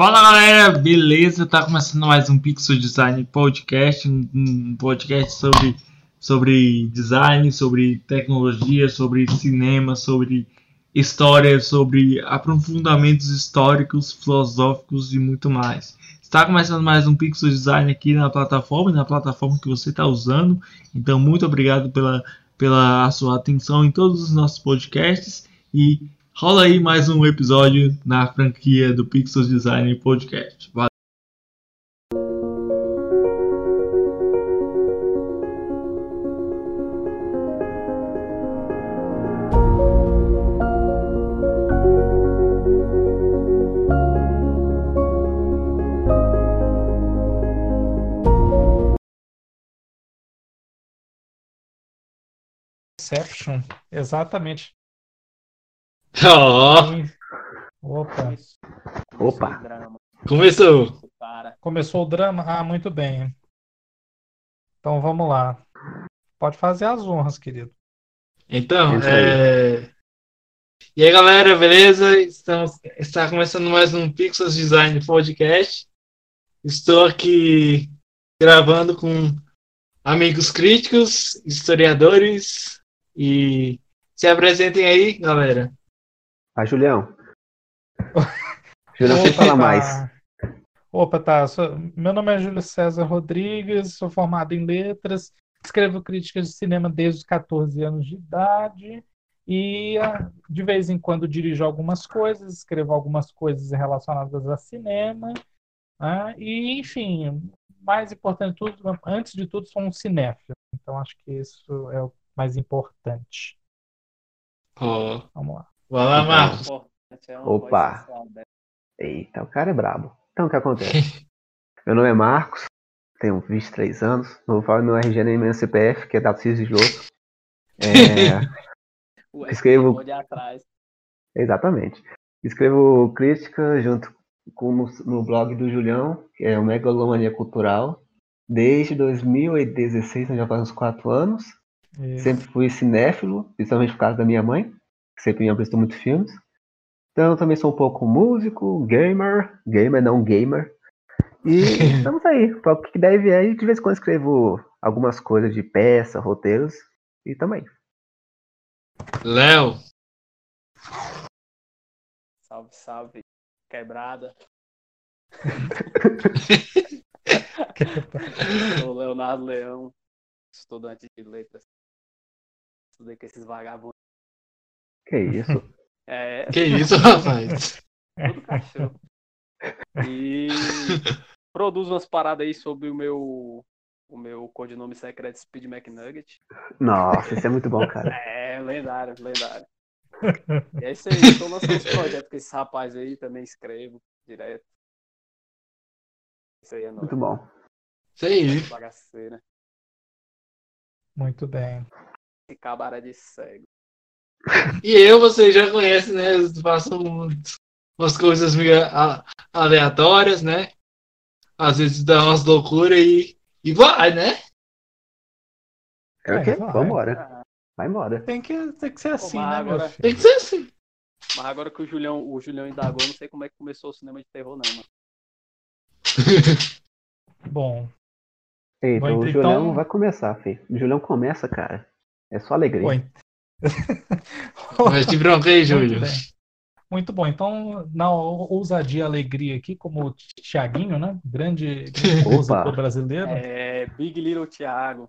Fala galera, beleza? Tá começando mais um Pixel Design Podcast, um podcast sobre, sobre design, sobre tecnologia, sobre cinema, sobre história, sobre aprofundamentos históricos, filosóficos e muito mais. Está começando mais um Pixel Design aqui na plataforma, na plataforma que você está usando. Então, muito obrigado pela, pela sua atenção em todos os nossos podcasts e rola aí mais um episódio na franquia do Pixels Design Podcast. Valeu! Exatamente. Ó, Opa, Opa. começou! começou o drama? Ah, muito bem. Então vamos lá. Pode fazer as honras, querido. Então, é... E aí galera, beleza? Estamos... Está começando mais um Pixels Design Podcast. Estou aqui gravando com amigos críticos, historiadores e se apresentem aí, galera. Ah, Julião. Julião, sem falar mais. Opa, tá. Sou- Meu nome é Júlio César Rodrigues, sou formado em letras, escrevo críticas de cinema desde os 14 anos de idade e ah, de vez em quando dirijo algumas coisas, escrevo algumas coisas relacionadas a cinema, né? E, enfim, mais importante de tudo, antes de tudo, sou um cinéfilo. Então acho que isso é o mais importante. Ó, Vamos lá. Vai lá, Marcos. Opa. Eita, o cara é brabo. Então, o que acontece? Meu nome é Marcos, tenho 23 anos, não vou falar meu RG nem meu CPF, que é da CIS de Jogo. É, Escrevo- de atrás. exatamente. Escrevo crítica junto com no, no blog do Julião, que é o Megalomania Cultural, desde 2016, já faz uns 4 anos. E- Sempre fui cinéfilo, principalmente por causa da minha mãe, que sempre me apresentou muito filmes. Então eu também sou um pouco músico, gamer, gamer não gamer. E estamos aí, para o que deve é, de vez em quando escrevo algumas coisas de peça, roteiros, e também. Léo. Salve, salve. Quebrada. Sou Leonardo Leão, estudante de letras. Estudei com esses vagabundos. Que isso? É, Que isso, rapaz? tudo cachorro. E produzo umas paradas aí sobre o meu o meu codinome secreto Speed McNugget. Nossa, isso é muito bom, cara. É, lendário, lendário. E é isso aí, tô lançando esse projeto com esse rapaz aí, também escrevo direto. Isso aí é nóis. Muito bom. Isso aí. Bagaceira. Muito bem. Esse cabaré de cego. E eu, você já conhece, né? Eu faço um- umas coisas meio aleatórias, né? Às vezes dá umas loucuras e, e vai, né? É o quê? É, vai. Vambora. Vai embora. Tem que, tem que ser assim, mas né, meu agora- filho? Tem que ser assim. Mas agora que o Julião, o Julião indagou, eu não sei como é que começou o cinema de terror, não, mano. Bom, Eita, Bom, o então- Julião vai começar, filho. O Julião começa, cara. É só alegria. bom. Mas te bronquei, Júlio. Muito bem. Muito bom. Então, na ousadia e alegria aqui, como o Thiaguinho, né? Grande, grande compositor brasileiro. É Big Little Thiago.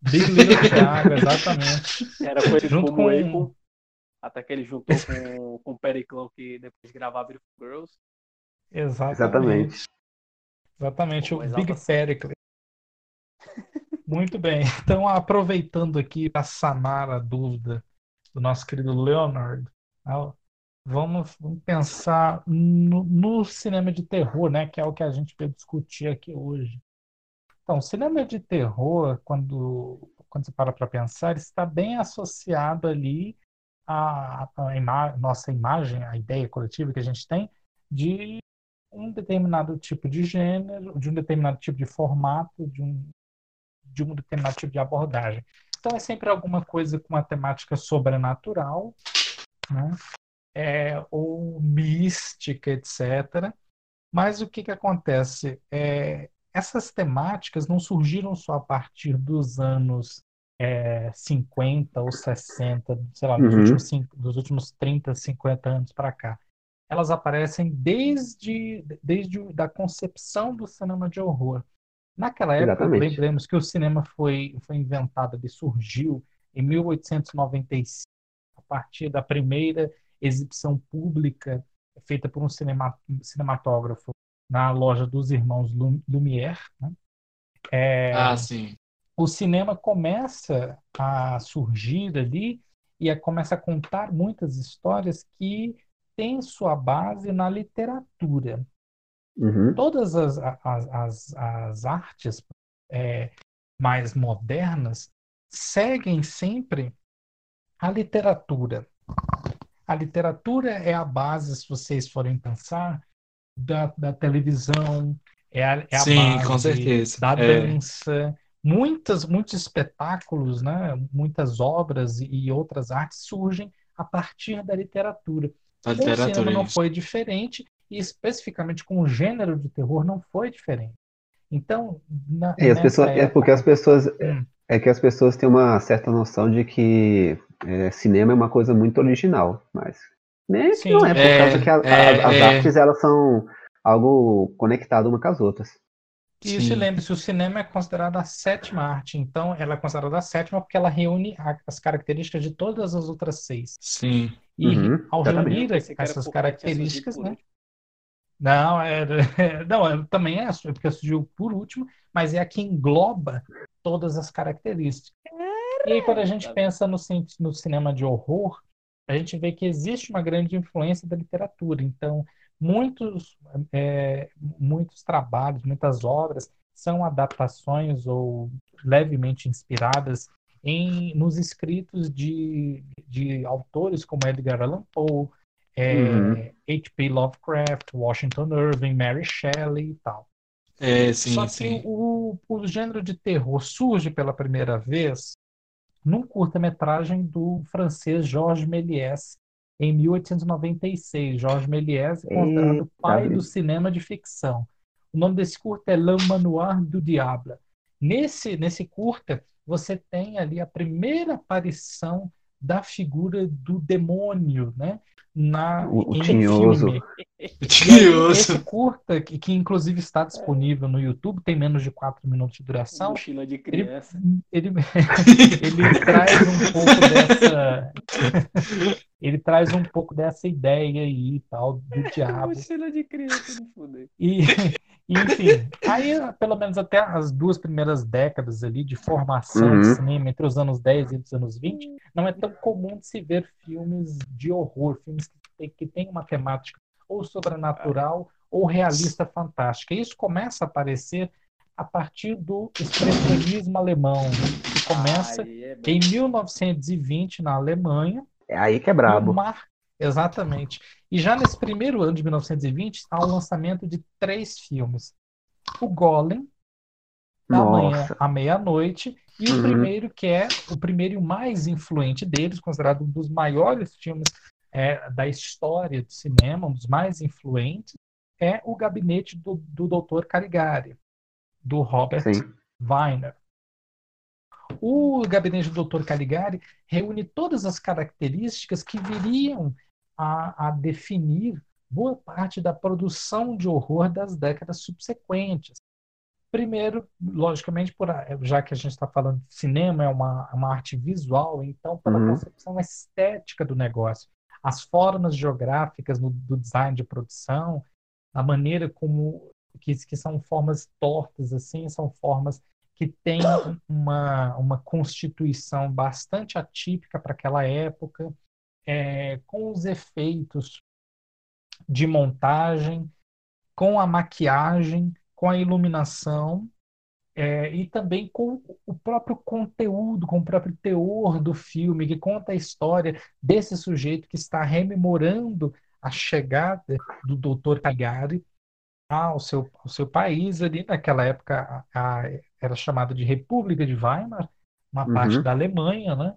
Big Little Thiago, exatamente. Era conhecido Junto como com-. Até que ele juntou com, com o Periclão, que depois gravava Beautiful Girls. Exatamente. Exatamente. Exatamente, o Big Pericles. Muito bem. Então, aproveitando aqui para sanar a dúvida do nosso querido Leonard, ah, vamos, vamos pensar no, no cinema de terror, né? Que é o que a gente vai discutir aqui hoje. Então, cinema de terror, quando, quando você para para pensar, está bem associado ali à, à ima- nossa imagem, à ideia coletiva que a gente tem de um determinado tipo de gênero, de um determinado tipo de formato, de um, de um determinado tipo de abordagem. Então é sempre alguma coisa com uma temática sobrenatural, né? É, ou mística, etc. Mas o que, que acontece? É, essas temáticas não surgiram só a partir dos anos é, 50 ou 60, sei lá, dos, Uhum. últimos, cinco- dos últimos 30, 50 anos para cá. Elas aparecem desde, desde da concepção do cinema de horror. Naquela época, Exatamente. lembremos que o cinema foi, foi inventado, ele surgiu em 1895, a partir da primeira exibição pública feita por um cinema, cinematógrafo na loja dos irmãos Lu- Lumière, né? É, Ah, sim. o cinema começa a surgir ali e a- começa a contar muitas histórias que têm sua base na literatura. Uhum. Todas as, as, as, as artes é, mais modernas seguem sempre a literatura. A literatura é a base, se vocês forem pensar, da, da televisão, é a, é a Sim, base com certeza. da É. dança. Muitas, muitos espetáculos, né, muitas obras e outras artes surgem a partir da literatura. Da Com o cinema literatura, não foi diferente, e especificamente com o gênero de terror não foi diferente. Então, na, E as nessa pessoas, é porque as época- pessoas Hum. é que as pessoas têm uma certa noção de que é, cinema é uma coisa muito original, mas nem que Sim. não é, por É, causa que a- é, as, as é. artes elas são algo conectado uma com as outras. E se lembre-se, o cinema é considerado a sétima arte, então ela é considerada a sétima porque ela reúne a- as características de todas as outras seis. Sim. E Uhum, ao exatamente. reunir essas características, né? Não, era, não, é- também é porque surgiu por último, mas é a que engloba todas as características. E aí, quando a gente pensa no, no cinema de horror, a gente vê que existe uma grande influência da literatura. Então, muitos, é, muitos trabalhos, muitas obras são adaptações ou levemente inspiradas em, nos escritos de, de autores como Edgar Allan Poe, é, Uhum. H.P. Lovecraft, Washington Irving, Mary Shelley e tal. É, sim, Só que sim. o, o gênero de terror surge pela primeira vez num curta-metragem do francês Georges Méliès, em 1896. Georges Méliès é considerado o Eita, pai do cinema de ficção. O nome desse curta é Le Manoir du Diable. Nesse, nesse curta, você tem ali a primeira aparição da figura do demônio, né? Na, O- o tinhoso. filme. Aí, Curioso. esse curta, que, que inclusive está disponível no YouTube, tem menos de 4 minutos de duração, Mochila de ele, criança. ele, ele traz um pouco dessa. Ele traz um pouco dessa ideia aí e tal, do diabo. Mochila de criança no fuder. E, e, enfim, aí pelo menos até as duas primeiras décadas ali de formação Uhum. de cinema, entre os anos 10 e os anos 20, não é tão comum de se ver filmes de horror, filmes que têm, uma temática ou sobrenatural ou realista fantástica. E isso começa a aparecer a partir do expressionismo alemão, que começa Aí é em 1920 na Alemanha. É aí que é e brabo. mar- Exatamente. E já nesse primeiro ano de 1920, há o lançamento de três filmes. O Golem, da manhã à meia-noite, e o Uhum. primeiro que é o primeiro e o mais influente deles, considerado um dos maiores filmes é, da história do cinema, um dos mais influentes, é o Gabinete do, do Dr. Caligari, do Robert Sim. Weiner. O gabinete do Dr. Caligari reúne todas as características que viriam a, a definir boa parte da produção de horror das décadas subsequentes. Primeiro, logicamente, por, já que a gente está falando de cinema, é uma, uma arte visual, então pela Uhum. concepção estética do negócio, as formas geográficas no- do design de produção, a maneira como que, que são formas tortas assim, são formas que têm uma, uma constituição bastante atípica para aquela época, é, com os efeitos de montagem, com a maquiagem, com a iluminação, é, e também com o próprio conteúdo, com o próprio teor do filme, que conta a história desse sujeito que está rememorando a chegada do Dr. Caligari ao seu, ao seu país ali naquela época a- a- era chamada de República de Weimar, uma Uhum. parte da Alemanha, né?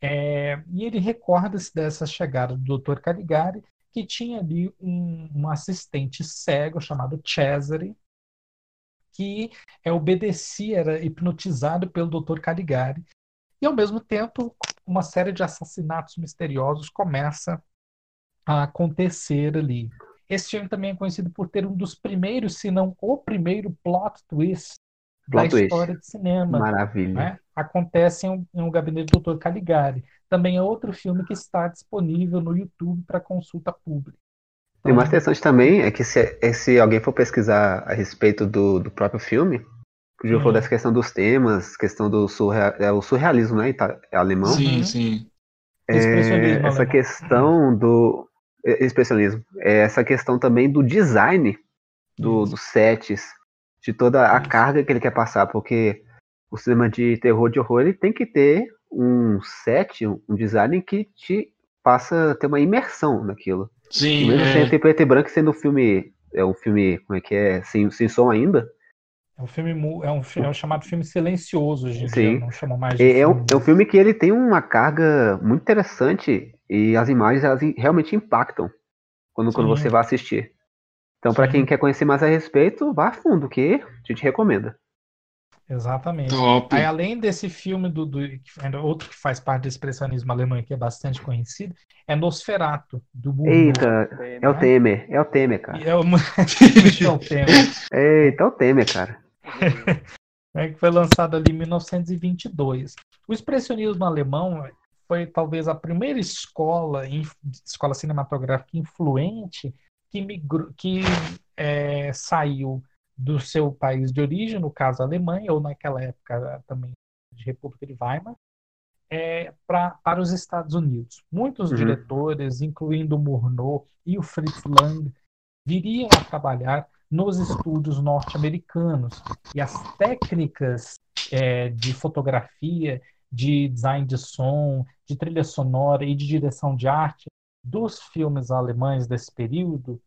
É, e ele recorda-se dessa chegada do Dr. Caligari que tinha ali um, um assistente cego chamado Cesare, que é, obedecia, era hipnotizado pelo Dr. Caligari. E, ao mesmo tempo, uma série de assassinatos misteriosos começa a acontecer ali. Esse filme também é conhecido por ter um dos primeiros, se não o primeiro plot twist Plot da twist. história de cinema. Maravilha. né? Acontece em um, em um gabinete do Dr. Caligari. Também é outro filme que está disponível no YouTube para consulta pública. Tem uma interessante também, é que se, é se alguém for pesquisar a respeito do, do próprio filme, que o Gil falou dessa questão dos temas, questão do surreal, é, o surrealismo, né? ita- É alemão. Sim, Uhum. sim. Expressionismo É, essa alemão. questão do é, expressionismo, é, essa questão também do design do, dos sets, de toda a Isso. carga que ele quer passar, porque o cinema de terror de horror ele tem que ter um set, um design que te passa a ter uma imersão naquilo. E Sim, mesmo é. sendo em preto e branco, sendo um filme é um filme como é que é sem, sem som ainda, É um filme, é um, é um chamado filme silencioso hoje em Sim. dia, não chamam mais de É, é um, filme. é um filme que ele tem uma carga muito interessante e as imagens elas realmente impactam quando, quando você vai assistir. Então, para quem quer conhecer mais a respeito, vá a fundo, que a gente recomenda. Exatamente. Top. Aí, além desse filme do, do ainda outro que faz parte do expressionismo alemão que é bastante conhecido, é Nosferatu, do. Eita, Tem, é o né? Temer, é o Temer, cara. É. Esse é o tema. Eita, é o Temer, cara. né, que foi lançado ali em 1922. O expressionismo alemão foi talvez a primeira escola, escola cinematográfica influente que, migrou, que é, saiu do seu país de origem, no caso a Alemanha, ou naquela época também de República de Weimar, é, pra, para os Estados Unidos. Muitos Uhum. diretores, incluindo Murnau e o Fritz Lang, viriam a trabalhar nos estúdios norte-americanos. E as técnicas é, de fotografia, de design de som, de trilha sonora e de direção de arte dos filmes alemães desse período,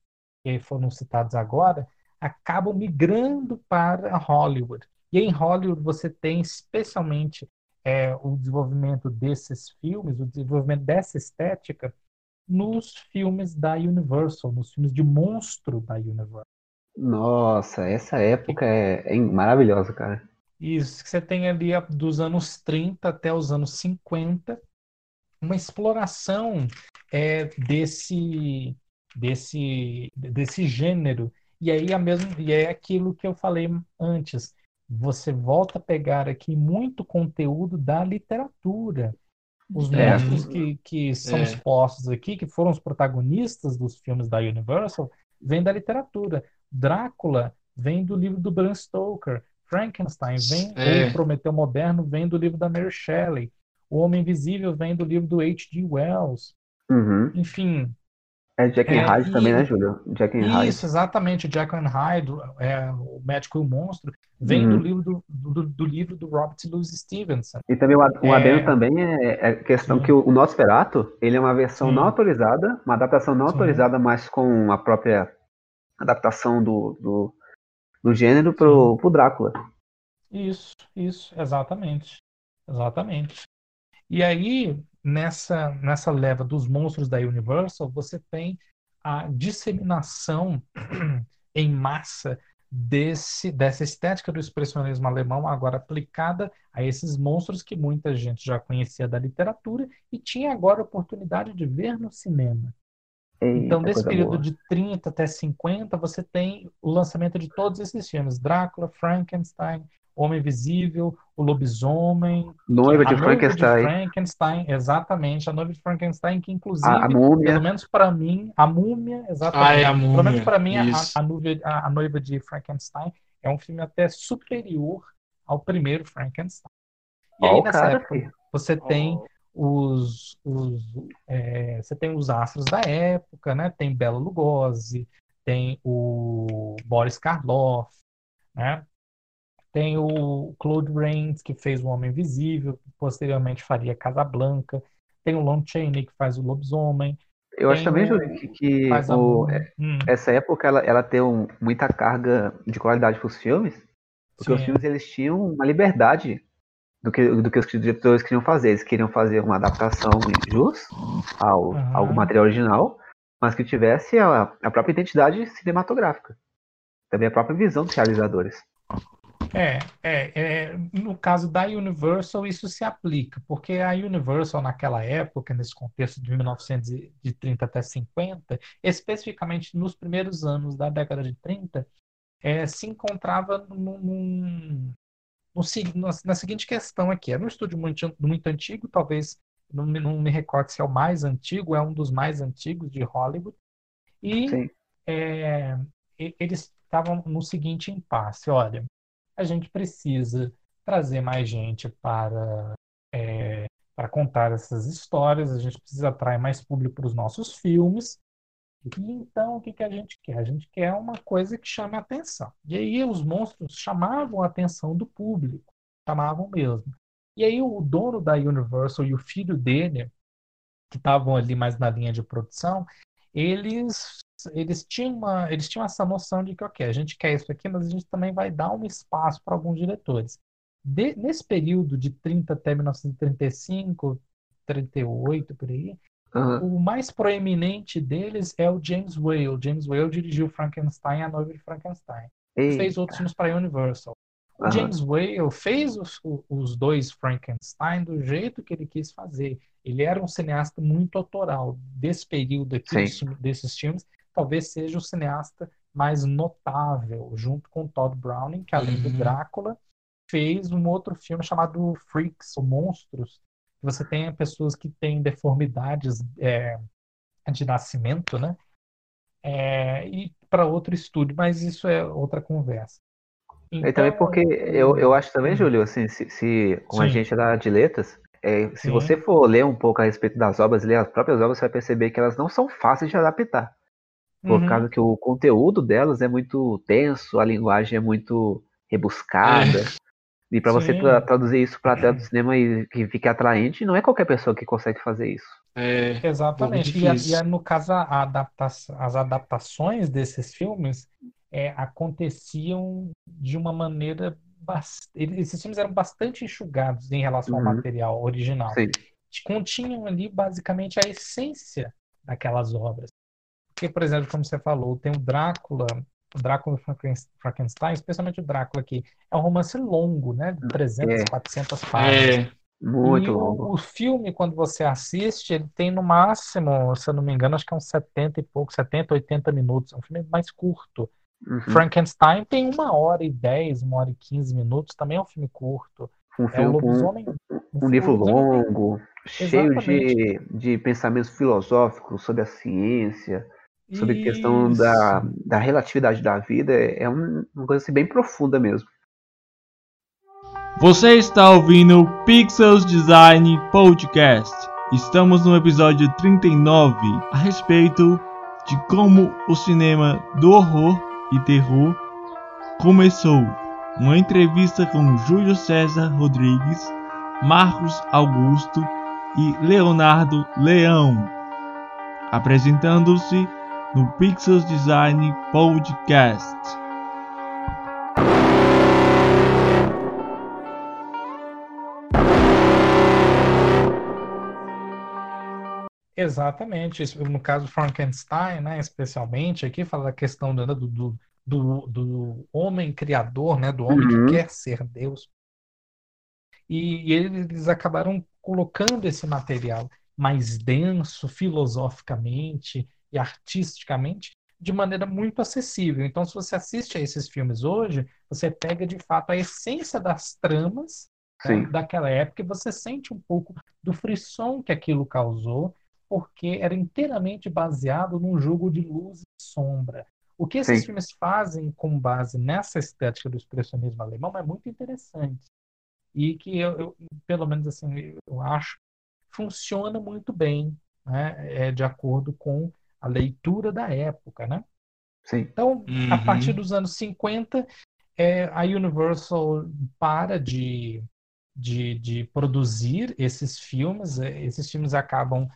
que foram citados agora, acabam migrando para Hollywood. E em Hollywood você tem especialmente é, o desenvolvimento desses filmes, o desenvolvimento dessa estética nos filmes da Universal, nos filmes de monstro da Universal. Nossa, essa época é, é maravilhosa, cara. Isso, que você tem ali dos anos 30 até os anos 50, uma exploração é, desse, desse, desse gênero. E aí, a mesma, e é aquilo que eu falei antes. Você volta a pegar aqui muito conteúdo da literatura. Os É. monstros que, que são É. expostos aqui, que foram os protagonistas dos filmes da Universal, vêm da literatura. Drácula vem do livro do Bram Stoker. Frankenstein vem, É. ou Prometeu Moderno vem do livro da Mary Shelley. O Homem Invisível vem do livro do H.G. Wells. Uhum. Enfim, É Jack and É, Hyde também, né, Júlio? Jack and Hyde. isso, exatamente. O Jack and Hyde, é, o Médico e o Monstro, vem Uhum. do livro do, do, do livro do Robert Louis Stevenson. E também o o É. também é, é questão que o, o Nosferatu, ele é uma versão não autorizada, uma adaptação não autorizada, mas com a própria adaptação do, do, do gênero pro, pro Drácula. Isso, isso, exatamente. Exatamente. E aí, nessa, nessa leva dos monstros da Universal, você tem a disseminação em massa desse, dessa estética do expressionismo alemão, agora aplicada a esses monstros que muita gente já conhecia da literatura e tinha agora a oportunidade de ver no cinema. Então, Eita, desse coisa período boa. de 30 até 50, você tem o lançamento de todos esses filmes: Drácula, Frankenstein, Homem Invisível, O Lobisomem, Noiva de a Noiva de Frankenstein, Frankenstein, exatamente, a Noiva de Frankenstein, que inclusive, a, a Múmia. pelo menos para mim, a Múmia, Ah, exatamente. é a Pelo menos múmia. para mim, a, a, Noiva, a, a Noiva de Frankenstein é um filme até superior ao primeiro Frankenstein. E aí, o nessa cara, época, filho. você tem Ó, os, os é, você tem os astros da época, né? Tem Bela Lugosi, tem o Boris Karloff, né? Tem o Claude Rains, que fez O Homem Invisível, que posteriormente faria Casablanca. Tem o Lon Chaney, que faz o Lobisomem. Eu acho também, Júlio, que, que o- Múmia. Hum, essa época ela, ela tem um- muita carga de qualidade para os filmes, porque os sim, filmes eles tinham uma liberdade do que, do que os diretores queriam fazer. Eles queriam fazer uma adaptação jus ao, ao material original, mas que tivesse a, a própria identidade cinematográfica. Também a própria visão dos realizadores. É, é, é, no caso da Universal isso se aplica, porque a Universal naquela época, nesse contexto de 1930 até 50, especificamente nos primeiros anos da década de 30, é, se encontrava num, num, num, na seguinte questão aqui, era um estúdio muito, muito antigo, talvez não, não me recordo se é o mais antigo, é um dos mais antigos de Hollywood, e é, eles estavam no seguinte impasse, olha, a gente precisa trazer mais gente para, é, para contar essas histórias, a gente precisa atrair mais público para os nossos filmes. E então, o que, que a gente quer? A gente quer uma coisa que chame a atenção. E aí os monstros chamavam a atenção do público, chamavam mesmo. E aí o dono da Universal e o filho dele, que estavam ali mais na linha de produção, eles eles tinham, uma, eles tinham essa noção de que, ok, a gente quer isso aqui, mas a gente também vai dar um espaço para alguns diretores. De, nesse período de 30 até 1935, 38, por aí, uhum. o mais proeminente deles é o James Whale. James Whale dirigiu Frankenstein, A Noiva de Frankenstein. Eita. Fez outros filmes para a Universal. O uhum. James Whale fez os, os dois Frankenstein do jeito que ele quis fazer. Ele era um cineasta muito autoral desse período aqui, desses filmes talvez seja o cineasta mais notável, junto com Todd Browning, que além uhum. do Drácula, fez um outro filme chamado Freaks, ou Monstros. Você tem pessoas que têm deformidades é, de nascimento, né? É, e para outro estúdio, mas isso é outra conversa. Então, e também porque eu, eu acho também, hum. Júlio, assim, se, se como Sim. a gente é da de letras, é, se Sim. você for ler um pouco a respeito das obras, ler as próprias obras, você vai perceber que elas não são fáceis de adaptar. Por uhum. causa que o conteúdo delas é muito tenso, a linguagem é muito rebuscada. É. E para você tra traduzir isso para a tela do cinema e que fique atraente, não é qualquer pessoa que consegue fazer isso. É, Exatamente. E, e, é, no caso, adapta as adaptações desses filmes é, aconteciam de uma maneira. Bast... Esses filmes eram bastante enxugados em relação uhum. ao material original. Sim. Continham ali basicamente a essência daquelas obras. Porque, por exemplo, como você falou, tem o Drácula, o Drácula Frankenstein, especialmente o Drácula aqui, é um romance longo, né? De 300, é. 400 páginas. É. Muito e longo. O, o, filme, quando você assiste, ele tem no máximo, se eu não me engano, acho que é uns 70 e pouco, 70, 80 minutos. É um filme mais curto. Uhum. Frankenstein tem uma hora e dez, uma hora e quinze minutos, também é um filme curto. Um é filme, um, um, um livro longo, cheio de, de pensamentos filosóficos sobre a ciência, sobre a questão da, da relatividade da vida é uma coisa assim, bem profunda mesmo. Você está ouvindo o Pixels Design Podcast. Estamos no episódio 39 a respeito de como o cinema do horror e terror começou. Uma entrevista com Júlio César Rodrigues, Marcos Augusto e Leonardo Leão, apresentando-se no Pixels Design Podcast. Exatamente. No caso Frankenstein, né, especialmente, aqui fala da questão do, do, do, do homem criador, né, do homem uhum. que quer ser Deus. E, e eles acabaram colocando esse material mais denso filosoficamente, e artisticamente de maneira muito acessível. Então, se você assiste a esses filmes hoje, você pega de fato a essência das tramas né, daquela época e você sente um pouco do frisson que aquilo causou, porque era inteiramente baseado num jogo de luz e sombra. O que esses Sim. filmes fazem com base nessa estética do expressionismo alemão é muito interessante. E que eu, eu pelo menos assim, eu acho, funciona muito bem, né, é, de acordo com a leitura da época, né? Sim. Então, uhum. a partir dos anos 50, é, a Universal para de, de, de produzir esses filmes, é, esses filmes acabam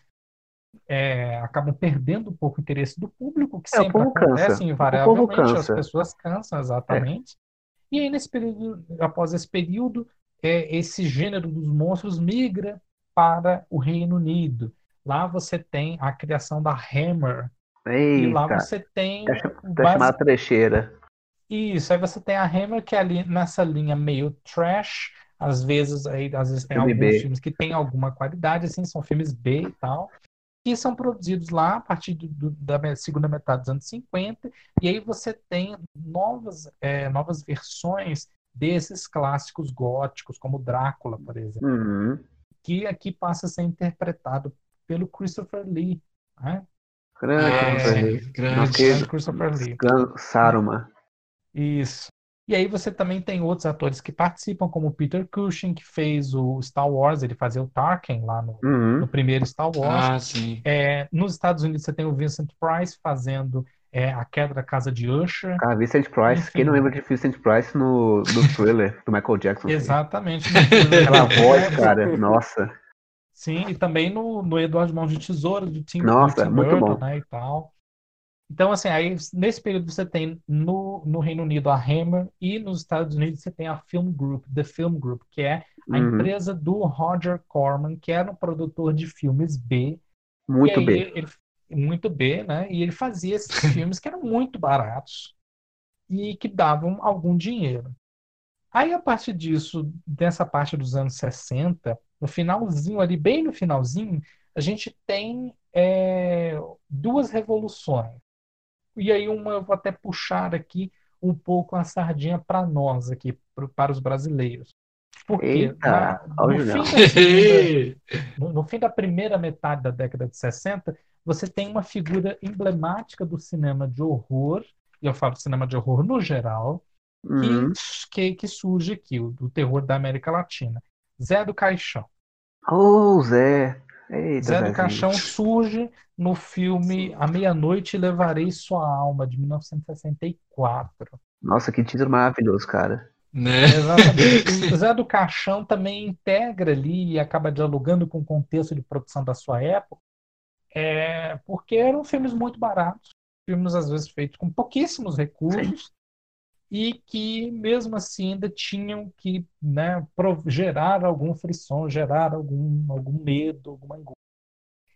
é, acabam perdendo um pouco o interesse do público, que é, sempre acontece cansa. invariavelmente, as pessoas cansam, exatamente. É. E aí, nesse período, após esse período, é, esse gênero dos monstros migra para o Reino Unido. Lá você tem a criação da Hammer, E lá Eita, você tem tá basi- chamada trecheira. Isso, aí você tem a Hammer, que é ali nessa linha meio trash, às vezes, aí, às vezes tem Filme alguns B. filmes que têm alguma qualidade, assim, são filmes B e tal, que são produzidos lá a partir do- da segunda metade dos anos 50, e aí você tem novas, é, novas versões desses clássicos góticos, como Drácula, por exemplo, Uhum. que aqui passa a ser interpretado pelo Christopher Lee, né? Grande É, Christopher Lee. grande. Christopher Lee. Saruman. Isso. E aí você também tem outros atores que participam, como o Peter Cushing, que fez o Star Wars, ele fazia o Tarkin lá no, Uhum. no primeiro Star Wars. Ah, sim. É, nos Estados Unidos você tem o Vincent Price fazendo é, A Queda da Casa de Usher. Cara, Vincent Price. Enfim. Quem não lembra de Vincent Price no, no thriller do Michael Jackson? Exatamente. Aquela voz, cara. Nossa. Sim, e também no, no Eduardo Mãos de Tesoura, do Tim, do Nossa, Tim muito Burton, bom. né, e tal. Então, assim, aí nesse período você tem no, no Reino Unido a Hammer e nos Estados Unidos você tem a Film Group, The Film Group, que é a Uhum. empresa do Roger Corman, que era um produtor de filmes B. Muito aí bem. ele, muito B, né? E ele fazia esses filmes que eram muito baratos e que davam algum dinheiro. Aí, a partir disso, dessa parte dos anos 60, no finalzinho ali, bem no finalzinho, a gente tem é, duas revoluções. E aí, uma eu vou até puxar aqui um pouco a sardinha para nós aqui, pro- para os brasileiros. Porque Eita, na- no fim da segunda, no, no fim da primeira metade da década de 60, você tem uma figura emblemática do cinema de horror, e eu falo cinema de horror no geral, que, Uhum. que, que surge aqui, o do terror da América Latina. Zé do Caixão. Ô, Zé. Eita, Zé do. Caixão surge no filme A Meia-Noite Levarei Sua Alma, de 1964. Nossa, que título maravilhoso, cara. Né? Exatamente. O Zé do Caixão também integra ali e acaba dialogando com o contexto de produção da sua época, é, porque eram filmes muito baratos, filmes às vezes feitos com pouquíssimos recursos e que mesmo assim ainda tinham que, né, gerar algum frisson, gerar algum, algum medo, alguma angústia.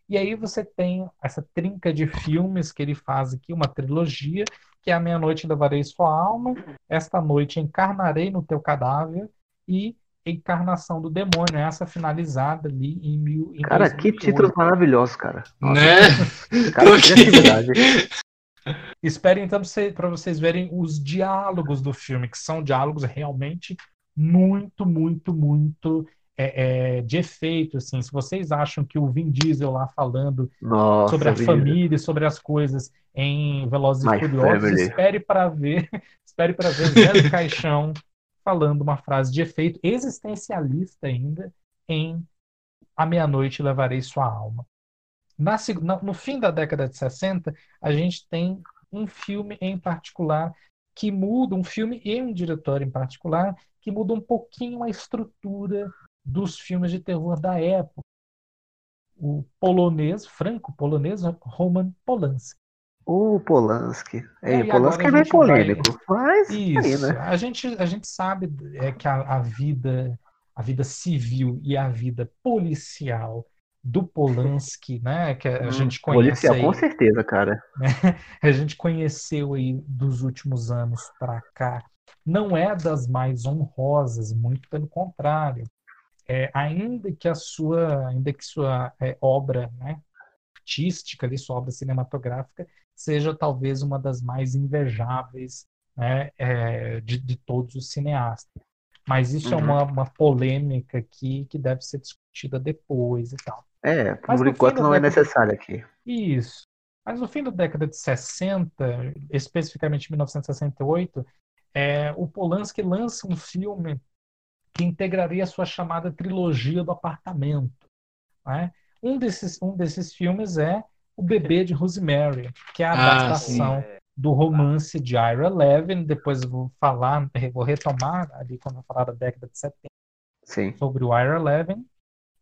E aí você tem essa trinca de filmes que ele faz aqui, uma trilogia, que é A Meia-Noite Levarei Sua Alma, Esta Noite Encarnarei no Teu Cadáver e Encarnação do Demônio, essa finalizada ali em, mil, em Cara, que 2008. títulos maravilhosos, cara. Nossa, Né? cara, que criatividade. Esperem então para vocês verem os diálogos do filme, que são diálogos realmente muito, muito, muito é, é, de efeito. Assim. Se vocês acham que o Vin Diesel lá falando Nossa, sobre a menino. família, sobre as coisas em Velozes e Furiosos, espere para ver, espere para ver Zé do Caixão falando uma frase de efeito existencialista ainda em A Meia-Noite Levarei Sua Alma. Na, no fim da década de 60, a gente tem um filme em particular que muda, um filme e um diretor em particular, que muda um pouquinho a estrutura dos filmes de terror da época. O polonês, franco-polonês, Roman Polanski. O Polanski. E É, aí, Polanski é meio gente vai- polêmico, mas aí, Isso. né? A gente, a gente sabe é, que a, a vida, a vida civil e a vida policial do Polanski, né, que a Hum, gente conhece policial, aí, com certeza, cara. a gente conheceu aí dos últimos anos para cá, não é das mais honrosas, muito pelo contrário. É, ainda que a sua, ainda que sua é, obra, né, artística, ali, sua obra cinematográfica, seja talvez uma das mais invejáveis, né, é, de, de todos os cineastas. Mas isso é Uhum. uma, uma polêmica aqui que deve ser discutida depois e tal. É, por enquanto não é necessário aqui. Isso. Mas no fim da década de 60, especificamente 1968, é, o Polanski lança um filme que integraria a sua chamada trilogia do apartamento. né? Um, desses, um desses filmes é O Bebê de Rosemary, que é a Ah, adaptação É, do romance de Ira Levin. Depois vou falar, vou retomar ali quando eu falar da década de 70 Sim. sobre o Ira Levin,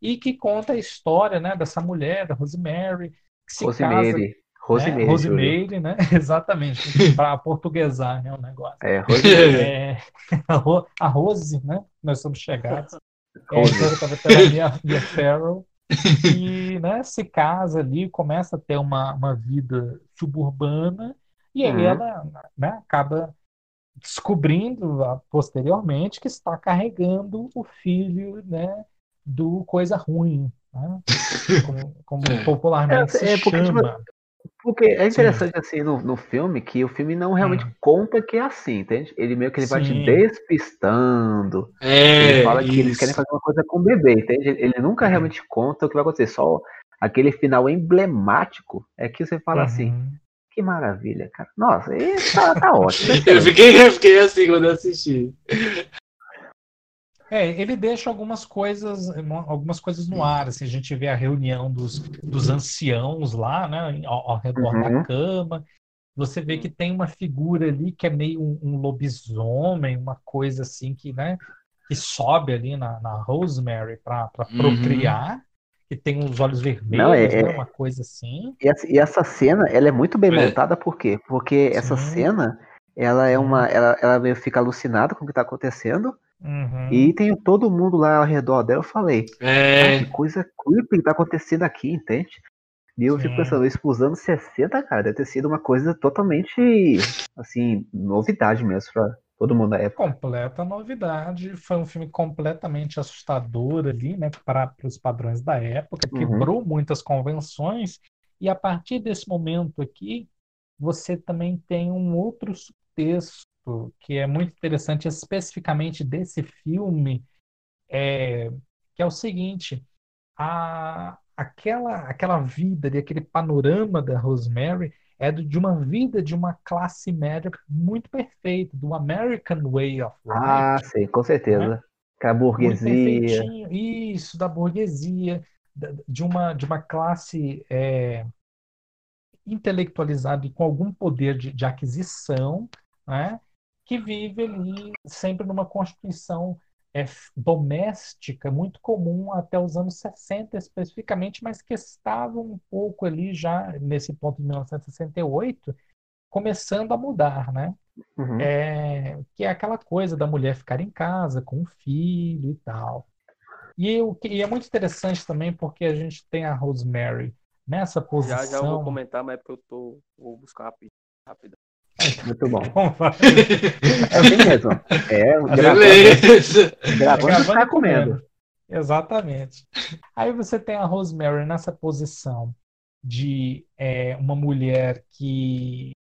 e que conta a história né, dessa mulher, da Rosemary, que se casa Rosemary. Rosemary. é, Júlio. Rosemary, né? Exatamente. Para portuguesar, né? O negócio. É, Rosemary. É, a, Ro- a Rose, né? Nós somos chegados. É, Rose. interpretada pela Mia, Mia Farrow. E, né, se casa ali, começa a ter uma, uma vida suburbana, e aí Uhum. ela né, acaba descobrindo ah, posteriormente que está carregando o filho né, do coisa ruim, né? como, como popularmente É, se é porque, tipo, chama. Porque é interessante assim no, no filme que o filme não realmente Hum. conta que é assim, entende? Ele meio que ele vai te Sim. despistando. É, Ele fala que eles isso. querem fazer uma coisa com o bebê, entende? Ele nunca realmente conta o que vai acontecer. Só aquele final emblemático é que você fala assim, Uhum. Que maravilha, cara. Nossa, tá, tá ótimo. Eu fiquei, eu fiquei assim quando eu assisti. É, ele deixa algumas coisas, algumas coisas no ar. Assim, a gente vê a reunião dos, dos anciãos lá, né, ao, ao redor da Uhum. cama. Você vê que tem uma figura ali que é meio um, um lobisomem, uma coisa assim que, né, que sobe ali na, na Rosemary para Uhum. Que tem os olhos vermelhos, Não, é- né, é- uma coisa assim. E essa, e essa cena, ela é muito bem É. montada, por quê? Porque essa Sim. cena, ela é uma. Ela, ela meio fica alucinada com o que tá acontecendo. Uhum. E tem todo mundo lá ao redor dela. Eu falei, É, que coisa creepy que tá acontecendo aqui, entende? E eu fico Sim. pensando, isso pros anos 60, cara, deve ter sido uma coisa totalmente, assim, novidade mesmo pra todo mundo época. Completa novidade. Foi um filme completamente assustador ali, né, para os padrões da época, Uhum. quebrou muitas convenções. E a partir desse momento aqui, você também tem um outro subtexto que é muito interessante, especificamente desse filme, é, que é o seguinte: a, aquela, aquela vida, ali, aquele panorama da Rosemary é de uma vida de uma classe média muito perfeita, do American Way of Ah, Life, sim, com certeza. Que a muito burguesia. isso, da burguesia, de uma, de uma classe é, intelectualizada e com algum poder de, de aquisição, né, que vive ali sempre numa constituição é, doméstica, muito comum até os anos 60 especificamente, mas que estava um pouco ali já nesse ponto de 1968, começando a mudar, né? Uhum. É, que é aquela coisa da mulher ficar em casa com o filho e tal. E, o que- e é muito interessante também porque a gente tem a Rosemary nessa Já já eu vou posição. comentar, mas é porque eu tô. Vou buscar rápido. rápido. Muito bom. É assim mesmo. É, gravando, beleza. gravando e Gravando ficar e comendo. Exatamente. Aí você tem a Rosemary nessa posição de é, uma mulher que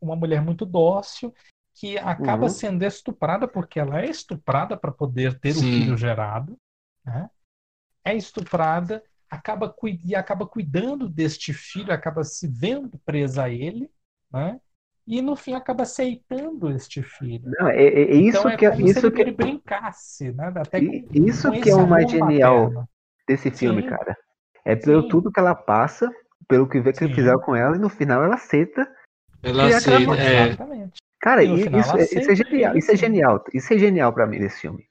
uma mulher muito dócil que acaba Uhum. sendo estuprada porque ela é estuprada para poder ter o Sim. filho gerado, né? É estuprada, acaba e acaba cuidando deste filho, acaba se vendo presa a ele, né? E no fim acaba aceitando este filho. Não, é, é- é isso Então é que, é- como se isso ele, que, ele brincasse, né? Até e- com- isso com que é o mais genial materno. desse filme, Sim. cara. É pelo Sim. tudo que ela passa, pelo que vê que Sim. fizeram com ela, e no final ela aceita. Ela aquela aceita, é. Exatamente. Cara, E e- isso, é- isso é aceita genial. ele, Isso é genial. Isso é genial pra mim desse filme.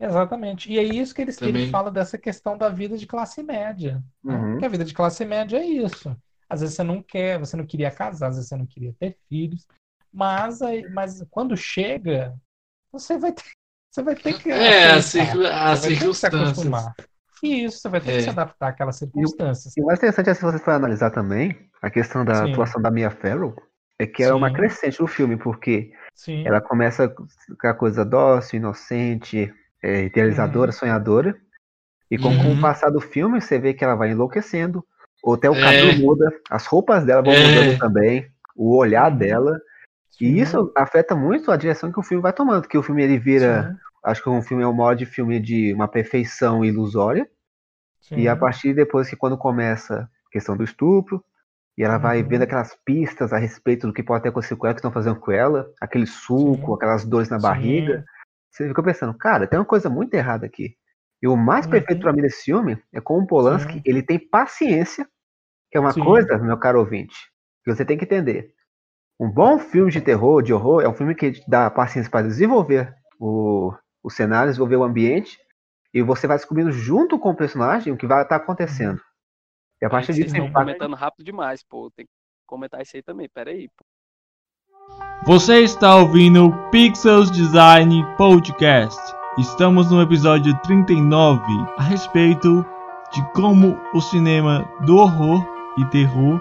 Exatamente. E é isso que ele, ele fala dessa questão da vida de classe média. né? Uhum. Porque a vida de classe média é isso. Às vezes você não quer, você não queria casar, às vezes você não queria ter filhos, mas, aí- mas quando chega, você vai ter, você vai ter que É, aceitar, as, circun- as você vai ter que se circunstâncias. acostumar. E isso, você vai ter É. que se adaptar àquelas circunstâncias. E o mais interessante é se você for analisar também a questão da Sim. atuação da Mia Farrow, é que ela é uma crescente no filme, porque Sim. ela começa com a coisa dócil, inocente, é, idealizadora, sonhadora, e com, com Uhum. o passar do filme, você vê que ela vai enlouquecendo, ou até o É. cabelo muda, as roupas dela vão É. mudando também, o olhar dela, Sim. e isso afeta muito a direção que o filme vai tomando, que o filme ele vira, Sim. acho que um filme é um modo de filme de uma perfeição ilusória, e a Sim. partir depois que quando começa a questão do estupro, e ela vai Uhum. vendo aquelas pistas a respeito do que pode ter acontecido com ela, que estão fazendo com ela, aquele suco, Sim. aquelas dores na Sim. barriga, você fica pensando, cara, tem uma coisa muito errada aqui. E o mais Uhum. perfeito pra mim desse filme é como o Polanski, Sim. ele tem paciência, que é uma Sim. coisa, meu caro ouvinte, que você tem que entender. Um bom filme de terror, de horror, é um filme que te dá paciência para desenvolver o, o cenário, desenvolver o ambiente, e você vai descobrindo junto com o personagem o que vai estar acontecendo. E a partir Vocês disso, estão você vai- comentando rápido demais, pô. Tem que comentar isso aí também. Pera aí, pô. Você está ouvindo o Pixels Design Podcast. Estamos no episódio 39 a respeito de como o cinema do horror e terror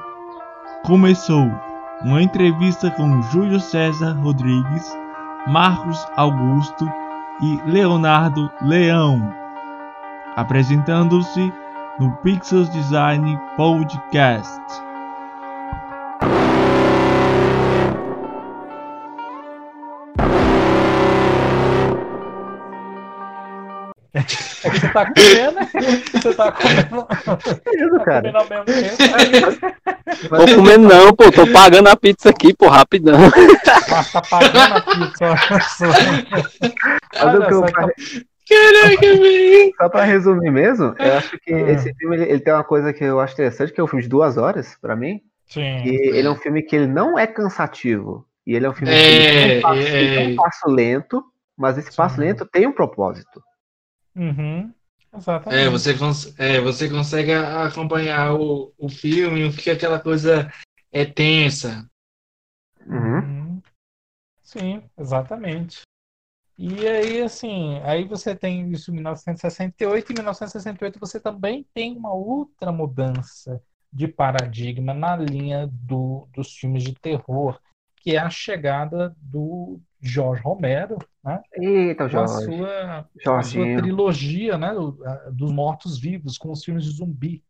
começou. Uma entrevista com Júlio César Rodrigues, Marcos Augusto e Leonardo Leão, apresentando-se no Pixels Design Podcast. É que você tá comendo, né? Você tá comendo. Isso, Tá cara. comendo ao mesmo tempo. Tô comendo não, pô. Tô pagando a pizza aqui, pô, rapidão. Mas tá pagando a pizza. Olha que eu só, fa- Caraca, velho! Só pra resumir mesmo, eu acho que Ah. esse filme ele, ele tem uma coisa que eu acho interessante, que é um filme de duas horas, pra mim. Sim. Que ele é um filme que ele não é cansativo. E ele é um filme que ele É, tem um passo, é. tem um passo lento, mas esse passo Sim. lento tem um propósito. Uhum. Exatamente. É você, cons é, você consegue acompanhar o, o filme, o que aquela coisa é tensa. Uhum. Uhum. Sim, exatamente. E aí, assim, aí você tem isso em 1968, e em 1968 você também tem uma outra mudança de paradigma na linha do, dos filmes de terror, que é a chegada do Jorge Romero, né, Eita, com a Jorge. sua, a sua Jorginho. trilogia, né, do- a- dos mortos-vivos, com os filmes de zumbi.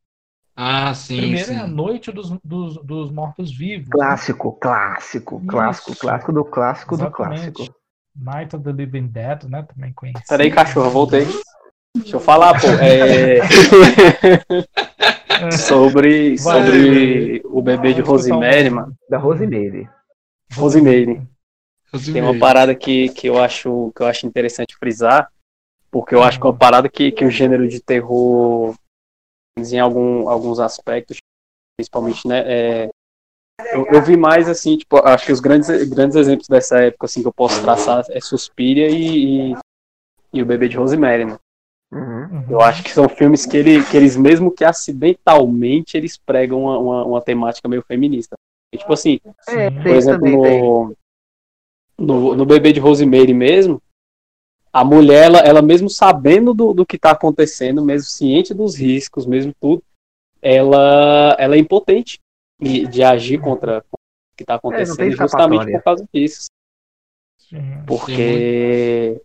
Ah, sim, Primeiro é a sim. Noite dos, dos, dos Mortos-Vivos, né? Clássico, clássico, clássico, Isso. clássico do clássico do Exatamente. clássico. Night of the Living Dead, né? Também conhecido. Peraí, cachorro, voltei. Deixa eu falar, pô. É... sobre Vai. sobre o bebê de Rosemary, mano. Da Rosemary. Rosemary. Rosemary. Tem uma parada que, que, eu acho, que eu acho interessante frisar, porque eu acho que é uma parada que, que o gênero de terror, em algum, alguns aspectos, principalmente, né, é, eu, eu vi mais, assim, tipo, acho que os grandes, grandes exemplos dessa época, assim, que eu posso traçar é Suspiria e, e, e o Bebê de Rosemary, né? Uhum. Uhum. Eu acho que são filmes que, ele, que eles, mesmo que acidentalmente, eles pregam uma, uma, uma temática meio feminista. E, tipo assim, É, por exemplo, no, no, no bebê de Rosemary mesmo, a mulher, ela, ela mesmo sabendo do, do que está acontecendo, mesmo ciente dos riscos, mesmo tudo, ela, ela é impotente de, de agir contra o que está É, acontecendo, justamente escapatória. por causa disso. Sim. Porque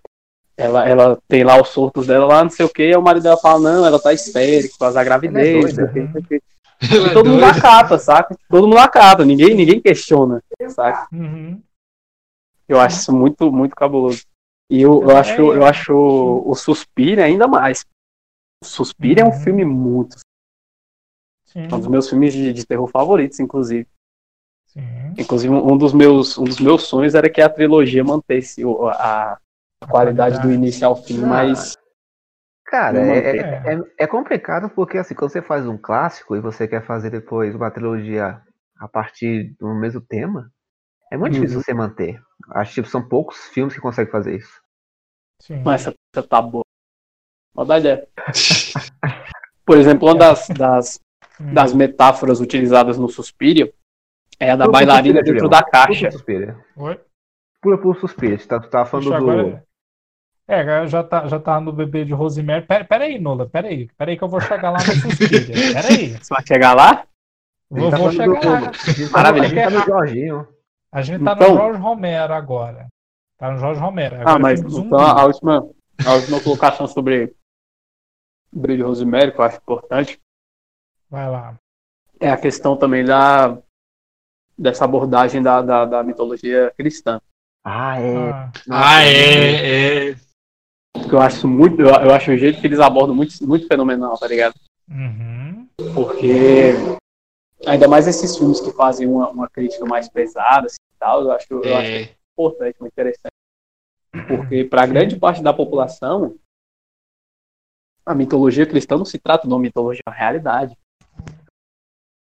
ela, ela tem lá os surtos dela lá, não sei o que, e o marido dela fala, não, ela tá histérica, por causa da gravidez, Ela é não sei o quê, não sei o quê. Ela E é todo mundo doida. acata, saca? Todo mundo acata, ninguém, ninguém questiona, saca? Uhum. Eu acho isso muito, muito cabuloso. E eu, eu É, acho, eu acho o Suspira ainda mais. O Suspira é um Uhum. filme muito. Sim. É um dos meus filmes de, de terror favoritos, inclusive. Sim. Inclusive, um dos meus, um dos meus sonhos era que a trilogia mantesse a, a qualidade do início ao fim, Ah, mas. Cara, é, mantém. é, é- é complicado porque assim, quando você faz um clássico e você quer fazer depois uma trilogia a partir do mesmo tema, é muito Uhum. difícil você manter. Acho que tipo, são poucos filmes que conseguem fazer isso. Sim. Mas essa tá boa. Maldade é. Por exemplo, uma das, das, Hum. das metáforas utilizadas no Suspiria é a da Pula bailarina dentro Julião. da Pula caixa. Oi? Pula pro Suspiria. Tu tá, tá falando Puxa, do. agora- É, já tá, já tá no bebê de Rosemary. Pera, pera aí, Nola, pera aí. Pera aí que eu vou chegar lá no Suspiria. Pera aí. Você vai chegar lá? Vou, tá vou chegar do- lá. tá- Maravilha. A gente tá no Jorginho. A gente tá Então- no Jorge Romero agora. Tá no Jorge Romero. Agora Ah, mas então a última, a última colocação sobre brilho Rosemary, que eu acho importante, Vai lá. é a questão também da dessa abordagem da, da, da mitologia cristã. Ah, é. Ah, Ah, é, é. Eu acho muito, eu, eu acho o jeito que eles abordam muito, muito fenomenal, tá ligado? uhum. Porque ainda mais esses filmes que fazem uma, uma crítica mais pesada assim, tal, eu acho, eu acho é. importante, muito interessante. Porque para grande parte da população, a mitologia cristã não se trata de uma mitologia, é uma realidade.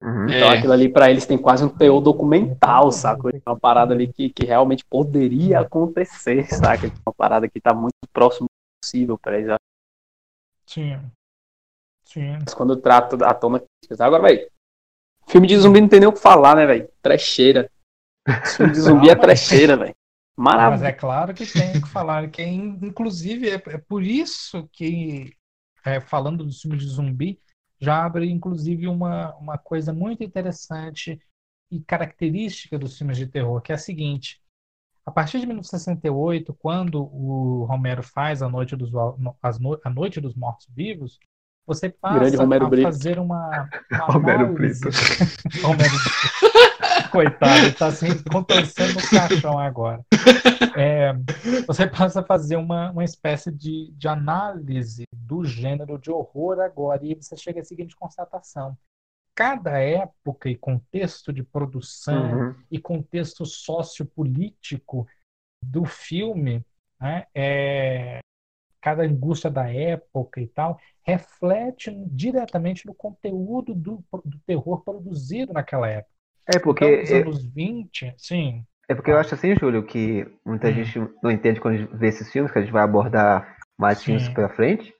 Uhum. Então É. aquilo ali para eles tem quase um teor documental, saca? Uma parada ali que, que realmente poderia acontecer, saca? Uma parada que tá muito próximo possível para eles. Sim. Sim. Mas quando eu trato à tona. Agora, velho, filme de zumbi não tem nem o que falar, né, velho? Trecheira. Filme de zumbi é trecheira, velho. Mas Maravilha. é claro que tem que falar que, inclusive, é, é por isso que, é, falando dos filmes de zumbi, já abre, inclusive, uma, uma coisa muito interessante e característica dos filmes de terror, que é a seguinte. A partir de 1968, quando o Romero faz A Noite dos, a Noite dos Mortos-Vivos, você passa a fazer uma, uma Romero análise... Romero Coitado, está assim, contorcendo no caixão agora. É, você passa a fazer uma, uma espécie de, de análise do gênero de horror agora, e você chega à seguinte constatação. Cada época e contexto de produção uhum. e contexto sociopolítico do filme, né, é, cada angústia da época e tal, reflete diretamente no conteúdo do, do terror produzido naquela época. É porque. Então, nos anos 20, sim. É porque eu acho assim, Júlio, que muita hum. gente não entende quando vê esses filmes, que a gente vai abordar mais filmes pra frente.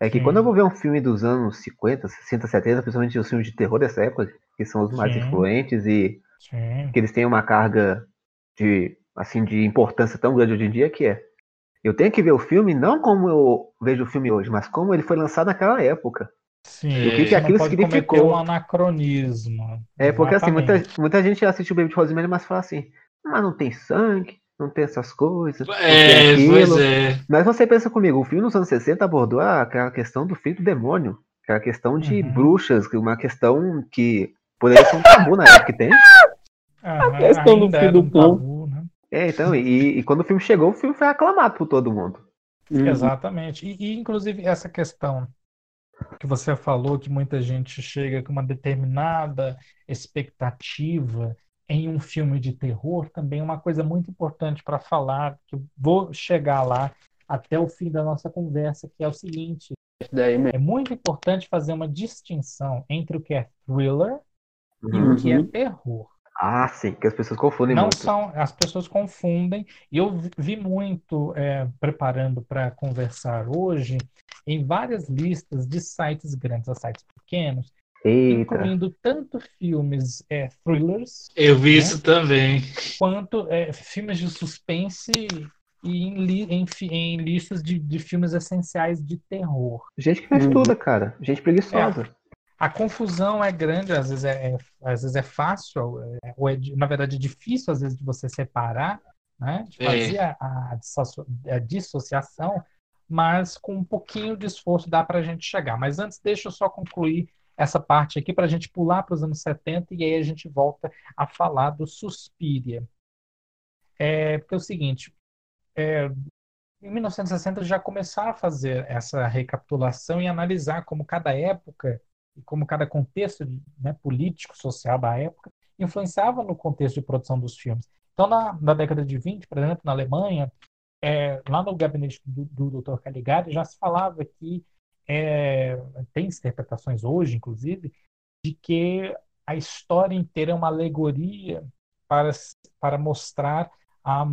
É que sim. quando eu vou ver um filme dos anos 50, 60, 70, principalmente os filmes de terror dessa época, que são os mais sim. influentes e sim. que eles têm uma carga de, assim, de importância tão grande hoje em dia, que é eu tenho que ver o filme não como eu vejo o filme hoje, mas como ele foi lançado naquela época. Sim, o que, que aquilo significou. um anacronismo. É, porque assim, muita, muita gente assiste o Baby de Rosemary, mas fala assim, mas não tem sangue, não tem essas coisas. É, pois é. Mas você pensa comigo, o filme nos anos 60 abordou aquela questão do filho do demônio, aquela questão de uhum. bruxas, uma questão que poderia ser um tabu na época que tem. a questão do filho do povo. Né? É, então, e, e, quando o filme chegou, o filme foi aclamado por todo mundo. Uhum. Exatamente. E, e, inclusive, essa questão que você falou, que muita gente chega com uma determinada expectativa em um filme de terror, também é uma coisa muito importante para falar, que vou chegar lá até o fim da nossa conversa, que é o seguinte: é muito importante fazer uma distinção entre o que é thriller uhum. e o que é uhum. terror. Ah, sim, que as pessoas confundem Não muito. são, as pessoas confundem. E eu vi muito é, preparando para conversar hoje em várias listas de sites grandes a sites pequenos, Eita. incluindo tanto filmes é, thrillers. Eu vi né, isso também. Quanto é, filmes de suspense e em, li, em, em listas de, de, filmes essenciais de terror. Gente que não estuda, hum. cara. Gente preguiçosa. É, a confusão é grande, às vezes é, é às vezes é fácil, é, ou é, na verdade, é difícil, às vezes, de você separar, né? de é. fazer a, a, a, dissociação, mas com um pouquinho de esforço dá para a gente chegar. Mas antes, deixa eu só concluir essa parte aqui para a gente pular para os anos 70 e aí a gente volta a falar do Suspiria. É, porque é o seguinte, é, em 1960 já começaram a fazer essa recapitulação e analisar como cada época e como cada contexto né, político, social da época influenciava no contexto de produção dos filmes. Então, na, na década de 20, por exemplo, na Alemanha, é, lá no gabinete do, do Dr. Caligari já se falava que é, tem interpretações hoje, inclusive, de que a história inteira é uma alegoria para, para mostrar a,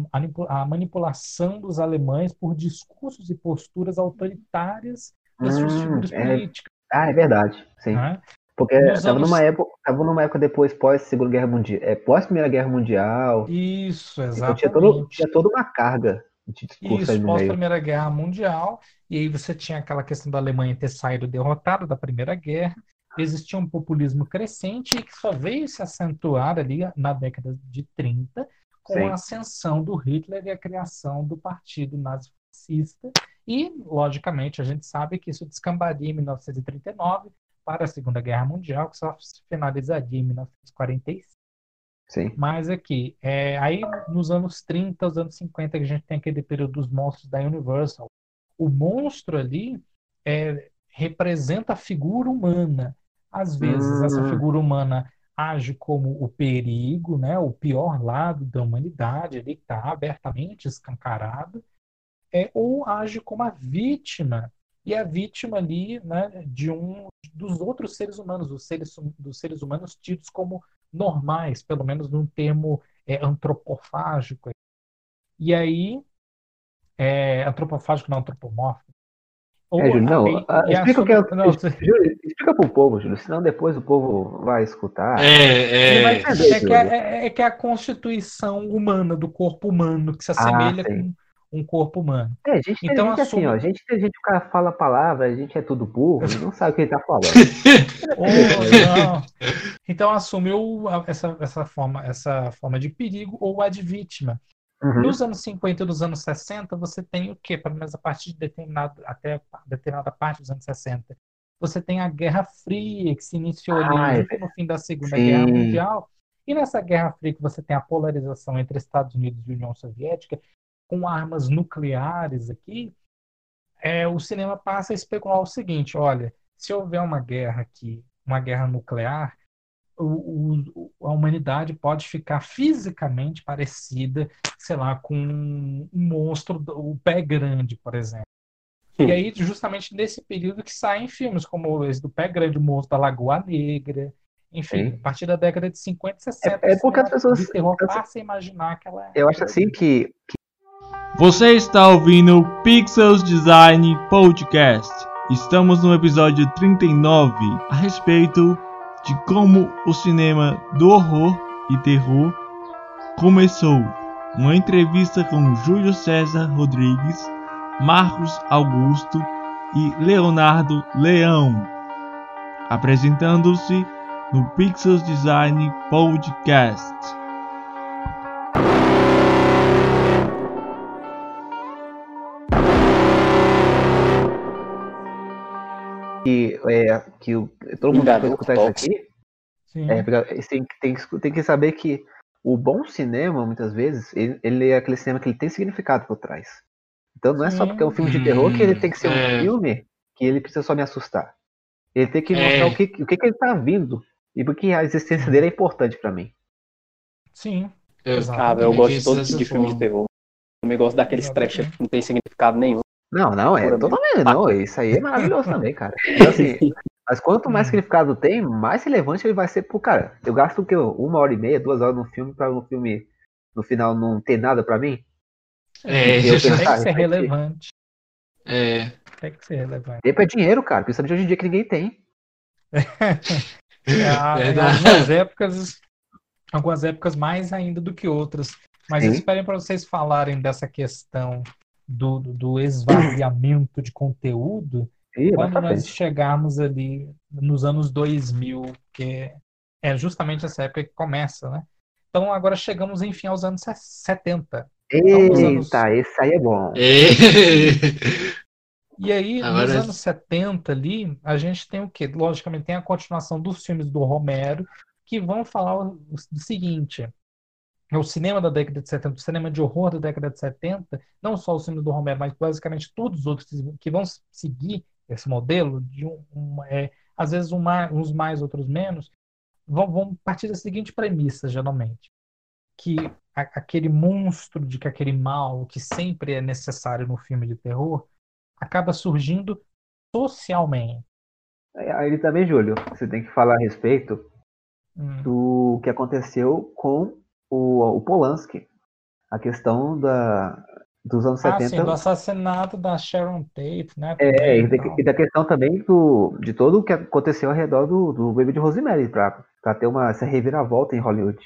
a, manipulação dos alemães por discursos e posturas autoritárias das suas hum, figuras é, políticas. Ah, é verdade, sim. É? Porque estava anos... numa época, tava numa época depois pós Segunda Guerra Mundial, é, pós Primeira Guerra Mundial. Isso, exatamente. Então tinha, todo, tinha toda uma carga de discurso Isso, pós Primeira Guerra Mundial, e aí você tinha aquela questão da Alemanha ter saído derrotada da Primeira Guerra, existia um populismo crescente que só veio se acentuar ali na década de 30 com Sim. a ascensão do Hitler e a criação do partido nazifascista e, logicamente, a gente sabe que isso descambaria em 1939 para a Segunda Guerra Mundial, que só finalizaria em 1945. Sim. Mas aqui, é, aí nos anos 30, os anos 50, que a gente tem aquele período dos monstros da Universal. O monstro ali é, representa a figura humana. Às vezes, essa hum. figura humana age como o perigo, né, o pior lado da humanidade, que está abertamente escancarado é, ou age como a vítima e a vítima ali né, de um dos outros seres humanos, os seres, dos seres humanos tidos como normais, pelo menos num termo é, antropofágico. E aí, é, antropofágico não antropomórfico. Ou, é, Júlio, não, aí, ah, explica o que é, não, Júlio, explica para o povo, Júlio, senão depois o povo vai escutar. É, é, é, que, é, é, é que é a constituição humana, do corpo humano, que se assemelha ah, com um corpo humano. É, a gente tem Então, gente assim, assume- ó. A gente tem gente que o cara fala a palavra, a gente é tudo burro, não sabe o que ele tá falando. Não. Então assumiu a- essa, essa, forma, essa forma de perigo ou a de vítima. Uhum. Nos anos 50 e nos anos 60, você tem o quê? Pelo menos a partir de determinado, até determinada parte dos anos 60. Você tem a Guerra Fria, que se iniciou ali Ah, é no fim da Segunda Sim. Guerra Mundial. E nessa Guerra Fria que você tem a polarização entre Estados Unidos e União Soviética, com armas nucleares aqui, é, o cinema passa a especular o seguinte: olha, se houver uma guerra aqui, uma guerra nuclear, o- o- a humanidade pode ficar fisicamente parecida, sei lá, com um monstro, do- o pé grande, por exemplo. E aí, justamente nesse período que saem filmes como esse do Pé Grande, o Monstro da Lagoa Negra, enfim, Sim. a partir da década de 50 e 60, É- é porque as pessoas- de terror as- passa a imaginar aquela. Eu acho assim que Você está ouvindo o Pixels Design Podcast. Estamos no episódio 39 a respeito de como o cinema do horror e terror começou. Uma entrevista com Júlio César Rodrigues, Marcos Augusto e Leonardo Leão, apresentando-se no Pixels Design Podcast. Que, é, que o, todo mundo que escutar isso aqui Sim. é, porque tem, que- tem, que- tem que saber que o bom cinema, muitas vezes, ele, ele é aquele cinema que ele tem significado por trás. Então não é só porque é um filme de terror que ele tem que ser um É. filme que ele precisa só me assustar. Ele tem que É. mostrar o, que, o que, que ele tá vindo e porque a existência dele é importante pra mim. Sim. Eu- Exato. Ah, eu gosto de todo tipo de filme de terror. Eu também gosto daqueles trash que não tem significado nenhum. Não, não, é totalmente. Não, isso aí é maravilhoso também, cara. Então, assim, mas quanto mais significado tem, mais relevante ele vai ser pro cara. Eu gasto o quê? Uma hora e meia, duas horas num filme pra no filme no final não ter nada pra mim? É, Eu Tem pensar, que ser relevante. é, Tem que ser relevante. Tempo é dinheiro, cara. Principalmente hoje em dia que ninguém tem. É, há- em algumas épocas, algumas épocas mais ainda do que outras. Mas Sim. esperem para vocês falarem dessa questão do, do- esvaziamento de conteúdo quando nós chegarmos ali nos anos 2000, que é justamente essa época que começa, né? Então agora chegamos, enfim, aos anos 70. Vamos anos- Eita, esse aí é bom. é. E aí, Agora- nos anos 70 ali, a gente tem o quê? Logicamente, tem a continuação dos filmes do Romero, que vão falar o seguinte: o cinema da década de 70, o cinema de horror da década de 70, não só o cinema do Romero, mas basicamente todos os outros que vão seguir esse modelo, de um, um, é, às vezes um mais, uns mais, outros menos, vão, vão partir da seguinte premissa, geralmente: que a- aquele monstro, de que aquele mal que sempre é necessário no filme de terror, acaba surgindo socialmente. Aí também, Júlio, você tem que falar a respeito Hum. do que aconteceu com o, o Polanski. A questão da, dos anos Ah, 70. sim, do assassinato da Sharon Tate, né? É, e da, e da questão também do, de todo o que aconteceu ao redor do, do Baby de Rosemary, pra, pra ter uma essa reviravolta em Hollywood.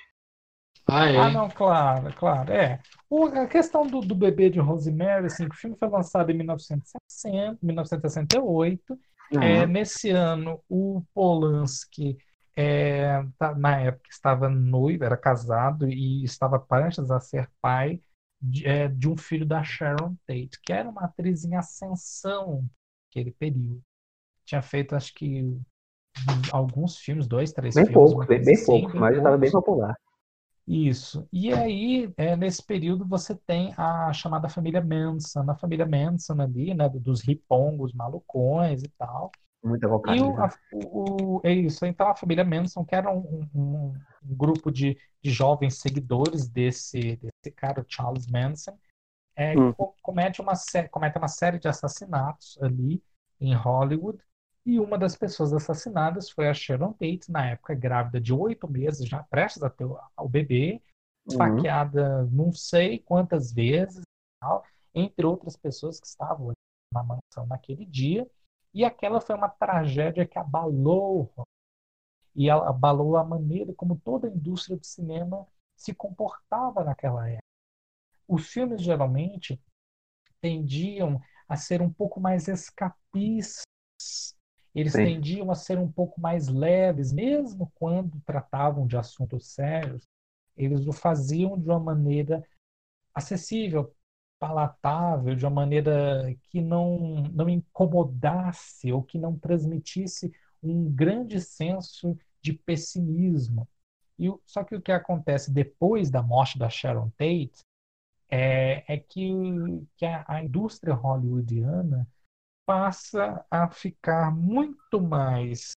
Ah, é. Ah, não, claro, claro, é. O- a questão do, do bebê de Rosemary, assim, que o filme foi lançado em 1960, 1968. É, Uhum. nesse ano, o Polanski, é, tá- na época, estava noivo, era casado e estava prestes a ser pai de, é, de um filho da Sharon Tate, que era uma atriz em ascensão naquele período. Tinha feito, acho que, alguns filmes, dois, três Bem filmes, poucos, uma bem, bem assim, poucos, mas estava bem popular. Isso. E aí, é, nesse período, você tem a chamada família Manson. A família Manson ali, né, dos ripongos, malucões e tal. Muita E vocaria. o, a- o- é isso. Então, a família Manson, que era um, um- um grupo de, de jovens seguidores desse, desse cara, Charles Manson, é, Hum. co- comete, uma, comete uma série de assassinatos ali em Hollywood. E uma das pessoas assassinadas foi a Sharon Tate, na época grávida de oito meses, já prestes a ter o, o bebê, Uhum. esfaqueada não sei quantas vezes, e tal, entre outras pessoas que estavam na mansão naquele dia. E aquela foi uma tragédia que abalou e abalou a maneira como toda a indústria do cinema se comportava naquela época. Os filmes geralmente tendiam a ser um pouco mais escapistas, eles Sim. tendiam a ser um pouco mais leves, mesmo quando tratavam de assuntos sérios, eles o faziam de uma maneira acessível, palatável, de uma maneira que não, não incomodasse ou que não transmitisse um grande senso de pessimismo. E, só que o que acontece depois da morte da Sharon Tate é, é que, que a, a indústria hollywoodiana passa a ficar muito mais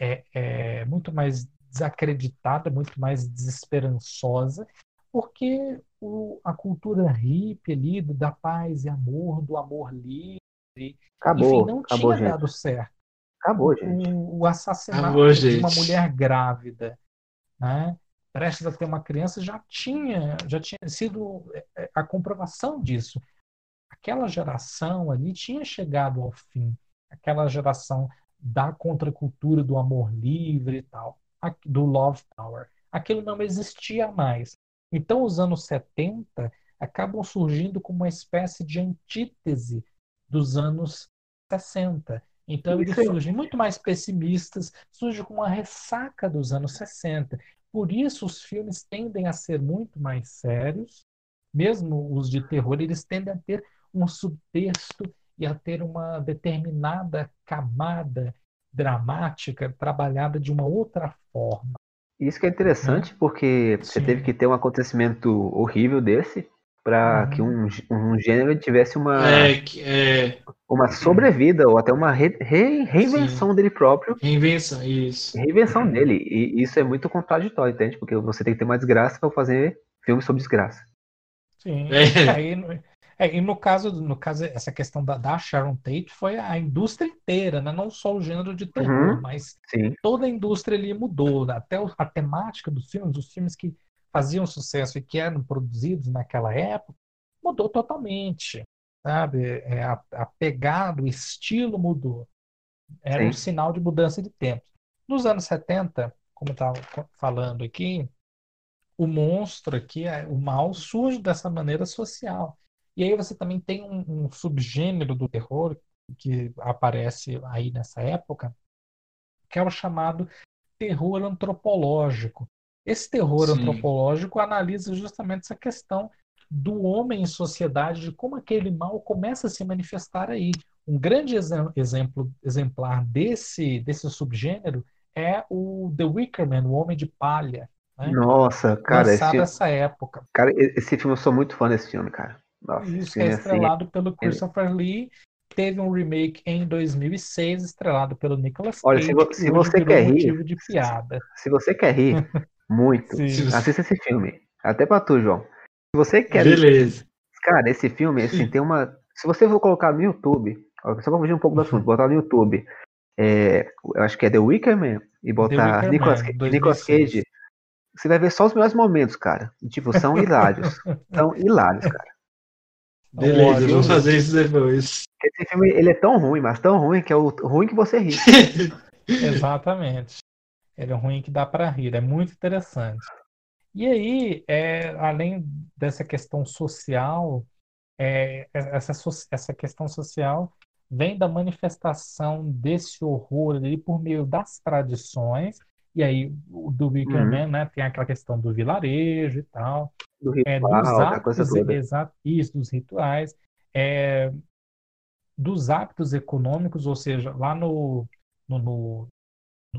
é, é, muito mais desacreditada, muito mais desesperançosa, porque o, a cultura hippie ali, do- da paz e amor, do amor livre, Acabou, enfim, não acabou, tinha gente. dado certo. Acabou, gente. O, o assassinato Acabou, de uma mulher grávida, né, prestes a ter uma criança, já tinha, já tinha sido é, é, a comprovação disso. Aquela geração ali tinha chegado ao fim. Aquela geração da contracultura do amor livre e tal, do Love Tower. Aquilo não existia mais. Então, os anos 70 acabam surgindo como uma espécie de antítese dos anos 60. Então, eles surgem muito mais pessimistas, surgem com uma ressaca dos anos 60. Por isso, os filmes tendem a ser muito mais sérios, mesmo os de terror, eles tendem a ter um subtexto e a ter uma determinada camada dramática trabalhada de uma outra forma. Isso que é interessante, porque você Sim. teve que ter um acontecimento horrível desse para Uhum. que um, um gênero tivesse uma, É, é uma sobrevida ou até uma re- re- reinvenção dele próprio, reinvenção, isso. reinvenção dele. E isso é muito contraditório, entende? Porque você tem que ter uma desgraça para fazer filme sobre desgraça. Sim. É. Aí, é, e no caso, no caso, essa questão da, da Sharon Tate foi a indústria inteira, né? Não só o gênero de terror, Uhum. mas Sim, toda a indústria ali mudou. né? Até o- a temática dos filmes, os filmes que faziam sucesso e que eram produzidos naquela época, mudou totalmente. Sabe? É, a, a pegada, o estilo mudou. Era Sim. um sinal de mudança de tempo. Nos anos 70, como eu estava falando aqui, o monstro aqui, é- o mal, surge dessa maneira social. E aí você também tem um, um subgênero do terror que aparece aí nessa época, que é o chamado terror antropológico. Esse terror Sim. antropológico analisa justamente essa questão do homem em sociedade, de como aquele mal começa a se manifestar aí. Um grande exem- exemplo exemplar desse, desse subgênero é o The Wicker Man, o Homem de Palha, né? Nossa, cara, esse, lançado nessa época. cara, esse filme eu sou muito fã desse filme, cara. Nossa, Isso que é assim, estrelado pelo Christopher Lee. Teve um remake em 2006, estrelado pelo Nicolas Olha, Cage, se vo- que se hoje você quer rir- de piada. se você quer rir muito, Sim. assista esse filme. Até pra tu, João. Se você quer Beleza. Cara, esse filme, assim, tem uma. Se você for colocar no YouTube, só pra fugir um pouco do assunto, botar no YouTube, é, eu acho que é The Wicker Man, e botar Wicker Nicolas, Man, Nicolas 2006. Cage, você vai ver só os melhores momentos, cara. E, tipo, são hilários. são hilários, cara. Beleza, vamos fazer isso depois. Esse filme, ele é tão ruim, mas tão ruim, que é o ruim que você ri. Exatamente. Ele é ruim que dá para rir, é muito interessante. E aí, é, além dessa questão social, é, essa, so- essa questão social vem da manifestação desse horror ali por meio das tradições. E aí, o do Wicker Uhum. Man, né, tem aquela questão do vilarejo e tal. Do é, ritual, dos da coisa hábitos, toda. exa- isso, dos rituais, é, dos hábitos econômicos, ou seja, lá no, no- no-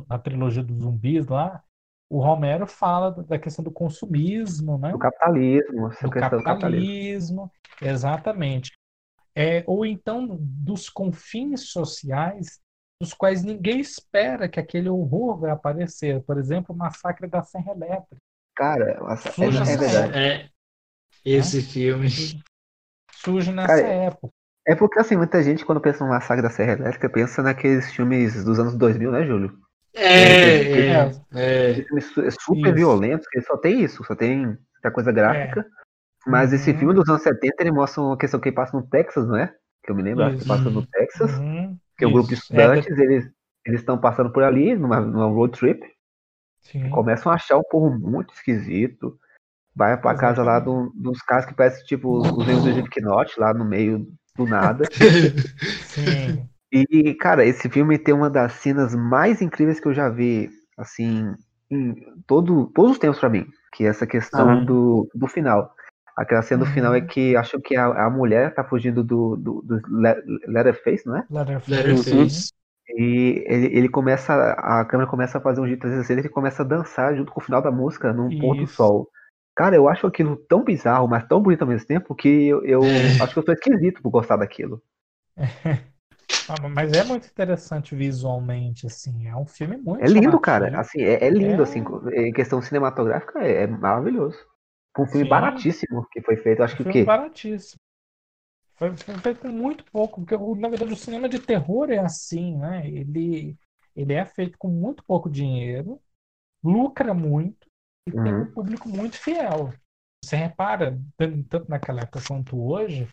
na trilogia dos zumbis lá, o Romero fala da questão do consumismo, né? Do capitalismo, do capitalismo. capitalismo, exatamente. É, ou então dos confins sociais dos quais ninguém espera que aquele horror vai aparecer. Por exemplo, o massacre da Serra Elétrica. Cara, é, Surge é essa verdade. É, esse filme. Surge nessa Cara, época. É porque, assim, muita gente, quando pensa no Massacre da Serra Elétrica, pensa naqueles filmes dos anos 2000, né, Júlio? É, é, é. Aqueles filmes su- super Isso. violentos, que só tem isso, só tem muita coisa gráfica. Mas esse Uhum. filme dos anos 70, ele mostra uma questão que passa no Texas, não é? Que eu me lembro, acho que passa no Texas. Uhum, Que é um grupo de. É, estudantes, eles eles estão passando por ali, numa, numa road trip, sim. começam a achar um povo muito esquisito. Vai pra casa lá do, dos caras que parecem tipo os os erros do Slipknot, lá no meio do nada. Sim. E, cara, esse filme tem uma das cenas mais incríveis que eu já vi, assim, em todo, todos os tempos pra mim. Que é essa questão Aham. do, do final. Aquela cena do final é Uhum. que acho que a, a mulher tá fugindo do, do, do Le- Leatherface, não é? Leatherface. Leatherface. E ele, ele começa, a câmera começa a fazer um giro 360 e ele começa a dançar junto com o final da música num pôr do Isso. sol. Cara, eu acho aquilo tão bizarro, mas tão bonito ao mesmo tempo que eu, eu acho que eu tô esquisito por gostar daquilo. Ah, Mas é muito interessante visualmente, assim. É um filme muito É lindo, chamativo. cara. Assim, é, é lindo, É. assim, em questão cinematográfica é, é maravilhoso. Um filme Sim. baratíssimo que foi feito. Acho Um que o filme quê? baratíssimo. Foi, foi feito com muito pouco, porque o- na verdade o cinema de terror é assim, né? Ele, ele é feito com muito pouco dinheiro, lucra muito e tem Uhum. um público muito fiel. Você repara, tan- tanto naquela época quanto hoje,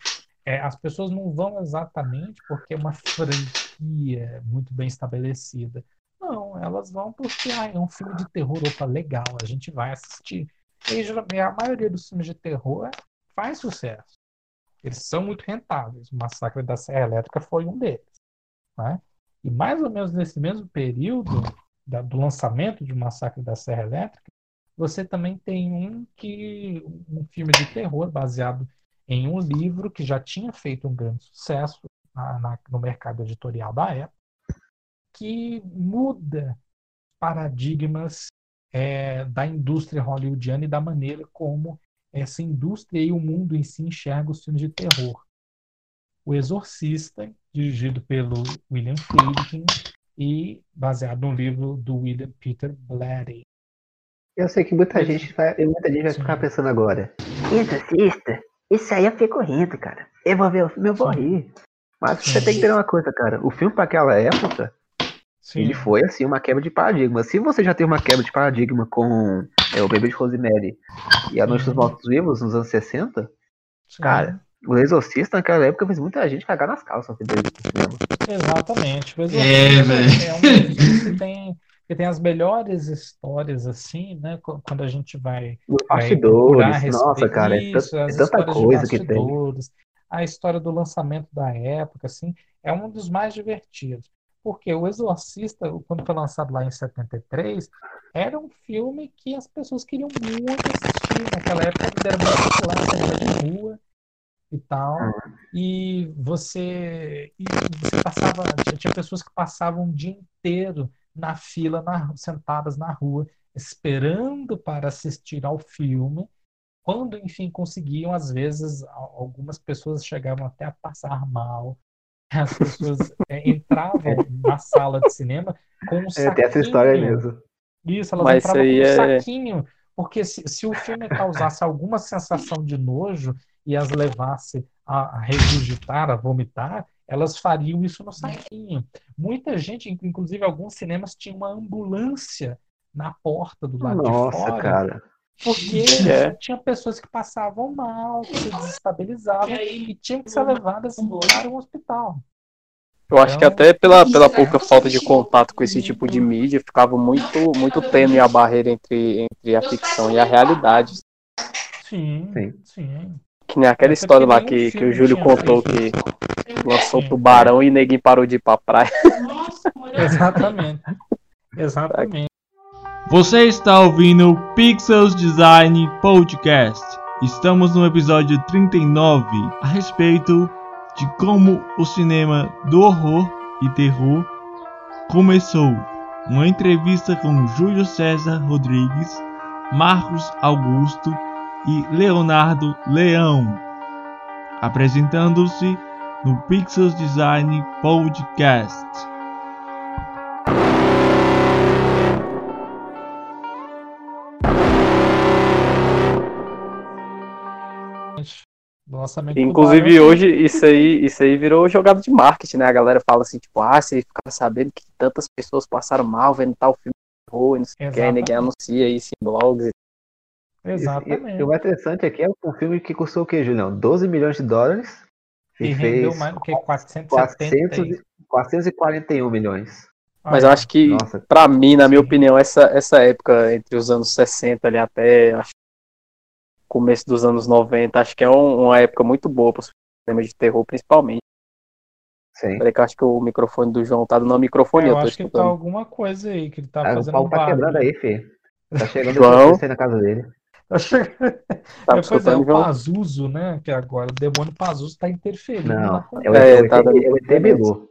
é, as pessoas não vão exatamente porque é uma franquia muito bem estabelecida. Não, elas vão porque ah, é um filme de terror, opa, legal, a gente vai assistir. E a maioria dos filmes de terror faz sucesso. Eles são muito rentáveis. O Massacre da Serra Elétrica foi um deles. né? E mais ou menos nesse mesmo período da- do lançamento de Massacre da Serra Elétrica, você também tem um que um filme de terror baseado em um livro que já tinha feito um grande sucesso na- na- no mercado editorial da época, que muda paradigmas é, da indústria hollywoodiana e da maneira como essa indústria e o mundo em si enxerga os filmes de terror. O Exorcista, dirigido pelo William Friedkin e baseado no livro do William Peter Blatty. Eu sei que muita gente vai, muita gente vai Sim. ficar pensando agora. Exorcista? Isso aí eu fico rindo, cara. Eu vou ver o filme, eu vou Sim. rir. Mas você Sim. tem que entender uma coisa, cara. O filme pra aquela época, Sim, ele foi assim uma quebra de paradigma. Se você já teve uma quebra de paradigma com é, o Bebê de Rosemary e A Noite dos Uhum. Mortos Vivos nos anos 60, sim. cara, o Exorcista naquela época fez muita gente cagar nas calças assim. Exatamente. O É, Exorcista velho. é um que tem, que tem as melhores histórias, assim, né? Qu- Quando a gente vai Os bastidores, nossa, cara, é, é tanta coisa que tem. a história do lançamento da época, assim, é um dos mais divertidos. Porque o Exorcista, quando foi lançado lá em 73, era um filme que as pessoas queriam muito assistir. Naquela época ele era muito popular, era de rua e tal. E você, e você passava, tinha, tinha pessoas que passavam o dia inteiro na fila, na- sentadas na rua, esperando para assistir ao filme. Quando, enfim, conseguiam, às vezes, algumas pessoas chegavam até a passar mal. As pessoas é, entravam na sala de cinema com um É, tem essa história saquinho. mesmo. Isso, elas Mas entravam isso com um é- saquinho, porque se, se o filme causasse alguma sensação de nojo e as levasse a, a regurgitar, a vomitar, elas fariam isso no saquinho. Muita gente, in- inclusive alguns cinemas, tinham uma ambulância na porta do lado de Nossa, fora, cara. Porque É. tinha pessoas que passavam mal, que se desestabilizavam e tinham que ser levadas para um hospital. Eu acho que Então- até pela, pela pouca falta de contato com esse tipo de mídia, ficava muito, muito tênue a barreira entre, entre a ficção e a realidade. Sim, Sim. sim. Que nem aquela Até história lá que, que o Júlio contou que lançou o Tubarão e ninguém parou de ir pra praia. Exatamente. Exatamente. Você está ouvindo o Pixels Design Podcast. Estamos no episódio 39 a respeito de como o cinema do horror e terror começou. Uma entrevista com Júlio César Rodrigues, Marcos Augusto e Leonardo Leão, apresentando-se no Pixels Design Podcast. Do lançamento do Inclusive Tubarão, hoje isso aí, isso aí virou jogada de marketing, né? A galera fala assim, tipo, ah, você fica sabendo que tantas pessoas passaram mal vendo tal filme de horror, e não sei o que, aí ninguém anuncia isso em blogs. Exatamente. E, e o mais interessante aqui é um filme que custou o quê, Julião? 12 milhões de dólares. E E rendeu fez mais do que 470. 400, e- 441 milhões. Mas eu acho que, Nossa. pra mim, na minha Sim. opinião, essa, essa época entre os anos 60 ali até acho, começo dos anos 90. Acho que é um- uma época muito boa para o cinema de terror, principalmente. Sim. Peraí que eu acho que o microfone do João tá dando microfone, É, eu eu acho que tá alguma coisa aí, que ele tá Ah, o fazendo pau um tá quebrando aí, filho. Tá chegando João? aí na casa dele. Tá chegando- Tá É, pois é, o João? Pazuzu, né? Que agora o demônio Pazuzu tá interferindo Não, é o, É, é o, tá ET dando o Bilu.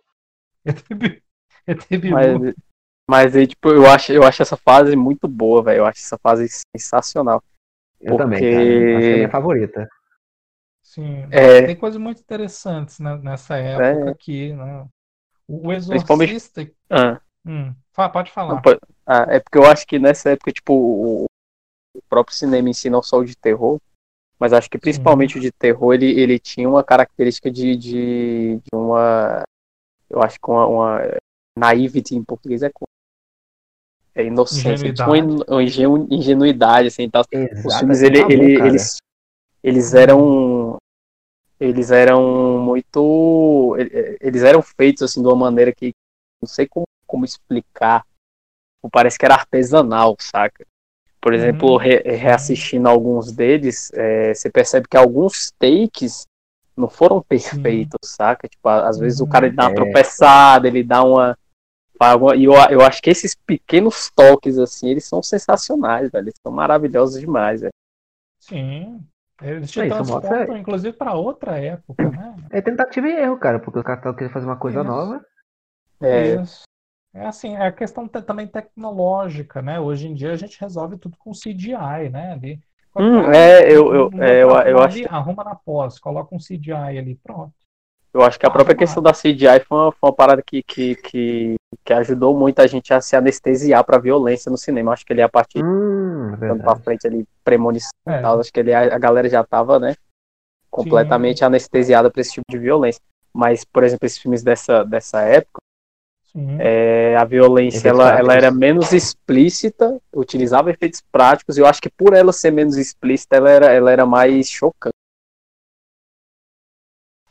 ET Bilu. Mas, mas aí, tipo, eu acho, eu acho essa fase muito boa, velho. Eu acho essa fase sensacional. Eu também, Porque- cara. Acho que é a minha favorita. Sim. É. Tem coisas muito interessantes né, nessa época É. aqui, né? O o Principalmente- Exorcista. Ah, Hum, fa- pode falar. pode- ah, é porque eu acho que nessa época, tipo, o, o próprio cinema em si, não só o de terror, mas acho que principalmente o de terror, ele, ele tinha uma característica de, de, de uma. Eu acho que uma, uma naivety em português é, é inocência, tinha uma, in- uma ingenu- ingenuidade, assim, tal. Exato. Os filmes ele, tá bom, ele- eles eles eram eles eram muito eles eram feitos assim de uma maneira que não sei como, como explicar parece que era artesanal saca por exemplo Uhum. re- reassistindo alguns deles é, você percebe que alguns takes não foram perfeitos saca tipo às vezes o cara dá uma É. tropeçada ele dá uma e eu, eu acho que esses pequenos toques assim eles são sensacionais velho eles são maravilhosos demais velho. Sim. Eles te É, isso transportam, mostra- inclusive, para outra época, né? É tentativa e erro, cara, porque o cara tá querendo fazer uma coisa Isso. nova. É, Isso. É assim, é a questão também tecnológica, né? Hoje em dia a gente resolve tudo com CGI, né? Ali. Hum, é, eu- eu- é, eu- outro eu ali, acho- Arruma na pós, coloca um CGI ali, pronto. Eu acho que a própria Ah, questão da CGI foi uma, foi uma parada que, que, que, que ajudou muito a gente a se anestesiar pra violência no cinema. Acho que ele, a partir Hum, do pra frente, ali, premonição e É. tal, acho que ele, a, a galera já tava, né, completamente anestesiada pra esse tipo de violência. Mas, por exemplo, esses filmes dessa, dessa época, Sim. é, a violência ela, ela era menos explícita, utilizava efeitos práticos, e eu acho que por ela ser menos explícita, ela era, ela era mais chocante.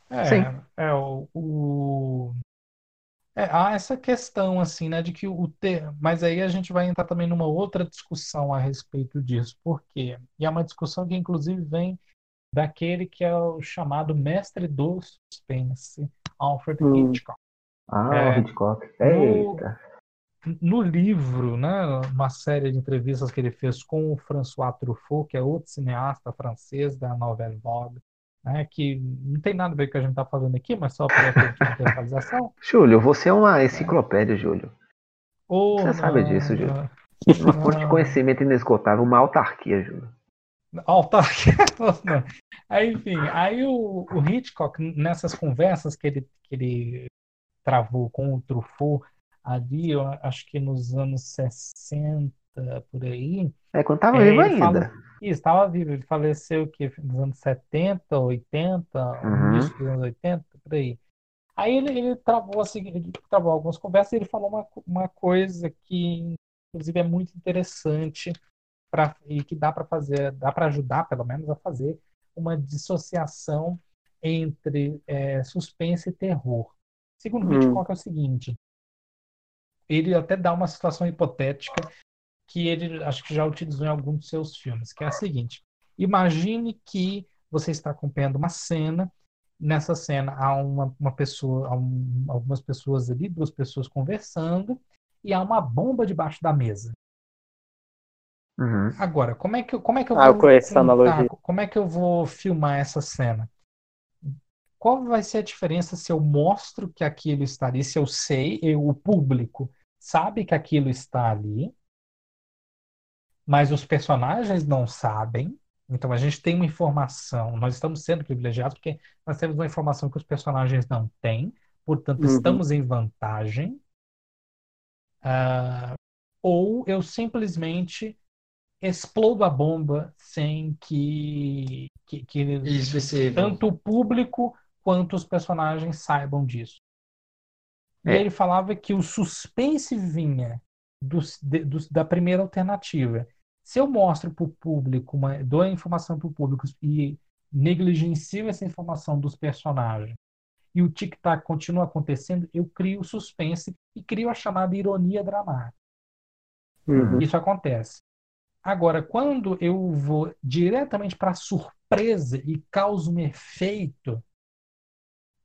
É, Sim. É o, o- é, há essa questão assim, né, de que o ter, mas aí a gente vai entrar também numa outra discussão a respeito disso, por quê? E é uma discussão que inclusive vem daquele que é o chamado mestre do suspense, Alfred Hum. Hitchcock. Ah, É. Hitchcock. No- Eita. No livro, né, uma série de entrevistas que ele fez com o François Truffaut, que é outro cineasta francês da Nouvelle Vague, né, que não tem nada a ver com o que a gente está falando aqui, mas só para contextualização. Júlio, você é uma enciclopédia, Júlio. Ou Você sabe não, disso, Júlio. não. Uma fonte de conhecimento inesgotável, uma autarquia, Júlio. Autarquia. não. Aí, enfim, aí o, o Hitchcock, nessas conversas que ele, que ele travou com o Truffaut ali, eu acho que nos anos 60, por aí, É, quando tava É, vivo ele ainda. fala- Ih, estava vivo, ele faleceu o quê? Nos anos 70, 80, Uhum. início dos anos 80, por aí. Aí ele, ele travou, assim, ele travou algumas conversas e ele falou uma, uma coisa que, inclusive, é muito interessante pra, e que dá para fazer, dá para ajudar, pelo menos, a fazer uma dissociação entre é, suspense e terror. Segundo Hum. Hitchcock é o seguinte, ele até dá uma situação hipotética que ele acho que já utilizou em algum dos seus filmes, que é a seguinte: imagine que você está acompanhando uma cena, nessa cena há uma, uma pessoa, há um- algumas pessoas ali, duas pessoas conversando, e há uma bomba debaixo da mesa. Uhum. Agora, como é que eu, como é que eu Ah, eu vou analogia. como é que eu vou filmar essa cena? Qual vai ser a diferença se eu mostro que aquilo está ali, se eu sei, eu- o público sabe que aquilo está ali, mas os personagens não sabem. Então a gente tem uma informação, nós estamos sendo privilegiados porque nós temos uma informação que os personagens não têm, portanto Uhum. estamos em vantagem. Ah, ou eu simplesmente explodo a bomba sem que, que, que tanto o público quanto os personagens saibam disso. E É. ele falava que o suspense vinha dos- de- dos- da primeira alternativa. Se eu mostro para o público, uma, dou a informação para o público e negligencio essa informação dos personagens, e o tic-tac continua acontecendo, eu crio suspense e crio a chamada ironia dramática. Uhum. Isso acontece. Agora, quando eu vou diretamente para a surpresa e causo um efeito,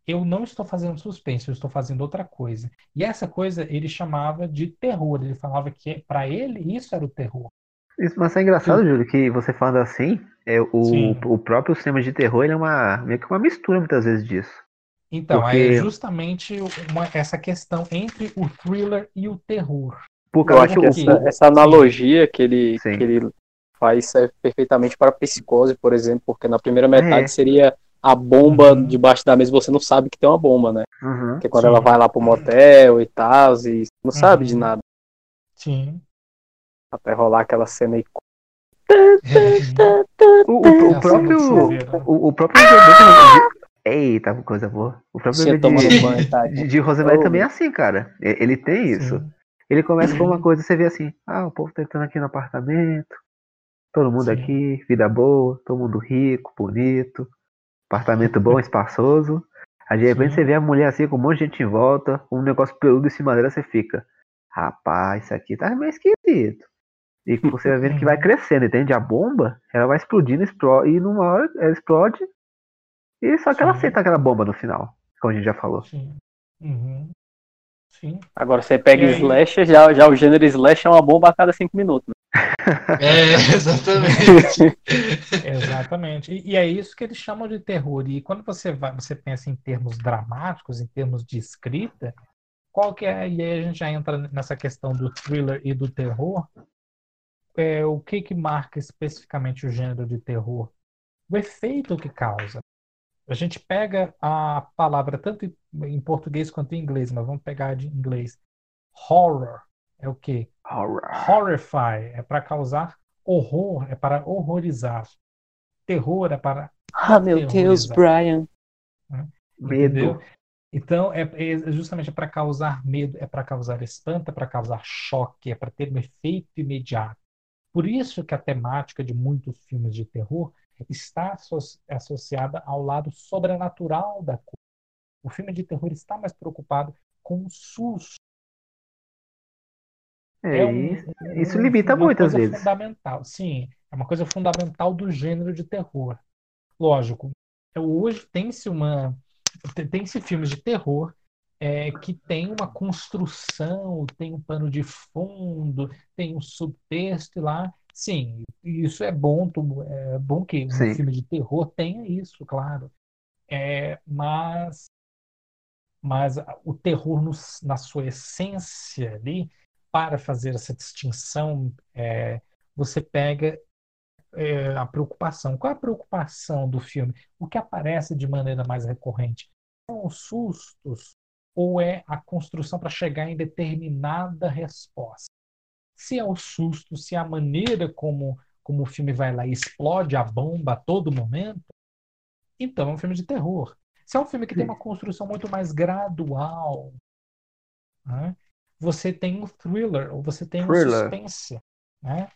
eu não estou fazendo suspense, eu estou fazendo outra coisa. E essa coisa ele chamava de terror. Ele falava que para ele isso era o terror. Isso, mas é engraçado, Sim. Júlio, que você falando assim, é, o, o próprio cinema de terror ele é uma, meio que uma mistura muitas vezes disso. Então, Porque... é justamente uma, essa questão entre o thriller e o terror. Porque eu acho que essa, essa analogia que ele, que ele faz serve perfeitamente para psicose, por exemplo, porque na primeira metade é. seria a bomba uhum. debaixo da mesa, você não sabe que tem uma bomba, né? Uhum. Porque quando Sim. ela vai lá pro motel e tal, e não uhum. sabe de nada. Sim. Até rolar aquela cena aí. O, o, o próprio. O, o próprio. Eita, coisa boa. O próprio de, banho, tá? de, de Rosemary também é assim, cara. Ele tem isso. Sim. Ele começa com uma coisa, você vê assim, ah, o povo tá entrando aqui no apartamento, todo mundo Sim. aqui, vida boa, todo mundo rico, bonito, apartamento bom, espaçoso. Aí de repente Sim. você vê a mulher assim com um monte de gente em volta, um negócio peludo em cima dela, você fica, rapaz, isso aqui tá meio esquisito. E você vai vendo que vai crescendo, entende? A bomba, ela vai explodindo, explode, e numa hora ela explode, e só que Sim. ela aceita aquela bomba no final, como a gente já falou. Sim. Uhum. Sim. Agora você pega Slash, já, já o gênero Slash é uma bomba a cada cinco minutos. Né? É, exatamente. exatamente. E, e, é isso que eles chamam de terror. E quando você vai, você pensa em termos dramáticos, em termos de escrita, qual que é, e aí a gente já entra nessa questão do thriller e do terror, é, o que que marca especificamente o gênero de terror? O efeito que causa. A gente pega a palavra tanto em português quanto em inglês, mas vamos pegar de inglês. Horror é o quê? Horror. Horrify é para causar horror, é para horrorizar. Terror é para. Ah, meu Deus, Brian. Né? Medo. Então, é, é justamente para causar medo, é para causar espanto, é para causar choque, é para ter um efeito imediato. Por isso que a temática de muitos filmes de terror está associada ao lado sobrenatural da coisa. O filme de terror está mais preocupado com o susto. É, é um, isso limita muitas vezes. Fundamental, sim, é uma coisa fundamental do gênero de terror. Lógico, hoje tem-se uma tem-se filmes de terror é, que tem uma construção, tem um pano de fundo, tem um subtexto lá Sim, isso é bom, é bom que um Sim. filme de terror tenha isso, claro. É, mas, mas o terror no, na sua essência ali, para fazer essa distinção, é, você pega é, a preocupação. Qual é a preocupação do filme? O que aparece de maneira mais recorrente? São os sustos ou é a construção para chegar em determinada resposta? se é o susto, se é a maneira como, como o filme vai lá e explode a bomba a todo momento, então é um filme de terror. Se é um filme que tem uma construção muito mais gradual, né? você tem um thriller, ou você tem thriller. um suspense. Né?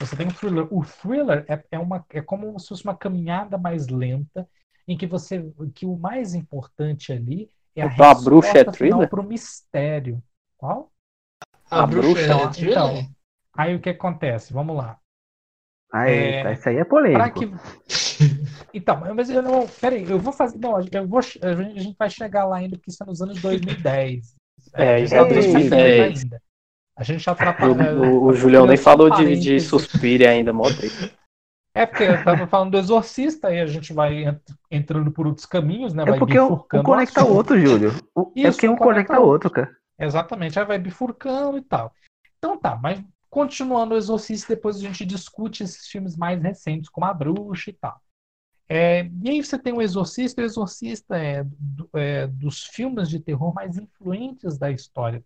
Você tem um thriller. O thriller é, é, uma, é como se fosse uma caminhada mais lenta, em que você que o mais importante ali é a então, a bruxa é para o mistério. Qual? A, a bruxa, bruxa é então, aí o que acontece? Vamos lá. Ah, é, isso aí é polêmico. Que... Então, mas eu não. Peraí, eu vou fazer. Não, eu vou, a gente vai chegar lá ainda, porque isso é nos anos 2010. É, isso é 2010. Ainda. A gente já trabalha. O, o Julião nem falou de, de Suspire ainda, mostrei. É, porque eu tava falando do Exorcista e a gente vai entrando por outros caminhos, né? É vai porque um, um conecta o outro, Júlio. O, é Isso, é porque um conecta o outro, cara. Exatamente, aí vai bifurcando e tal. Então tá, mas continuando o Exorcista, depois a gente discute esses filmes mais recentes, como A Bruxa e tal. É, e aí você tem o Exorcista, o Exorcista é, é, dos filmes de terror mais influentes da história.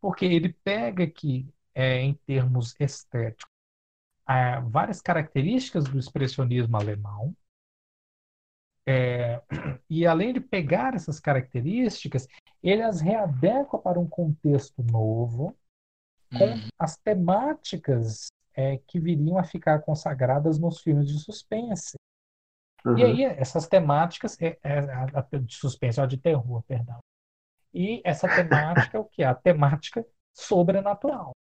Porque ele pega aqui, é, em termos estéticos, várias características do expressionismo alemão, é, e além de pegar essas características, ele as readequa para um contexto novo, com uhum. as temáticas é, que viriam a ficar consagradas nos filmes de suspense. Uhum. E aí, essas temáticas, é, é, de suspense, ó, de terror, perdão. E essa temática é o que? A temática sobrenatural.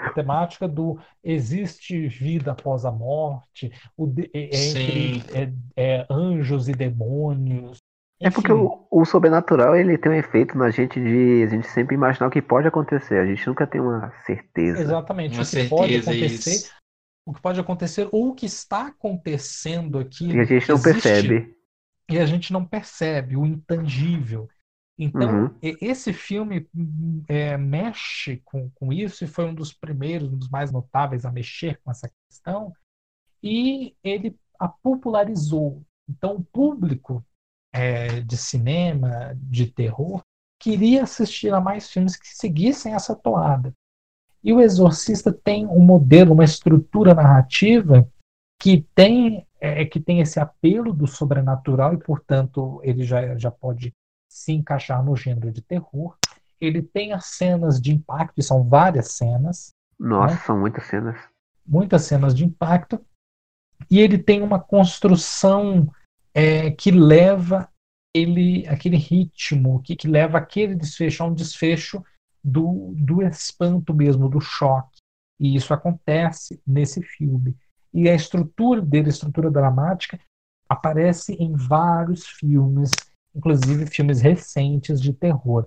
A temática do existe vida após a morte, o de, é, é entre é, é, anjos e demônios. É porque o, o, sobrenatural ele tem um efeito na gente de a gente sempre imaginar o que pode acontecer. A gente nunca tem uma certeza. Exatamente. Uma o que certeza, pode acontecer, isso. o que pode acontecer ou o que está acontecendo aqui. E a gente não existe, percebe. E a gente não percebe o intangível. Então, uhum. esse filme é, mexe com, com isso e foi um dos primeiros, um dos mais notáveis a mexer com essa questão. E ele a popularizou. Então, o público é, de cinema, de terror, queria assistir a mais filmes que seguissem essa toada. E o Exorcista tem um modelo, uma estrutura narrativa que tem é, que tem esse apelo do sobrenatural e, portanto, ele já, já pode se encaixar no gênero de terror. Ele tem as cenas de impacto, e são várias cenas. Nossa, né? são muitas cenas. Muitas cenas de impacto. E ele tem uma construção é, que leva ele, aquele ritmo, que, que leva aquele desfecho a um desfecho do, do espanto mesmo, do choque. E isso acontece nesse filme. E a estrutura dele, a estrutura dramática, aparece em vários filmes inclusive filmes recentes de terror.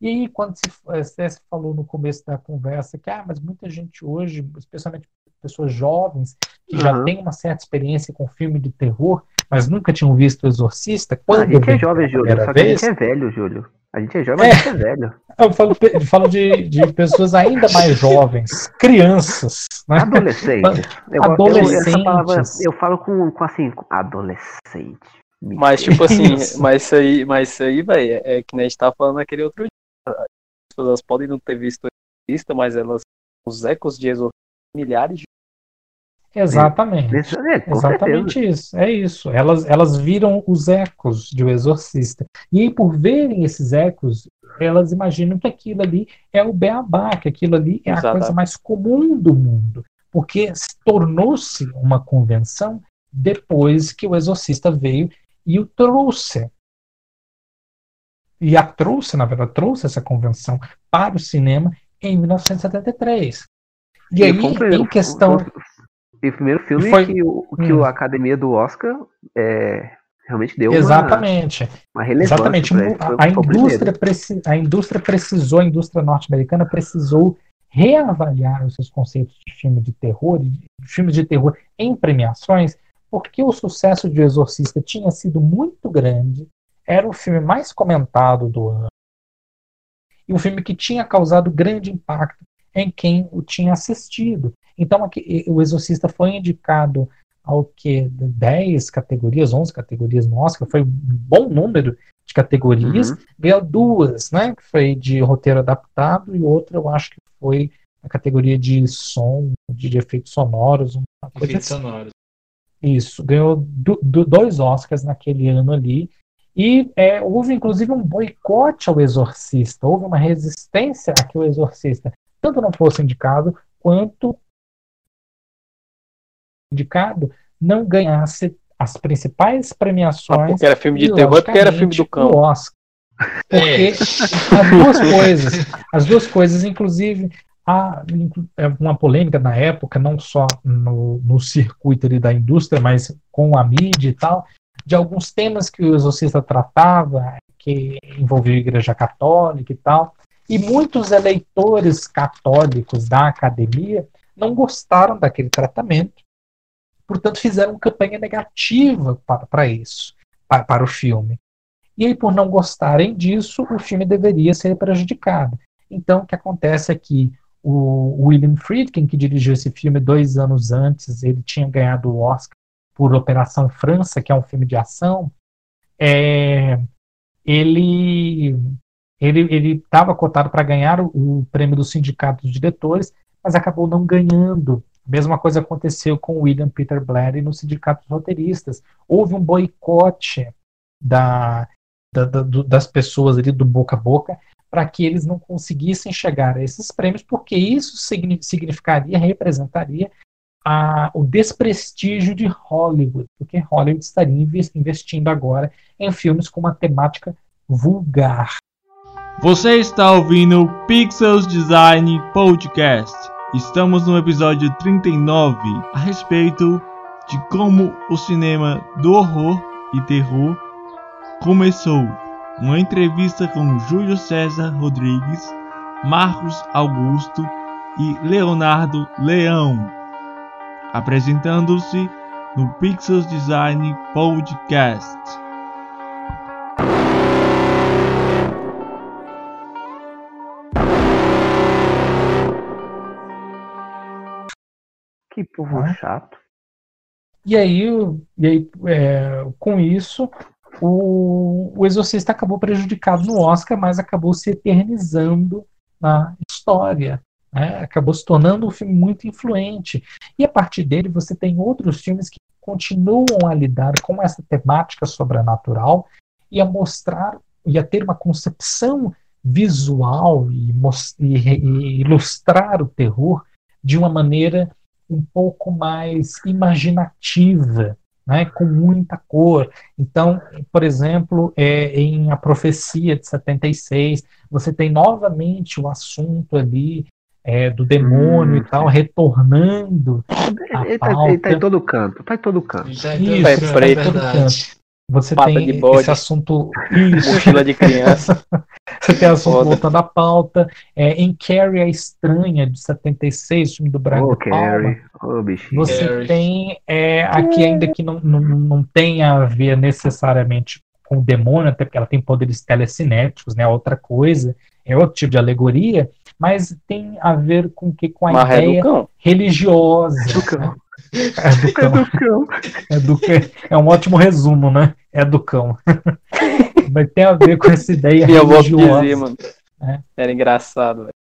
E aí, quando se, eh, você falou no começo da conversa que, ah, mas muita gente hoje, especialmente pessoas jovens, que uhum. já têm uma certa experiência com filme de terror, mas nunca tinham visto o Exorcista, quando a gente é jovem, Júlio, só que vez, a gente é velho, Júlio. A gente é jovem, é, a gente é velho. Eu falo, falo de, de pessoas ainda mais jovens, crianças. Né? Adolescentes. Eu, adolescentes. Eu, palavra, eu falo com, com assim, adolescente. Mas, tipo assim, mas isso aí, mas isso aí, velho, é, é que nem a gente tava falando naquele outro dia. As pessoas podem não ter visto isso, mas elas, os ecos de exorcismo, milhares de. Exatamente. É, Exatamente certeza. isso. É isso. Elas, elas viram os ecos de O Exorcista. E aí, por verem esses ecos, elas imaginam que aquilo ali é o beabá, que aquilo ali é Exatamente. a coisa mais comum do mundo. Porque tornou-se uma convenção depois que o Exorcista veio e o trouxe. E a trouxe, na verdade, trouxe essa convenção para o cinema em 1973. E, e aí, em questão. E o primeiro filme foi... que, o, que hum. a academia do Oscar é, realmente deu Exatamente. uma, uma relevância. Exatamente. A, a, indústria preci, a indústria precisou, a indústria norte-americana precisou reavaliar os seus conceitos de filme de terror, de filme de terror em premiações, porque o sucesso de Exorcista tinha sido muito grande, era o filme mais comentado do ano, e um filme que tinha causado grande impacto em quem o tinha assistido. Então, aqui, o Exorcista foi indicado ao que 10 categorias, 11 categorias no Oscar, foi um bom número de categorias, uhum. ganhou duas, né, que foi de roteiro adaptado e outra eu acho que foi a categoria de som, de, de efeitos sonoros, uma coisa efeitos assim. sonoros. Isso, ganhou do, do, dois Oscars naquele ano ali. E é, houve inclusive um boicote ao Exorcista, houve uma resistência a que o Exorcista tanto não fosse indicado, quanto indicado não ganhasse as principais premiações. Ah, porque era filme de terror, porque era filme do cão. Oscar. Porque é. as duas coisas, as duas coisas, inclusive, há é uma polêmica na época, não só no, no circuito da indústria, mas com a mídia e tal, de alguns temas que o exorcista tratava, que envolvia a Igreja Católica e tal. E muitos eleitores católicos da academia não gostaram daquele tratamento, portanto, fizeram campanha negativa para, para isso, para, para o filme. E aí, por não gostarem disso, o filme deveria ser prejudicado. Então, o que acontece é que o William Friedkin, que dirigiu esse filme dois anos antes, ele tinha ganhado o Oscar por Operação França, que é um filme de ação. É, ele ele estava cotado para ganhar o, o, prêmio do Sindicato dos Diretores, mas acabou não ganhando. Mesma coisa aconteceu com William Peter Blatty no Sindicato dos Roteiristas. Houve um boicote da, da, da, das pessoas ali do boca a boca, para que eles não conseguissem chegar a esses prêmios, porque isso significaria, representaria a, o desprestígio de Hollywood, porque Hollywood estaria investindo agora em filmes com uma temática vulgar. Você está ouvindo o Pixels Design Podcast. Estamos no episódio 39 a respeito de como o cinema do horror e terror começou. Uma entrevista com Júlio César Rodrigues, Marcos Augusto e Leonardo Leão, apresentando-se no Pixels Design Podcast. Que povo chato. E aí, e aí é, com isso, o, o Exorcista acabou prejudicado no Oscar, mas acabou se eternizando na história. né? Acabou se tornando um filme muito influente. E a partir dele, você tem outros filmes que continuam a lidar com essa temática sobrenatural e a mostrar e a ter uma concepção visual e, e e ilustrar o terror de uma maneira um pouco mais imaginativa, né, com muita cor. Então, por exemplo, é, em A Profecia de 76, você tem novamente o assunto ali é, do demônio Hum, e tal, retornando. Ele tá, ele tá em todo canto, tá em todo canto. Isso, é preto. verdade. Você Pata tem esse assunto. Isso, Mochila de criança. você tem assunto Foda. voltando à pauta. É, em Carrie a Estranha, de 76, filme do Ô, De Palma. Carrie. Ô, bichinho. Você Carrie. tem é, aqui, ainda que não, não, não tem a ver necessariamente com o demônio, até porque ela tem poderes telecinéticos, né? Outra coisa, é outro tipo de alegoria, mas tem a ver com que com a Marré do ideia cão. religiosa. Do cão. É do É cão. do cão. É, do cão. é um ótimo resumo, né? É do cão. Mas tem a ver com essa ideia Minha avó que religiosa. dizia, mano. É. Era engraçado, velho.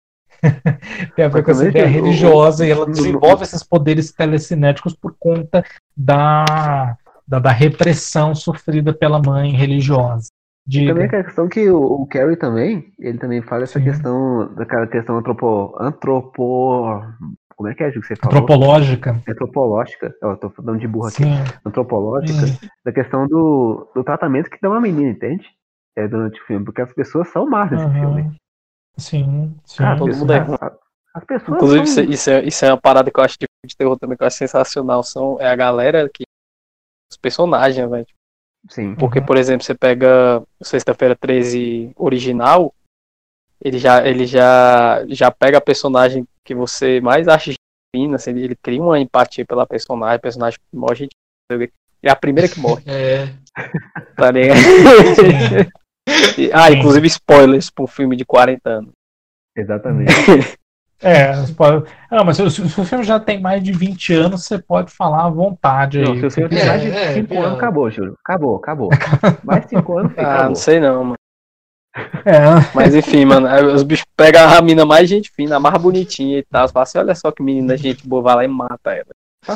Tem a ver com essa ideia religiosa e ela desenvolve esses poderes telecinéticos por conta da, da, da repressão sofrida pela mãe religiosa. Diga. Também a questão que o, o Carrie também, ele também fala essa Sim. questão, daquela questão antropo, antropo, como é que é que você falou? antropológica. Antropológica, ó, tô falando de burro aqui, antropológica, da questão do, do tratamento que dá uma menina, entende? É, durante o filme, porque as pessoas são más nesse Aham. filme. Sim, sim. Cara, todo mundo é ruim. As pessoas Inclusive, são... isso, isso é, isso é uma parada que eu acho de de terror também, que eu acho sensacional. São, é a galera que. Os personagens, velho. Sim. Porque, Uhum. por exemplo, você pega Sexta-feira 13 original, ele já, ele já, já pega a personagem que você mais acha fina, assim, ele cria uma empatia pela personagem, a personagem que morre, é a primeira que morre, É. tá ligado? Ah, inclusive spoilers pra um filme de 40 anos. Exatamente. É, pode... Não, mas se, o- se o filme já tem mais de 20 anos, você pode falar à vontade aí. Não, se o filme tem É, mais de é, 5 pior. anos, acabou, Júlio. Acabou, acabou. Mais 5 anos, Ah, acabou. não sei não, mano. É, Mas enfim, mano, aí os bichos pegam a mina mais gente fina, a mais bonitinha e tal. Você fala assim, olha só que menina gente boa, vai lá e mata ela. Tá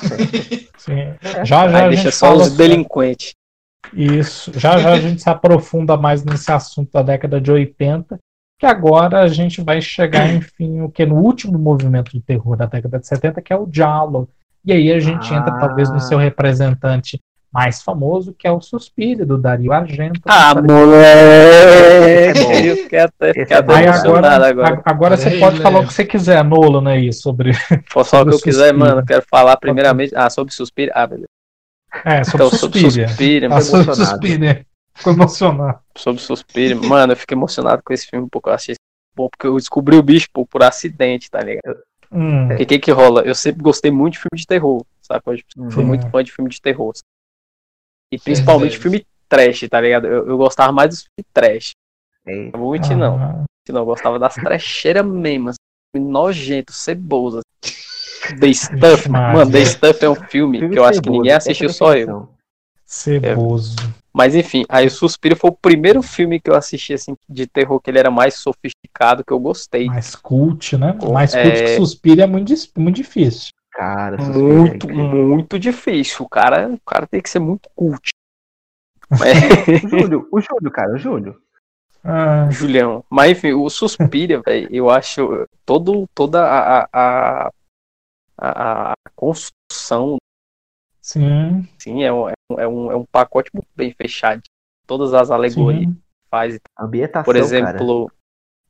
sim. Já já aí a deixa gente só fala os delinquentes. Isso. Já já a gente se aprofunda mais nesse assunto da década de 80, que agora a gente vai chegar, enfim, o que no último movimento de terror da década de 70, que é o Giallo. E aí a gente entra Ah. talvez no seu representante mais famoso, que é o Suspiro, do Dario Argento. Ah, moleque! é é até. Aí emocionado agora, agora. agora você pode né? falar o que você quiser, Nolan, aí, sobre, Posso falar o que eu sobre quiser, Suspiro. mano. Eu quero falar primeiramente. Ah, sobre Suspira. Ah, beleza. é, sobre Então, sobre Suspiria. Suspira, Ah, sobre emocionado. Suspiria. Ficou emocionado. Sobre Suspira. Mano, eu fiquei emocionado com esse filme, porque eu achei bom, porque eu descobri o bicho pô, por acidente, tá ligado? Hum, Porque o que que rola? Eu sempre gostei muito de filme de terror, sabe? Eu Uhum. sou Sim. muito fã de filme de terror. sabe? E principalmente Certo. filme trash, tá ligado? Eu, eu gostava mais dos filmes trash. É, Não vou mentir, não. ah, Não, eu gostava das trecheiras mesmo. Assim, filme nojento, ceboso. assim. The Stuff, mano, The Stuff é um filme, filme que eu acho que ceboso, ninguém é assistiu, só eu. Ceboso. Mas enfim, aí o Suspiro foi o primeiro filme que eu assisti assim de terror que ele era mais sofisticado, que eu gostei. Mais cult, né? Mais cult é- que Suspira é muito, muito difícil. Cara, é Muito, muito difícil. O cara, o cara tem que ser muito cult. Mas, O Júlio, o Júlio, cara, o Júlio. Ah, Julião. Mas enfim, o Suspira, velho, eu acho todo, toda a, a, a, a- construção, sim, assim, é um, é um- é um, é um pacote muito bem fechado. Todas as alegorias sim. que faz. Ambientação, Por exemplo,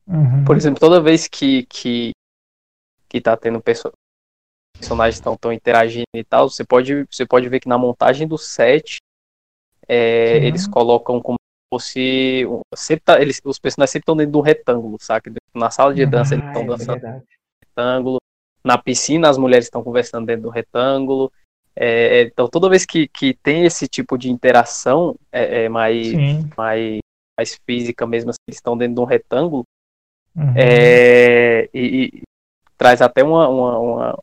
Uhum. por exemplo, toda vez que, que, que tá tendo perso personagens estão tão interagindo e tal, você pode, você pode ver que na montagem do set é, eles colocam como se fosse. Sempre tá, eles, os personagens sempre estão dentro de um retângulo, saca? Na sala de dança eles estão Ah, é dançando verdade. retângulo. Na piscina as mulheres estão conversando dentro do retângulo. É, então toda vez que, que tem esse tipo de interação é, é mais, Sim. mais, mais física mesmo, assim, eles estão dentro de um retângulo, Uhum. é, e, e traz até uma, uma, uma,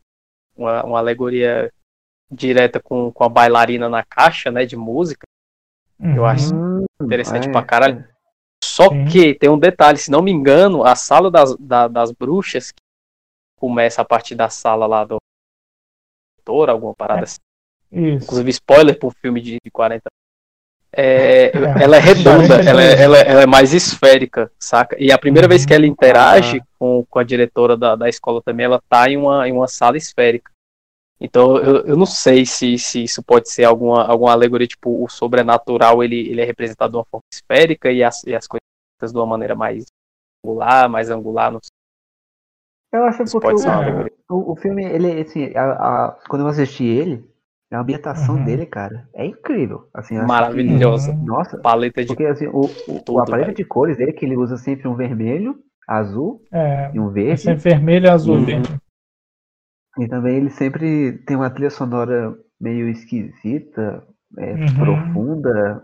uma, uma alegoria direta com, com a bailarina na caixa, né, de música, eu Uhum. acho Hum, interessante é, pra caralho. Só Sim. que tem um detalhe, se não me engano, a sala das, da- das bruxas que começa a partir da sala lá do doutor, alguma parada assim. Isso. Inclusive, spoiler pro filme de, de 40 é, É, ela é redonda, ela é, ela, é- ela é mais esférica, saca? E a primeira Uhum. vez que ela interage com, com a diretora da, da escola também, ela tá em uma, em uma sala esférica. Então, eu, eu não sei se, se isso pode ser alguma, alguma alegoria, tipo, o sobrenatural ele, ele é representado de uma forma esférica e as, e as coisas de uma maneira mais angular, mais angular, não sei. Eu acho Isso porque pode o, É. o, o filme, ele, assim, a- a- quando eu assisti ele, a ambientação Uhum. dele, cara, é incrível. Assim, Maravilhosa. que- nossa, Paleta de porque assim, o, o, Tudo, a paleta velho. de cores dele, que ele usa sempre um vermelho, azul É, e um é verde. sempre vermelho e azul. Uhum. verde. E também ele sempre tem uma trilha sonora meio esquisita, é, Uhum. profunda.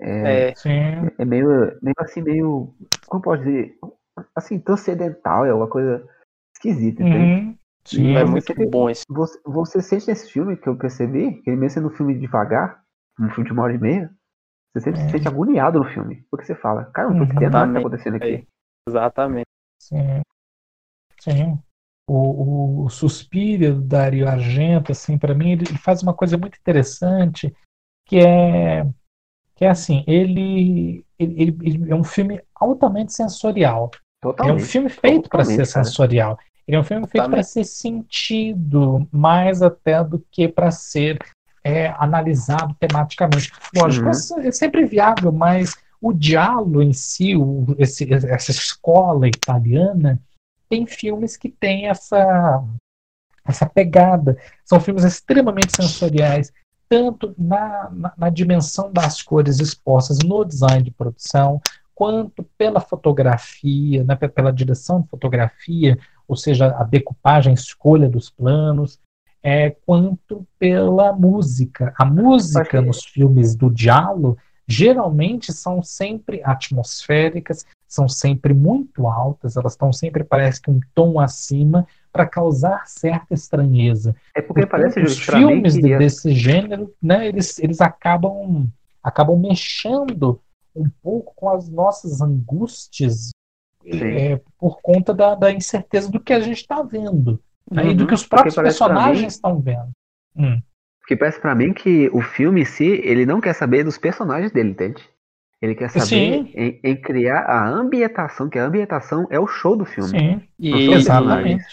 É, É, Sim. é meio, meio assim, meio. Como pode dizer? Assim, transcendental, é uma coisa esquisita? Uhum. Sim. E é muito bom esse. Você, você sente nesse filme que eu percebi, que ele mesmo sendo um filme devagar, um filme de uma hora e meia, você sempre se É. sente agoniado no filme. Porque você fala, cara, eu não tô entendendo nada que tá Exatamente. acontecendo aqui. Exatamente. Sim. Sim. O, o Suspiria do Dario Argento, assim, para mim, ele faz uma coisa muito interessante, que é que é assim, ele, ele, ele- ele é um filme altamente sensorial. Ele é um Totalmente. filme feito para ser Totalmente, cara. sensorial. Ele é um filme feito para ser sentido, mais até do que para ser é, analisado tematicamente. Lógico, Uhum. isso é sempre viável, mas o diálogo em si, o- esse- essa escola italiana, tem filmes que têm essa, essa pegada. São filmes extremamente sensoriais, tanto na, na, na dimensão das cores expostas no design de produção, quanto pela fotografia, né, pe- pela direção de fotografia, ou seja, a decupagem, a escolha dos planos, é, quanto pela música. A música nos filmes do Giallo geralmente são sempre atmosféricas, são sempre muito altas, elas estão sempre, parece que um tom acima, para causar certa estranheza. É porque Portanto, parece os filmes que de- desse gênero, né, eles, eles acabam, acabam mexendo um pouco com as nossas angústias é, por conta da, da incerteza do que a gente está vendo né, e do Uhum. que os próprios personagens estão vendo. Hum, Porque parece pra mim que o filme em si, ele não quer saber dos personagens dele, entende? Ele quer saber em, em criar a ambientação, que a ambientação é o show do filme. sim, E, exatamente.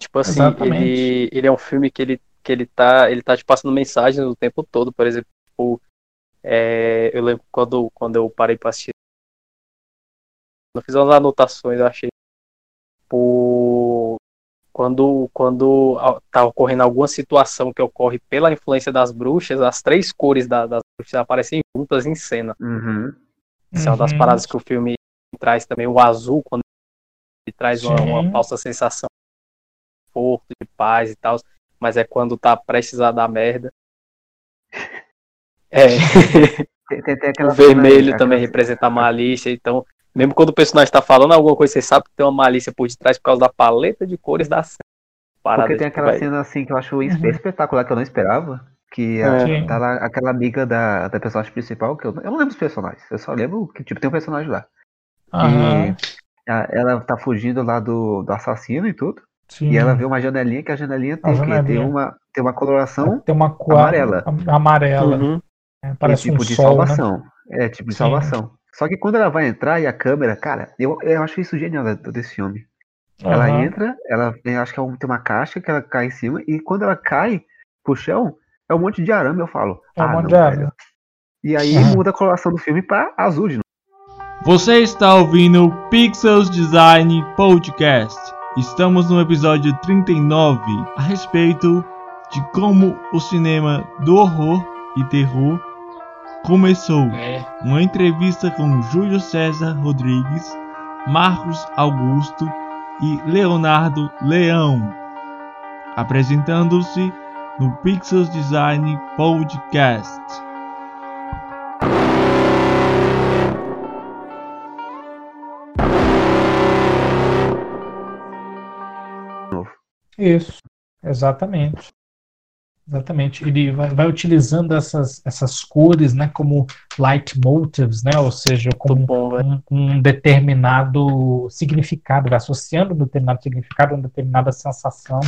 tipo assim, Exatamente. ele, ele é um filme que ele, que ele tá, ele tá te passando mensagens o tempo todo, por exemplo, tipo, é, eu lembro quando, quando eu parei pra assistir, eu fiz umas anotações, eu achei, tipo, quando, quando a- tá ocorrendo alguma situação que ocorre pela influência das bruxas, as três cores da- das bruxas aparecem juntas em cena. Uhum. Isso é uma das Uhum. paradas que o filme traz também, o azul, quando ele traz uma, uma falsa sensação de conforto, de paz e tal, mas é quando tá prestes a dar merda. É, Tem, tem, tem o vermelho cena- também aquela- representa a malícia, então, mesmo quando o personagem tá falando alguma coisa, você sabe que tem uma malícia por detrás por causa da paleta de cores da cena. Parada, Porque tem aquela cena assim que eu acho Uhum. espetacular, que eu não esperava. Que É. a- Sim. tá lá aquela amiga da, da personagem principal, que eu, eu não lembro dos personagens, eu só lembro que tipo, tem um personagem lá. Aham, A- ela tá fugindo lá do, do assassino e tudo. sim. E ela vê uma janelinha que a janelinha tem A o quê? Tem janelinha. uma, tem uma coloração Tem uma cor amarela. am- amarela. Uhum. Né, é Parece tipo um de sol, né? salvação. É, tipo de Sim. salvação. Só que quando ela vai entrar e a câmera, cara, eu, eu acho isso genial desse filme. Ela Aham. entra, ela eu acho que é um- tem uma caixa que ela cai em cima, e quando ela cai pro chão, é um monte de arame, eu falo. É um ah, monte não, de arame. velho. E aí Uhum. muda a coloração do filme pra azul de novo. Você está ouvindo o Pixels Design Podcast, Estamos no episódio 39 a respeito de como o cinema do horror e terror começou. É. Uma entrevista com Júlio César Rodrigues, Marcos Augusto e Leonardo Leão, apresentando-se no Pixels Design Podcast. Isso, exatamente. Exatamente. Ele vai, vai utilizando essas, essas cores né, como leitmotifs, né, ou seja, como bom, um, um determinado significado, vai associando um determinado significado a uma determinada sensação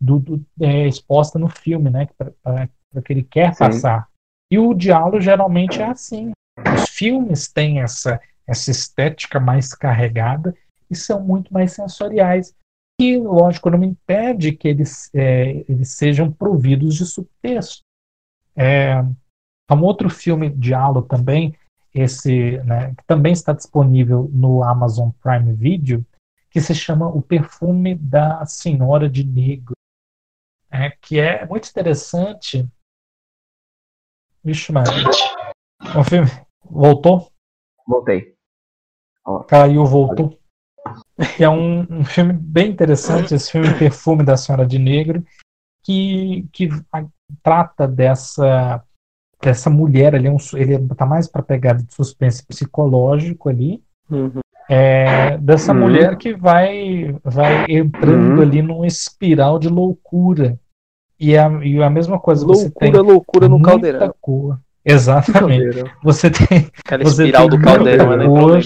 do, do- é, exposta no filme, né, para que ele quer Sim. passar. E o diálogo geralmente é assim. Os filmes têm essa, essa estética mais carregada e são muito mais sensoriais. E, lógico, não impede que eles, é, eles sejam providos de subtexto. É, há um outro filme de Halo também, esse, né, que também está disponível no Amazon Prime Video, que se chama O Perfume da Senhora de Negro, é, que é muito interessante. Vixe, Maria. O filme voltou? Voltei. Caiu, voltou. Que é um, um filme bem interessante, esse filme Perfume da Senhora de Negro, que, que a- trata dessa dessa mulher ali, um, su- ele tá mais para pegada de suspense psicológico ali, Uhum. é, dessa Uhum. mulher que vai vai entrando Uhum. ali num espiral de loucura. E a, e a mesma coisa, você tem Loucura, loucura no caldeirão. cor. Exatamente. Você tem Aquela você espiral tem do caldeirão muita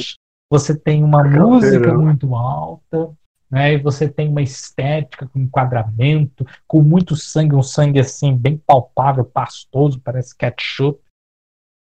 você tem uma música muito alta, né? E você tem uma estética com enquadramento, com muito sangue, um sangue assim bem palpável, pastoso, parece ketchup.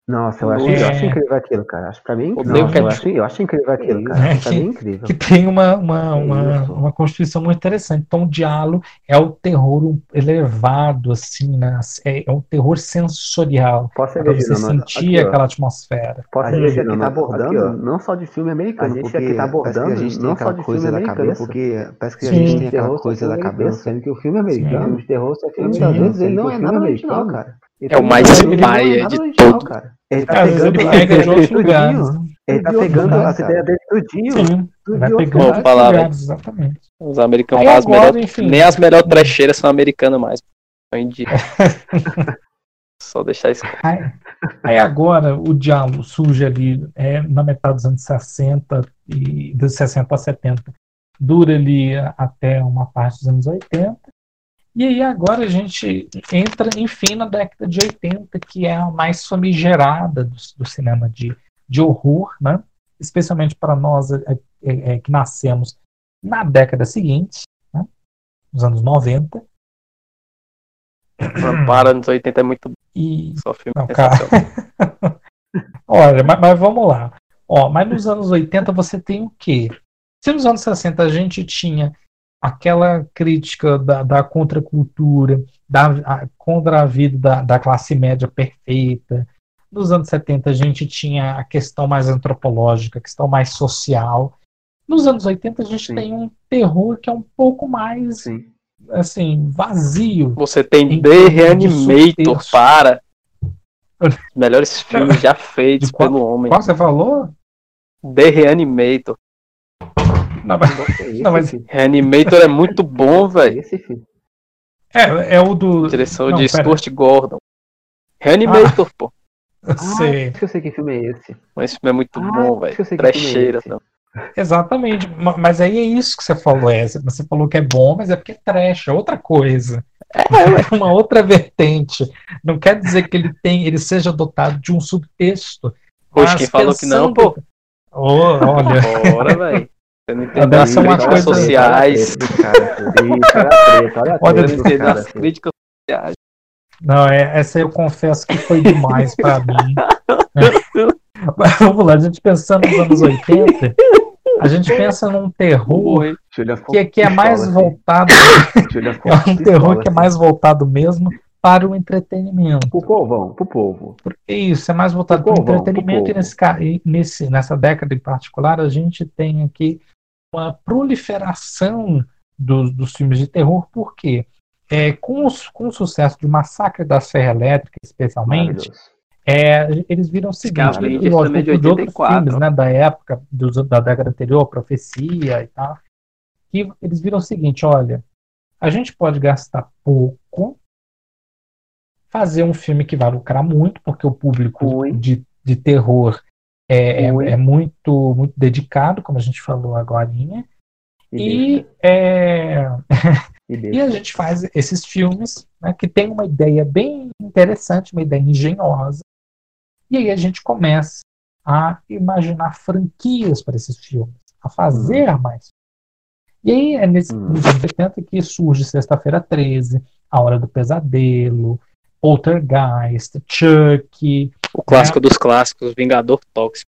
Nossa, eu acho, É. eu acho incrível aquilo, cara. Acho pra mim Odeio não, eu, acho, eu acho incrível aquilo, É, cara. Pra que- mim é incrível. que tem uma, uma, uma, isso. uma constituição muito interessante. Então, o diálogo é o terror elevado, assim, né? é, é um terror sensorial, Posso ver, você sentir aqui, aquela atmosfera. Posso A gente aqui tá aqui, abordando não só de filme americano, A gente porque aqui tá que abordando a gente tem não só de coisa filme da cabeça, americano, porque parece que a Sim. gente tem aquela coisa da cabeça, sendo que o filme americano, de terror, só filme Sim. muitas vezes ele não que é nada americano, cara. Ele É o tá mais é paia de original, todo. cara. Ele tá Às vezes pegando ele a pega de lugares. né? Ele tá pegando as ideias dele tudinho. Sim, tudo vai pegando exatamente. Os americanos, as melhor- enfim. nem as melhores trecheiras são americanas mais. Eu indico. Só deixar isso. Aí, aí agora o diálogo surge ali é, na metade dos anos 60 e dos 60 a 70. Dura ali até uma parte dos anos 80. E aí agora a gente entra, enfim, na década de 80, que é a mais famigerada do, do cinema de, de horror, né? especialmente para nós é, é, é, que nascemos na década seguinte, né? nos anos 90. Para nos 80 é muito bom. E Só filme Não, cara. Olha, mas, mas vamos lá. Ó, mas nos anos 80 você tem o quê? Se nos anos 60 a gente tinha aquela crítica da, da contracultura, da, a, contra a vida da, da classe média perfeita, nos anos 70 a gente tinha a questão mais antropológica, a questão mais social. Nos anos 80 a gente Sim. tem um terror que é um pouco mais Sim. assim, vazio. Você tem Em The Reanimator para. Melhores filmes já feitos qual- pelo homem. Qual você falou? The Reanimator. Não, mas, Esse Não, mas- Reanimator é muito bom, velho. Esse filme. é, é o do. Direção Não, de pera. Stuart Gordon. Reanimator, pô. Eu sei. Ah, acho que eu sei que filme é esse. Esse filme é muito Ah, bom, velho. é Trecheira. esse. não. Exatamente. Ma- Mas aí é isso que você falou. É, você falou que é bom, mas é porque é trash, é outra coisa. É uma outra vertente. Não quer dizer que ele tem, ele seja dotado de um subtexto. Poxa, Mas quem falou que não, pô? Ô, olha, Bora, velho. Você não entendeu as críticas sociais. Entendeu cara, as críticas sociais. não, é, essa eu confesso que foi demais pra mim. Mas vamos lá, a gente pensando nos anos 80, a gente pensa num terror que, que é mais pistola, assim. voltado, é um terror que é assim. mais voltado mesmo para o entretenimento. Pro povão, pro povo. Porque isso é mais voltado Pro para o entretenimento pro e nesse, ca- e nesse, nessa década em particular a gente tem aqui uma proliferação dos, dos filmes de terror, por quê? É, com, os, com o sucesso de Massacre da Serra Elétrica, especialmente, é, eles viram o seguinte, Scarlett lógico, de de outros 84. filmes né, da época, dos- da década anterior, Profecia e tal, que eles viram o seguinte, olha, a gente pode gastar pouco, fazer um filme que vai lucrar muito, porque o público de, de terror é, é, é muito, muito dedicado, como a gente falou agora, E, e, é, e a gente faz esses filmes né, que tem uma ideia bem interessante, uma ideia engenhosa. E aí a gente começa a imaginar franquias para esses filmes, a fazer mais. E aí é nesse, Hum. nos 80 que surge Sexta-feira 13, A Hora do Pesadelo, Poltergeist, Chuck, O clássico dos clássicos, Vingador Tóxico.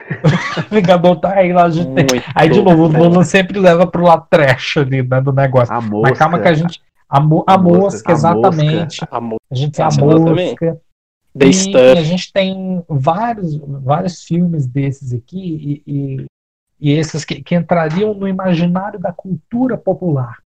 Vingador tá aí lá, a gente tem. Aí de novo, o Nolan sempre leva pro lado trash ali, né, do negócio. A mosca. Mas calma que a gente. A, mo- a A mosca, mosca, a exatamente. Amor. A gente tem a mosca. The E, e a Stuff. gente tem vários, vários filmes desses aqui, e, e, e esses que, que entrariam no imaginário da cultura popular.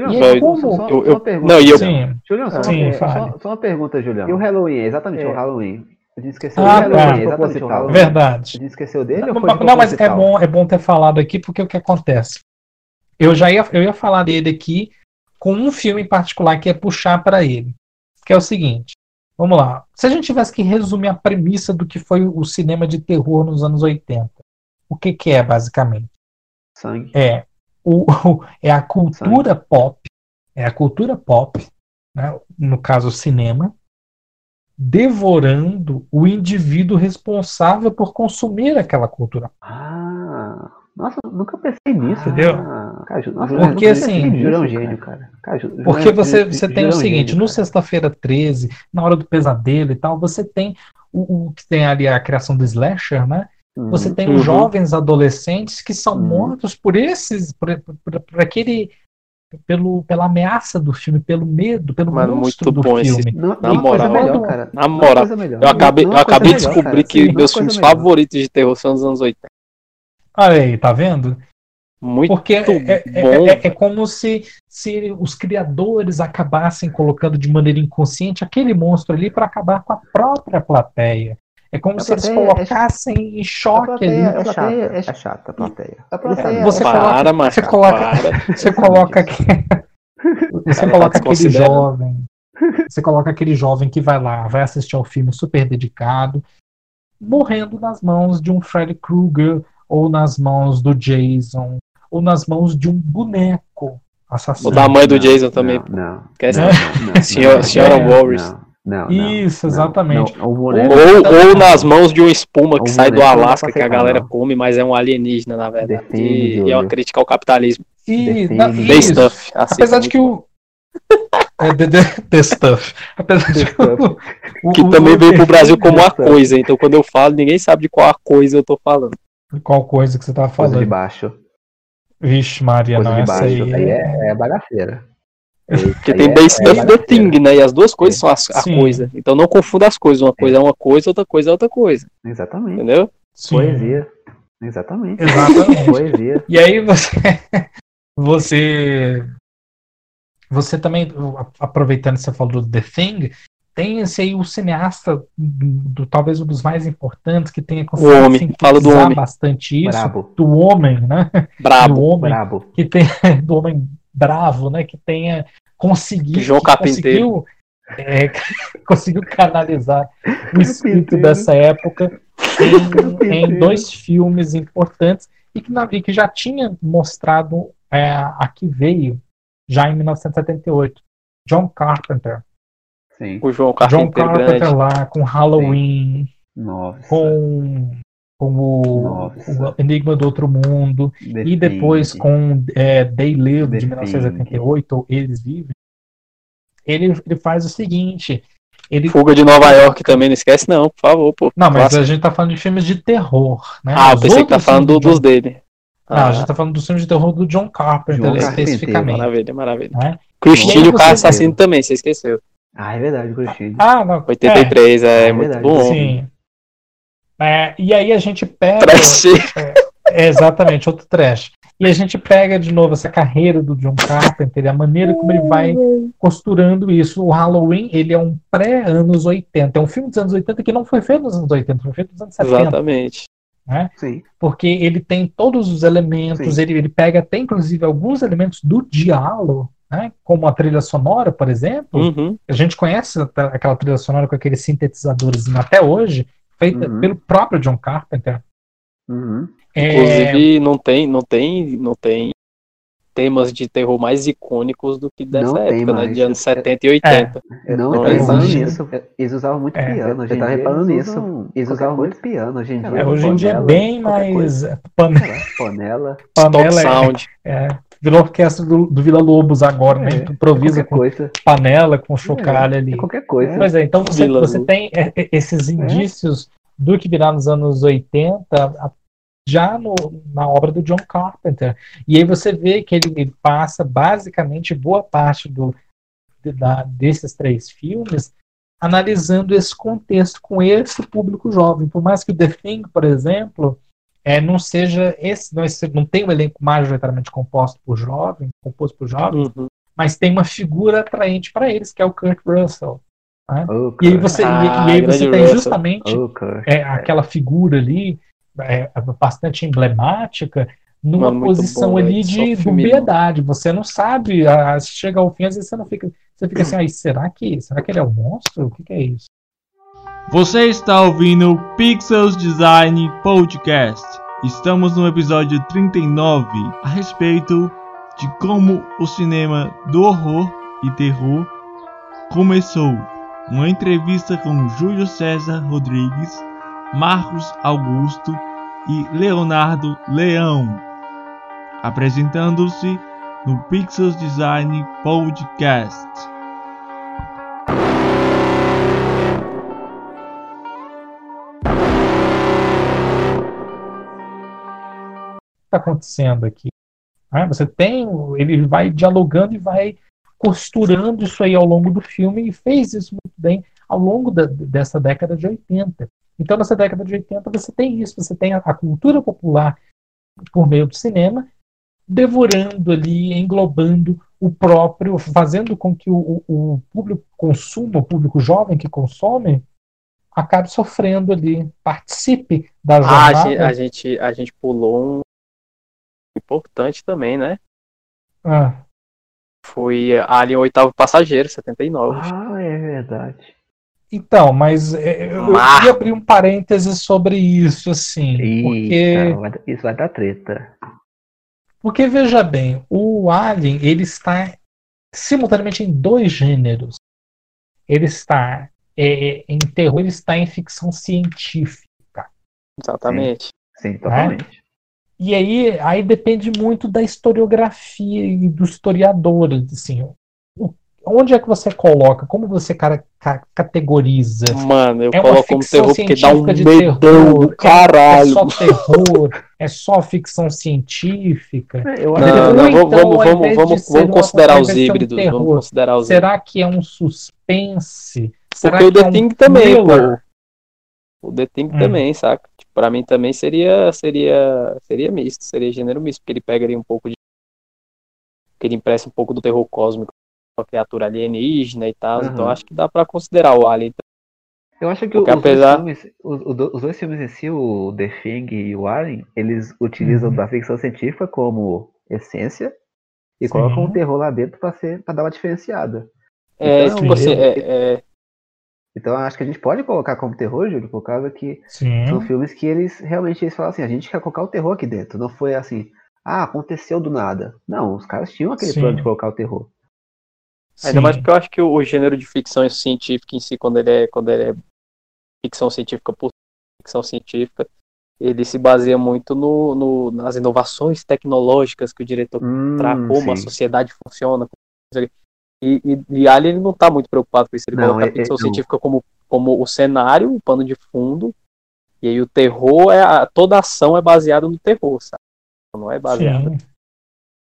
Julião, só, Eu- uma pergunta. não, eu- Sim. Julião, só, Sim, uma, fale. só, só uma pergunta, Julião. E o Halloween, exatamente, É. o Halloween. A gente esqueceu Ah, o tá. Exatamente o. Verdade. A gente esqueceu dele ou Não, não, mas é bom, é bom ter falado aqui, porque o que acontece? Eu já ia, eu ia falar dele aqui com um filme em particular que é puxar para ele. Que é o seguinte. Vamos lá. Se a gente tivesse que resumir a premissa do que foi o cinema de terror nos anos 80, o que, que é, basicamente? Sangue. É, o, o- é a cultura pop, é a cultura pop, né, no caso o cinema, devorando o indivíduo responsável por consumir aquela cultura Ah, nossa, nunca pensei nisso. Entendeu? Ah, nossa, Porque, assim, é um gênio, cara. Porque você, você tem o seguinte, gênio, no. Sexta-feira 13, na hora do pesadelo e tal, você tem o, o que tem ali a criação do slasher, né? Você tem Uhum. os jovens adolescentes que são Uhum. mortos por esses, por, por- por aquele, pelo, pela ameaça do filme, pelo medo, pelo Mano, monstro muito do bom esse- filme. Não, Na é coisa moral. melhor, cara. Na é moral. Eu acabei, eu é acabei de descobrir cara. que é meus filmes melhor. favoritos de terror são dos anos 80. Olha aí, tá vendo? Muito Porque é, é- é- bom. é- é como se, se os criadores acabassem colocando de maneira inconsciente aquele monstro ali para acabar com a própria plateia. É como A se eles é- colocassem em A choque plateia ali. é É chata, é é chata. a plateia. A plateia Você é coloca- para, mas você coloca- para. Você coloca aqui. Você coloca tá aquele desconsiderando. jovem. Você coloca aquele jovem que vai lá, vai assistir ao filme super dedicado, morrendo nas mãos de um Freddy Krueger, ou nas mãos do Jason, ou nas mãos de um boneco assassino. O da mãe do Jason também. Não, não. Não, não, não, Senhora- não, Senhora Walrus. Não, Isso, não, exatamente. não, o boneco- Ou, ou nas mãos de uma espuma que sai do dá Alasca que a galera não. come, mas é um alienígena, na verdade. Defende, e, e é uma crítica ao capitalismo. E, na- The The isso. Stuff. assista Apesar de que o. É, the, the, the stuff. Apesar de que o, o- que o- também o- veio pro Brasil como a Stuff. coisa. Então, quando eu falo, ninguém sabe de qual a coisa eu tô falando. Qual coisa que você tava Coisa de falando? baixo. Vixe, Maria, Coisa não, de essa baixo. aí. Aí é, é bagaceira. Porque Aí tem é- The é Stuff e The bagaceira. Thing, né? E as duas coisas são as- a Sim. coisa. Então não confunda as coisas. Uma coisa é uma coisa, outra coisa é outra coisa. Exatamente. Entendeu? Sim, Poesia. Exatamente. Exatamente. Poesia. E aí você. Você. Você também, aproveitando que você falou do The Thing, tem esse aí o cineasta, do, talvez um dos mais importantes, que tenha conseguido Homem, fala do Homem. bastante isso. Brabo. Do homem, né? Brabo. Do homem Brabo. que tem do homem bravo, né? Que tenha conseguido, João que Carpinteiro. conseguiu, é, conseguiu canalizar o espírito dessa época em, em dois filmes importantes e que, na- e que já tinha mostrado é, a que veio já em 1978. John Carpenter. Sim. O João John Carpinteiro Carpenter grande. lá com Halloween, Nossa. com, com o, Nossa. o Enigma do Outro Mundo. E depois com é, They Live, de Defende. 1988, ou Eles Vivem, ele, ele faz o seguinte. Ele, Fuga de Nova York também, não esquece não, por favor, pô. não, mas Clássico. a gente tá falando de filmes de terror, né? Ah, eu Os pensei que tá falando do- dos de John- dele. Não, Ah, a gente tá falando dos filmes de terror do John Carpenter, John Carpenter, especificamente. Maravilha, maravilha. né? O cara assassino também, você esqueceu. Ah, é verdade, Cristina. Ah, não. 83, é, É muito verdade. bom. É, sim. É, e aí a gente pega. Trash. É, exatamente, outro trash. E a gente pega de novo essa carreira do John Carpenter, a maneira como ele vai costurando isso. O Halloween, ele é um pré-anos 80. É um filme dos anos 80 que não foi feito nos anos 80, foi feito nos anos 70. Exatamente. Né? Sim. Porque ele tem todos os elementos, Sim. ele, ele pega até inclusive alguns elementos do diálogo, né? como a trilha sonora, por exemplo. Uhum. A gente conhece aquela trilha sonora com aqueles sintetizadores até hoje, feita Uhum. pelo próprio John Carpenter. Uhum. É, Inclusive, não tem, não tem, não tem temas de terror mais icônicos do que dessa Não tem época, né? De anos 70 e 80. Eu Não, reparando hoje. nisso. Eles usavam muito É, piano. Eu tava dia reparando eles nisso. usam- Eles usavam muito piano. Hoje em dia. é, hoje em dia é panela, bem mais. Panela. Stop panela é, Sound. é, virou orquestra do, do Vila Lobos agora, né? É, Tu improvisa Qualquer com coisa. panela, com chocalho ali. É qualquer coisa. Pois é, então você, Vila você tem é, é, esses indícios do que virá nos anos 80 a- já no- na obra do John Carpenter. E aí você vê que ele, ele passa basicamente boa parte do, de- da- desses três filmes analisando esse contexto com esse público jovem. Por mais que o The Thing, por exemplo, é, não seja esse, não, esse, não tem um elenco majoritariamente composto por jovens, composto por jovens, Uhum. mas tem uma figura atraente para eles, que é o Kurt Russell. Oh, E aí você, e- Ah, e aí você grande tem Russell. justamente Oh, é, aquela figura ali é, bastante emblemática numa Mano, posição bom, ali de dubiedade. Você não sabe, ah, chega ao fim, às vezes você não fica. Você fica assim, aí, será que, será que ele é um monstro? O que, que é isso? Você está ouvindo o Pixels Design Podcast. Estamos no episódio 39 a respeito de como o cinema do horror e terror começou. Uma entrevista com Júlio César Rodrigues, Marcos Augusto e Leonardo Leão, apresentando-se no Pixels Design Podcast. Está acontecendo aqui? né? Você tem, ele vai dialogando e vai costurando isso aí ao longo do filme e fez isso muito bem ao longo da- dessa década de 80. Então, nessa década de 80, você tem isso, você tem a, a cultura popular por meio do cinema devorando ali, englobando o próprio, fazendo com que o, o- o público consuma, o público jovem que consome, acabe sofrendo ali, participe da Ah, a jornada. gente, a, gente, a gente pulou um importante também, né? Ah, Foi Alien Oitavo Passageiro, 79. Ah, é verdade. Então, mas é, eu, eu Marco. queria abrir um parêntese sobre isso, assim, porque, Eita, dar- isso vai dar treta. porque veja bem, o Alien ele está simultaneamente em dois gêneros. Ele está é, em terror, ele está em ficção científica. Exatamente. Sim, totalmente. E aí, aí depende muito da historiografia e do historiador, assim, o- onde é que você coloca, como você cara, ca- categoriza? Mano, eu É uma coloco como ficção terror porque dá um científica de medão terror, do é- caralho. É só terror? É só ficção científica? É, Eu Não, acho Ou não, então, vamos, vamos, vamos, vamos considerar os um híbridos. terror. Vamos considerar os híbridos. Será que é um suspense? Será Porque o é The um Thing também, pô. O The Thing Hum. também, saca? Pra mim também seria, seria, seria misto, seria gênero misto, porque ele pega ali um pouco de. Porque ele empresta um pouco do terror cósmico, uma criatura alienígena e tal. Aham. Então acho que dá pra considerar o Alien. Eu acho que Porque os, apesar- dois filmes, os, os do- os dois filmes em si, o The Thing e o Alien, eles utilizam Uhum. da ficção científica como essência e Sim. colocam o terror lá dentro pra, ser, pra dar uma diferenciada. É, Então, tipo assim, é, é- Então eu acho que a gente pode colocar como terror, Júlio, por causa que Sim. são filmes que eles realmente eles falam assim, a gente quer colocar o terror aqui dentro. Não foi assim, ah, aconteceu do nada. Não, os caras tinham aquele Sim. plano de colocar o terror. Ainda sim. mais porque eu acho que o, gênero de ficção científica em si, quando ele é, quando ele é ficção científica por ficção científica, ele se baseia muito no, no- nas inovações tecnológicas que o diretor Hum, tra- como a sim. sociedade funciona. como- E, e, e Alien ele não tá muito preocupado com isso. Ele Não, coloca é- a ficção é- científica como, como o cenário, o pano de fundo, e aí o terror, é a, toda a ação é baseada no terror, sabe? Não é baseada. Sim.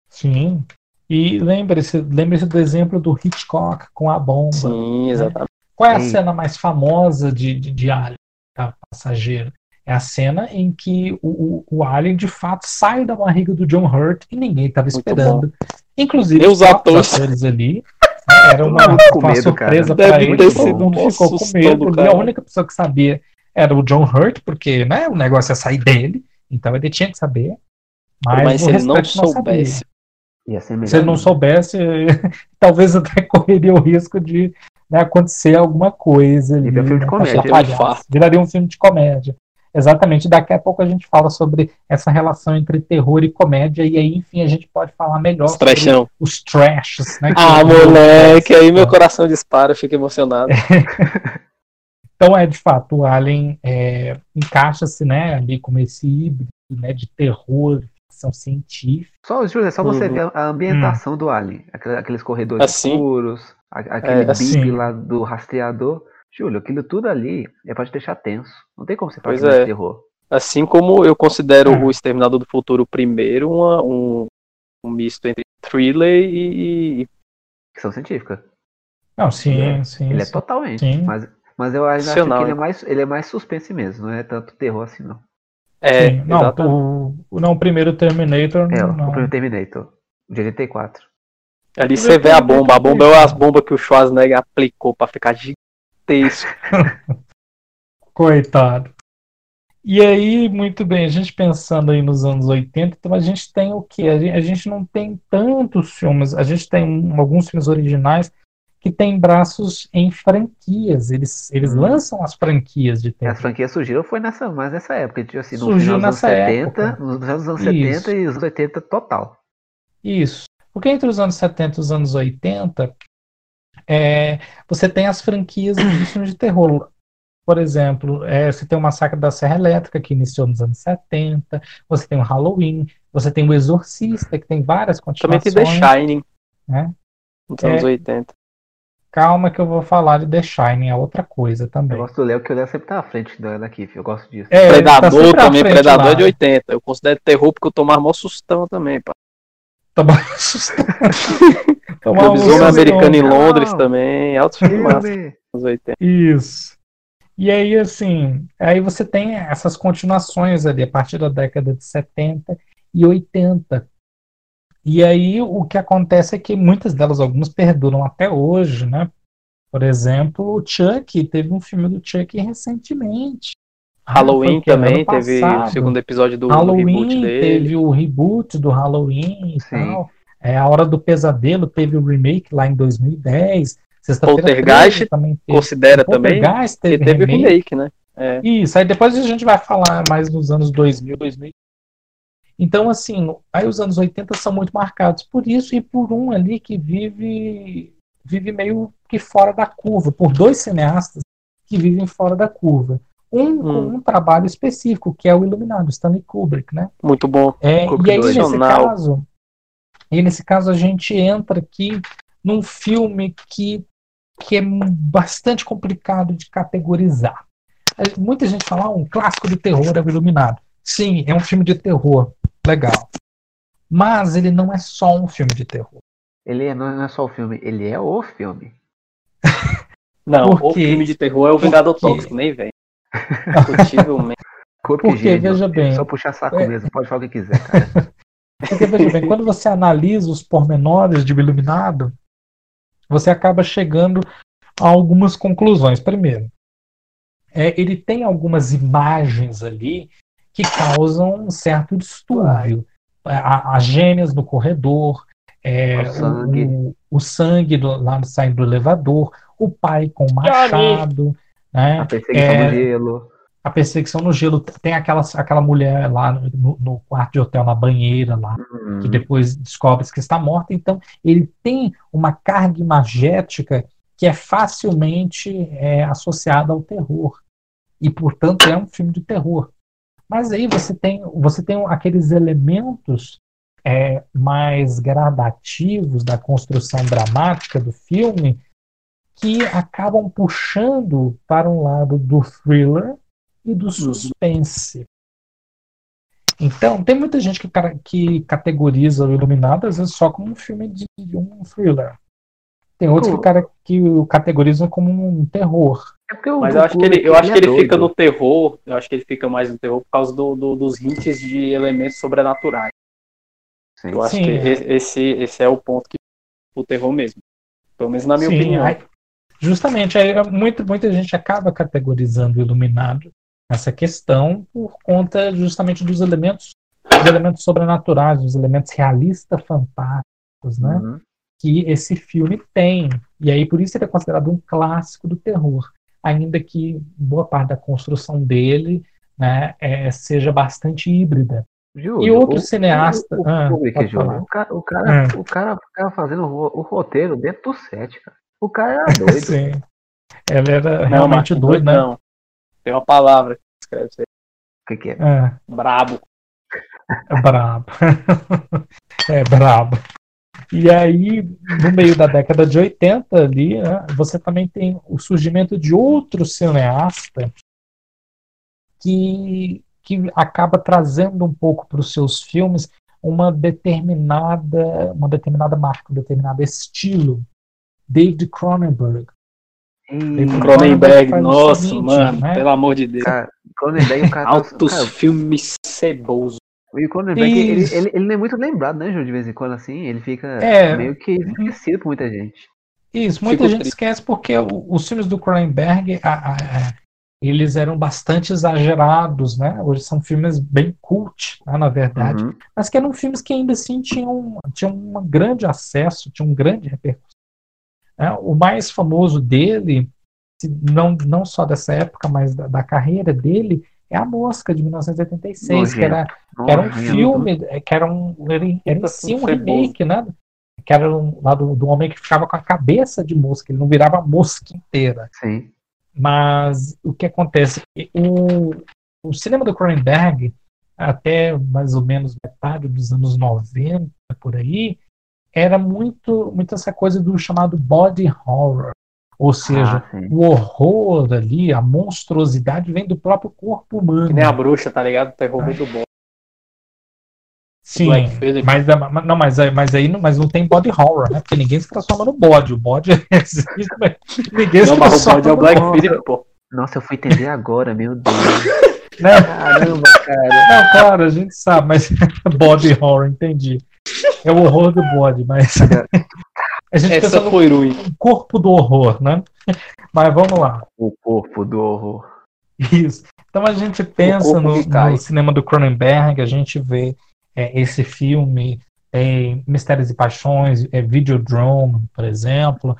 Sim. E lembre-se lembre do exemplo do Hitchcock com a bomba. Sim, exatamente. Qual é a Sim. cena mais famosa de, de, de Alien, tá? passageiro? É a cena em que o, o, o Alien de fato sai da barriga do John Hurt e ninguém estava esperando. Inclusive os atores. atores ali. né, Era uma, uma medo, surpresa cara. para ele. Todo mundo um ficou com medo. do E a cara. única pessoa que sabia era o John Hurt, porque né, o negócio ia sair dele. Então ele tinha que saber. Mas, Mas se ele não soubesse. Ia ser melhor. Se ele não soubesse, talvez até correria o risco de né, acontecer alguma coisa. Ali, né, infarto. Viraria um filme de comédia. Exatamente. Daqui a pouco a gente fala sobre essa relação entre terror e comédia, e aí, enfim, a gente pode falar melhor Os sobre os trashes. Né, Ah, moleque, aí meu coração dispara, eu fico emocionado. Então, é de fato, o Alien é, encaixa-se né, ali como esse híbrido né, de terror, ficção científica. Só, Júlio, é só você Uhum. ver a ambientação do Alien. Aquele- Aqueles corredores Assim? escuros, aquele É, bip assim. lá do rastreador. Júlio, aquilo tudo ali é pra te deixar tenso. Não tem como você fazer Pois mais é. terror. Assim como eu considero É. o Exterminador do Futuro primeiro uma- um, um misto entre thriller e, e- Ficção científica. Não, sim, É, sim. Ele é sim. totalmente. Sim. Mas, mas eu ainda acho que ele é, mais, ele é mais suspense mesmo, não é tanto terror assim, não. É, Sim. Não, o, o- não, o primeiro Terminator. É, o não. primeiro Terminator, de 84. Ali você vê a bomba. A bomba é as bombas que o Schwarzenegger aplicou pra ficar gigantesco. Coitado. E aí, muito bem, a gente pensando aí nos anos 80, então a gente tem o quê? A gente, a gente não tem tantos filmes, a gente tem um- alguns filmes originais que têm braços em franquias, eles, eles Hum. lançam as franquias de terror. as franquias surgiram foi nessa, mais nessa época, tipo assim, no Surgiu final dos anos nessa 70, época. nos anos, anos Isso. 70 e os anos 80 total. Isso. Porque entre os anos 70 e os anos 80, é, você tem as franquias de filmes de terror. Por exemplo, é, você tem o Massacre da Serra Elétrica, que iniciou nos anos 70, você tem o Halloween, você tem o Exorcista, que tem várias Também tem continuações. The Shining. né? Nos anos É. 80. Calma que eu vou falar de The Shining, é outra coisa Eu também. gosto do Léo, que o Léo sempre tá à frente da, da Kiff, eu gosto disso. É, tá Predador à também, Predador lá. é de 80. Eu considero terror porque eu tomava mó sustão também, pá. Tá bom. Tomar um Lobisomem sustão. americano em não. Londres também. Altos filmes massa Filme. nos 80. Isso. E aí, assim, aí você tem essas continuações ali a partir da década de 70 e 80. E aí o que acontece é que muitas delas, algumas perduram até hoje, né? Por exemplo, o Chuck, teve um filme do Chuck recentemente. Halloween Ah, ano também teve o segundo episódio do, do Halloween reboot dele. teve o reboot do Halloween e Sim. tal. É, a Hora do Pesadelo teve o remake lá em 2010. Sexta-feira Poltergeist 13 também teve. Considera também teve, teve remake. remake, né? É. Isso, aí depois a gente vai falar mais nos anos 2000, 2000. Então, assim, aí os anos 80 são muito marcados por isso e por um ali que vive vive meio que fora da curva, por dois cineastas que vivem fora da curva. Um com Hum. um trabalho específico, que é o Iluminado, Stanley Kubrick, né? Muito bom. É, e aí, nesse caso, e nesse caso, a gente entra aqui num filme que, que é bastante complicado de categorizar. É, Muita gente fala, ah, um clássico de terror é o Iluminado. Sim, é um filme de terror. Legal. Mas ele não é só um filme de terror. Ele é- não é só o filme, ele é o filme. Não, o filme de terror é o Vingador? Tóxico, nem vem. Discutivelmente. Corpo Porque, gênio. veja bem, Só puxar saco é- mesmo, pode falar o que quiser, cara. Porque, veja bem, quando você analisa os pormenores de Iluminado, você acaba chegando a algumas conclusões. Primeiro, é, ele tem algumas imagens ali que causam um certo distúrbio. As gêmeas no corredor, é, O sangue. o, o sangue do- lá saindo do elevador, o pai com o machado, né? A perseguição É, do gelo. a perseguição no gelo. Tem aquela, aquela mulher lá no, no quarto de hotel, na banheira lá, Hum, que depois descobre que está morta. Então, ele tem uma carga imagética que é facilmente é, associada ao terror. E, portanto, é um filme de terror. Mas aí você tem, você tem aqueles elementos é, mais gradativos da construção dramática do filme que acabam puxando para um lado do thriller e do suspense. Então, tem muita gente que, cara- que categoriza o Iluminado, às vezes, só como um filme de, de um thriller. Tem outros que, cara, que o categorizam como um terror. É porque o Mas eu acho que ele, eu acho que ele é fica doido. no terror. Eu acho que ele fica mais no terror por causa do, do- dos hints de elementos sobrenaturais. Sim. Eu acho Sim, que é. esse, esse é o ponto que o terror mesmo. Pelo menos na minha Sim, opinião. aí- justamente, aí, muito, muita gente acaba categorizando o Iluminado essa questão por conta justamente dos elementos, dos elementos sobrenaturais, dos elementos realistas fantásticos, né? Uhum. que esse filme tem. E aí, por isso, ele é considerado um clássico do terror. Ainda que boa parte da construção dele né, é, seja bastante híbrida. Júlio, E outro o- cineasta- O, o, Ah, público, Júlio, o, cara, o, cara, Ah. o cara ficava fazendo o roteiro dentro do set, cara. O cara era doido. Sim. Ela era Não, realmente Marcos, doida, né? Não. Tem uma palavra que escreve isso aí. O que, que é? É, Brabo. é brabo. é brabo. E aí, no meio da década de 80 ali, né, você também tem o surgimento de outro cineasta que, que acaba trazendo um pouco para os seus filmes uma determinada, uma determinada marca, um determinado estilo. David Cronenberg. David Cronenberg, nossa, seguinte, mano, né? pelo amor de Deus. cara, Cronenberg, o cara. tá- Altos cara, filmes cebosos. e o Cronenberg, ele, ele, ele não é muito lembrado, né, Júlio? De vez em quando, assim. Ele fica É. meio que esquecido por muita gente. Isso, muita Fico gente triste. esquece porque o- os filmes do Cronenberg, a- a- a- eles eram bastante exagerados, né? Hoje são filmes bem cult, né, na verdade, Uhum. mas que eram filmes que ainda assim tinham, tinham um grande acesso, tinham um grande repercussão. Né? O mais famoso dele, não, não só dessa época, mas da, da carreira dele, é A Mosca, de 1986, que era, que era um filme, que era um, era, si um remake, né? Que era um, lá do, do homem que ficava com a cabeça de mosca, ele não virava a mosca inteira. Sim. Mas o que acontece? O, o cinema do Cronenberg, até mais ou menos metade dos anos 90, por aí, era muito, muito essa coisa do chamado body horror. Ou seja, Ah, o horror ali, a monstruosidade vem do próprio corpo humano. Que nem a bruxa, tá ligado? Terror muito bom. Sim, mas, mas- não, mas, aí- mas aí não, mas não tem body horror, né? Porque ninguém se transforma no bode. O bode existe, mas ninguém se Não, mas o transforma bode é o no Black Nossa. Phillip, pô. Nossa, eu fui entender agora, meu Deus. Não, Caramba, cara. não, claro, a gente sabe, mas body horror, entendi. É o horror do bode, mas a gente pensa Essa no foi ruim. corpo do horror, né? Mas vamos lá. O corpo do horror. Isso. Então a gente pensa no, no cinema do Cronenberg, a gente vê é, esse filme é, Mistérios e Paixões, é, Videodrome, por exemplo,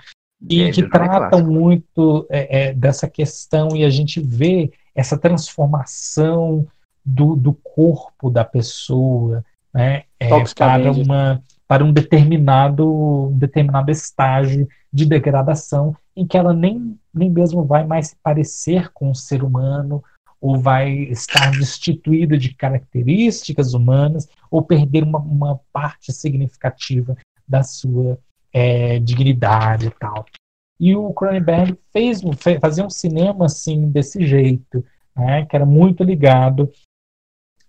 e É, que é tratam muito é, é, dessa questão e a gente vê essa transformação do, do corpo da pessoa né, é, para, uma, para um determinado, um determinado estágio de degradação em que ela nem, nem mesmo vai mais se parecer com o ser humano ou vai estar destituída de características humanas ou perder uma, uma parte significativa da sua é, dignidade e tal. E o Cronenberg fez, fe- fazia um cinema assim desse jeito, né, que era muito ligado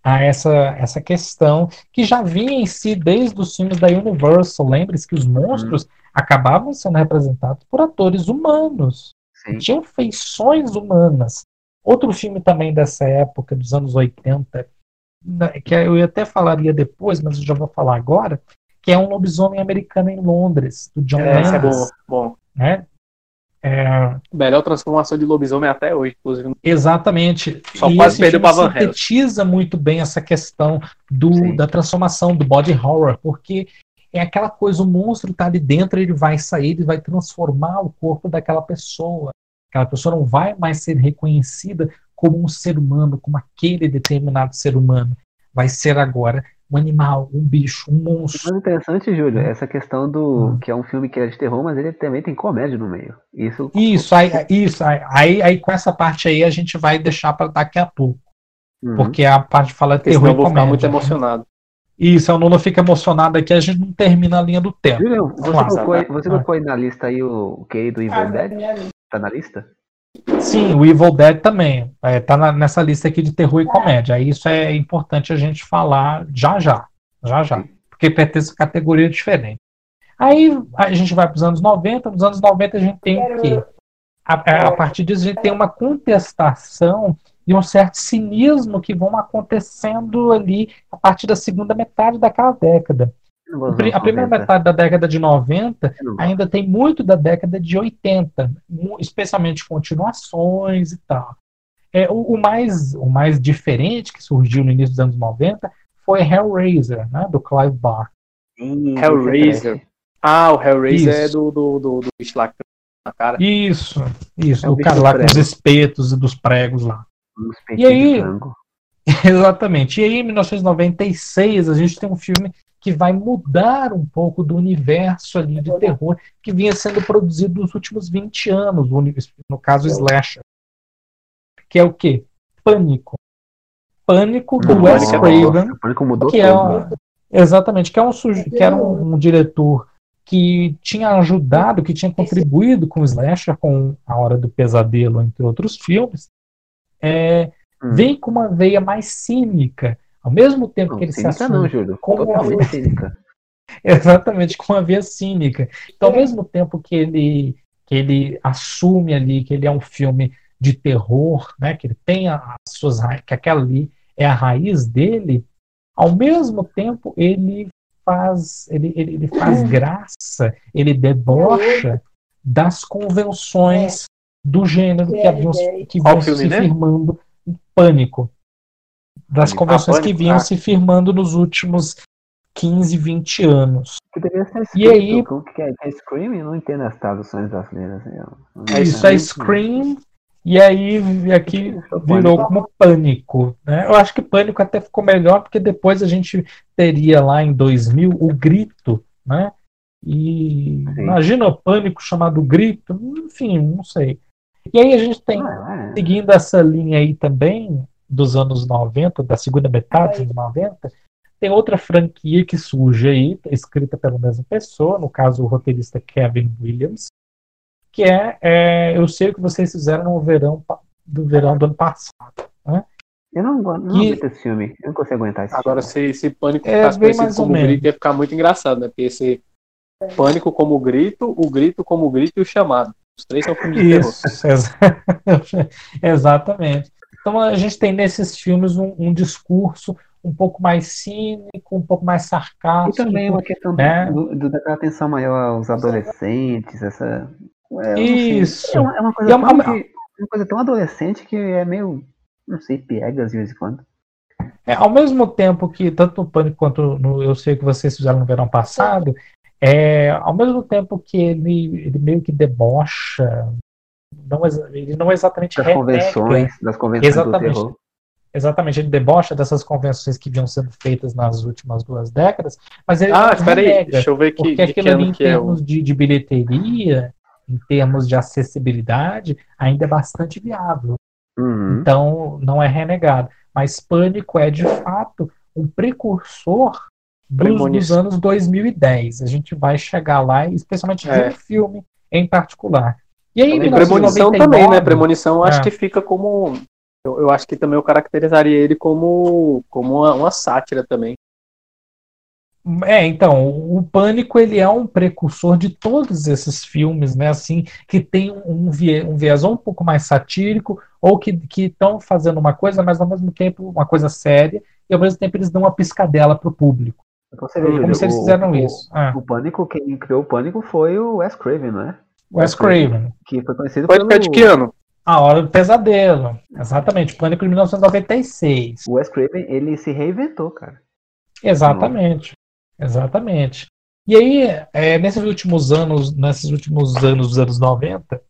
a essa, essa questão que já vinha em si desde os filmes da Universal. Lembre-se que os monstros acabavam sendo representados por atores humanos, Sim. tinham feições humanas. Outro filme também dessa época, dos anos 80, na- que eu até falaria depois, mas eu já vou falar agora, que é um lobisomem americano em Londres, do John É, esse é bom. Landis, bom. né? É, Melhor transformação de lobisomem até hoje, inclusive. Exatamente. Só e quase esse perdeu pra Van sintetiza muito bem essa questão do, Sim. da transformação do body horror, porque é aquela coisa, o monstro tá ali dentro, ele vai sair, ele vai transformar o corpo daquela pessoa. Aquela pessoa não vai mais ser reconhecida como um ser humano, como aquele determinado ser humano. Vai ser agora um animal, um bicho, um O monstro. mais interessante, Júlio, é essa questão do. Hum. que é um filme que é de terror, mas ele também tem comédia no meio. Isso. Isso, aí, isso, aí, aí, aí com essa parte aí a gente vai deixar para daqui a pouco, Uhum. porque a parte fala Porque terror senão eu vou ficar muito emocionado. Isso, a Lula fica emocionada aqui, a gente não termina a linha do tempo. Júlio, você, lá. colocou, aí- você Ah. colocou aí na lista aí o querido Evil Dead? Tá na lista? Sim, o Evil Dead também. É, tá na- nessa lista aqui de terror e comédia. Isso é importante a gente falar já já. Já já. Porque pertence a categoria diferente. Aí a gente vai para os anos 90. Nos anos 90 a gente tem o quê? a, a partir disso a gente tem uma contestação e um certo cinismo que vão acontecendo ali a partir da segunda metade daquela década. A primeira 90. metade da década de 90 Eu não gosto. ainda tem muito da década de 80, mu- especialmente continuações e tal. É, o, o mais, o mais diferente que surgiu no início dos anos 90 foi Hellraiser, né, do Clive Barker. Ih, Hellraiser. é Ah, o Hellraiser Isso. é do, do, do, do bicho lá que tem na cara. Isso, isso, É o cara lá com prego. os espetos e dos pregos lá. E aí? Exatamente. E aí, em 1996, a gente tem um filme que vai mudar um pouco do universo ali de terror que vinha sendo produzido nos últimos 20 anos, no caso Slasher. Que é o quê? Pânico. Pânico do Nossa, Wes Craven, O pânico mudou que é tudo. exatamente, que é um suje- que era um, um diretor que tinha ajudado, que tinha contribuído com o Slasher, com A Hora do Pesadelo, entre outros filmes, é, Hum. vem com uma veia mais cínica, ao mesmo tempo Não, que ele se assume não, Júlio. como- Totalmente cínica. exatamente com uma veia cínica. Então, ao mesmo tempo que ele que ele assume ali que ele é um filme de terror, né, que ele tem as suas que aquela ali é a raiz dele, ao mesmo tempo ele faz ele, ele, ele faz graça, ele debocha das convenções do gênero que haviam se- que se né? firmando em pânico. Das Pânico. convenções Ah, que vinham ah. se firmando nos últimos 15, 20 anos. Que deveria ser E aí- O que é, é Scream? Eu não entendo as traduções brasileiras. Eu, não É Isso é Scream, e aí aqui virou como Pânico. Né? Eu acho que Pânico até ficou melhor, porque depois a gente teria lá em 2000 o Grito, né? E Sim. imagina o Pânico chamado Grito, enfim, não sei. E aí a gente tem, Ah, é. seguindo essa linha aí também, dos anos 90, da segunda metade dos anos 90, tem outra franquia que surge aí, escrita pela mesma pessoa, no caso o roteirista Kevin Williams, que é, é, Eu sei o que vocês fizeram no verão do verão do ano passado. Eu não, não E- aguento esse filme. Eu não consigo aguentar esse Agora, filme. se, se Pânico É, ficasse conhecido como menos. Grito, ia ficar muito engraçado, né? Porque esse Pânico como Grito, o Grito como Grito e o Chamado. Os três são filmes de terror. Isso, exa- exatamente. Então a gente tem nesses filmes um, um discurso um pouco mais cínico, um pouco mais E sarcástico. também é uma questão do- né? do, do- daquela atenção maior aos adolescentes, essa. é. Isso. É uma, é uma coisa E é uma- tão de- uma coisa tão adolescente que é meio. Não sei, piegas de vez em quando. É, ao mesmo tempo que, tanto no Pânico quanto no Eu Sei que vocês fizeram no verão passado, é, ao mesmo tempo que ele, ele meio que debocha, não, ele não exatamente Das renega, convenções, das convenções Exatamente. do terror. exatamente, ele debocha dessas convenções que vinham sendo feitas nas últimas duas décadas, mas ele Ah, espera aí, deixa eu ver que, porque de que aquilo ali em que é o. termos de, de bilheteria, em termos de acessibilidade, ainda é bastante viável. Uhum. Então, não é renegado. Mas Pânico é, de fato, um precursor dos, dos anos 2010. A gente vai chegar lá, especialmente de É. um filme em particular. E aí, E Premonição 1999, também, né? Premonição eu acho É. que fica como. Eu, eu acho que também eu caracterizaria ele como, como uma, uma sátira também. É, então, o Pânico ele é um precursor de todos esses filmes, né? Assim, que tem um, vie- um viés um pouco mais satírico, ou que estão fazendo uma coisa, mas ao mesmo tempo uma coisa séria, e ao mesmo tempo eles dão uma piscadela para o público. Então você vê, Como se eles o- fizeram o- isso. Ah, O Pânico, quem criou o Pânico foi o Wes Craven, não é? Wes Craven. Que foi conhecido Pode pelo... de que ano? A Hora do Pesadelo. Exatamente. Pânico de 1996. O Wes Craven, ele se reinventou, cara. Exatamente. Exatamente. E aí, é, nesses últimos anos, nesses últimos anos dos anos 90,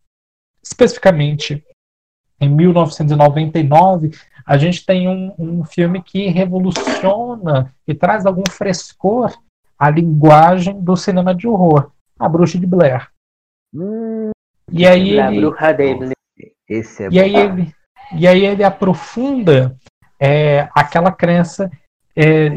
especificamente em 1999, a gente tem um, um filme que revoluciona e traz algum frescor à linguagem do cinema de horror, A Bruxa de Blair. Hum, E aí ele, Bruxa dele. esse é E aí ele, e aí ele aprofunda é, aquela crença é,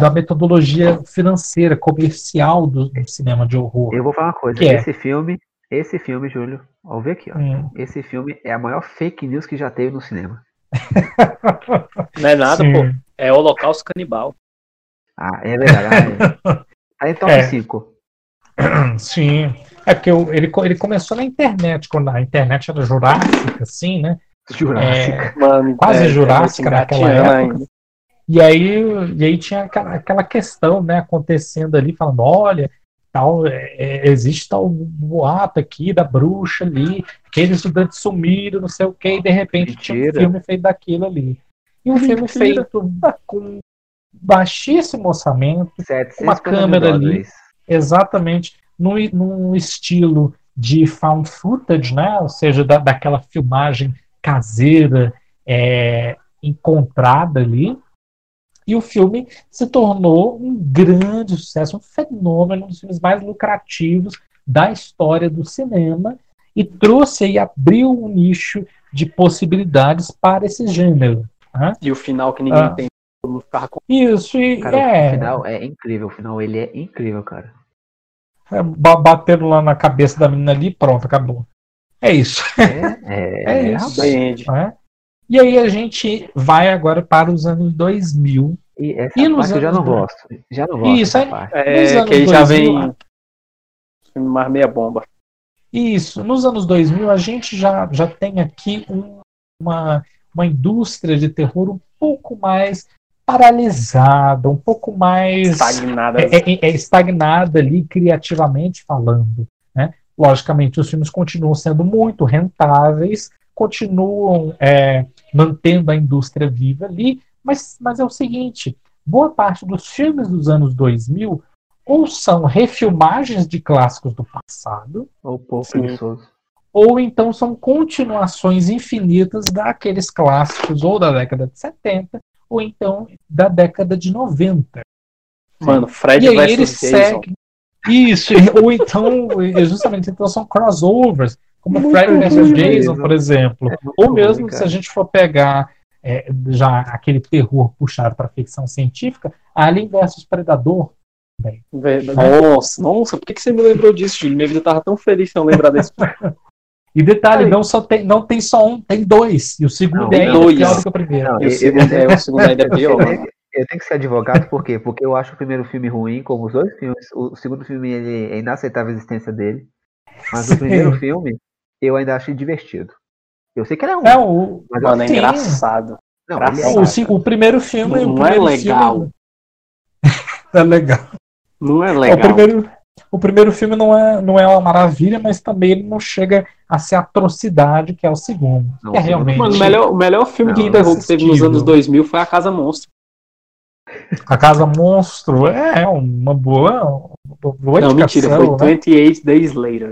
da metodologia financeira, comercial do, do cinema de horror. Eu vou falar uma coisa. Que é? Esse filme, esse filme, Júlio, ó, vê aqui, ó. Hum. Esse filme é a maior fake news que já teve no cinema. Não é nada, Sim. pô. É Holocausto Canibal. Ah, é verdade. é. Em top É. 5. Sim. É porque eu- ele, ele começou na internet, quando a internet era jurássica, assim, né? Jurássica. Mano, Quase é, jurássica é naquela época. ainda. E aí, e aí tinha aquela, aquela questão, né, acontecendo ali, falando, olha, tal, é, é, existe tal boato aqui da bruxa ali, aqueles estudantes sumiram, não sei o que, e de repente tinha um Mentira. filme feito daquilo ali. E um filme Mentira. feito com baixíssimo orçamento, 700 uma câmera ali. exatamente num, num estilo de found footage, né? Ou seja, da, daquela filmagem caseira é, encontrada ali. E o filme se tornou um grande sucesso, um fenômeno, um dos filmes mais lucrativos da história do cinema e trouxe e abriu um nicho de possibilidades para esse gênero. né? E o final que ninguém Ah. entende. Todo mundo ficava com Isso, e Cara, é, o final é incrível. O final ele é incrível, cara. É, ba- bateram lá na cabeça da menina ali, pronto, acabou. É isso. É, É isso. rapaz. Band. né? E aí a gente vai agora para os anos 2000. E essa E nos parte eu já não anos do- gosto. Já não gosto Isso, É, anos que aí já 2000, vem. Mais meia bomba. Isso, nos anos 2000 a gente já, já tem aqui um- uma, uma indústria de terror um pouco mais paralisada, um pouco mais Estagnada. é, é- é estagnada ali criativamente falando. Né? Logicamente, os filmes continuam sendo muito rentáveis, continuam é, mantendo a indústria viva ali, mas, mas é o seguinte: boa parte dos filmes dos anos 2000 ou são refilmagens de clássicos do passado, Ou pouco ou então são continuações infinitas daqueles clássicos ou da década de 70, ou então da década de 90. Mano, Fred E aí eles seguem. Isso, ou então, justamente, então são crossovers, como Muito Fred vs Jason, por exemplo. É Ou mesmo ruim, se a gente for pegar é, já aquele terror puxado para ficção científica, Alien vs Predador. Verdade. Nossa, nossa, por que, que você me lembrou disso, Júlio? Minha vida tava tão feliz de não lembrar desse E detalhe, Aí. não, só tem, não tem só um, tem dois. E o segundo Não, é tem ainda dois. pior do que o primeiro. Não, E eu- o segundo, é, o segundo ainda é eu, pior, tenho, eu tenho que ser advogado, por quê? Porque eu acho o primeiro filme ruim, como os dois filmes. O segundo filme ele é inaceitável a existência dele. Mas Sim. o primeiro filme eu ainda achei divertido. Eu sei que ele é ruim. É, o, mas Mano, é Sim. engraçado. não, é engraçado. o, o primeiro filme. Não o é primeiro legal. Filme, é legal. Não é O legal. primeiro, o primeiro filme não é, não é uma maravilha, mas também ele não chega a ser a atrocidade que é o segundo. Não, que é realmente Mano, o melhor, o melhor filme que teve nos anos 2000 foi A Casa Monstro. a Casa Monstro é uma boa, uma boa não, mentira, foi né? 28 Days Later.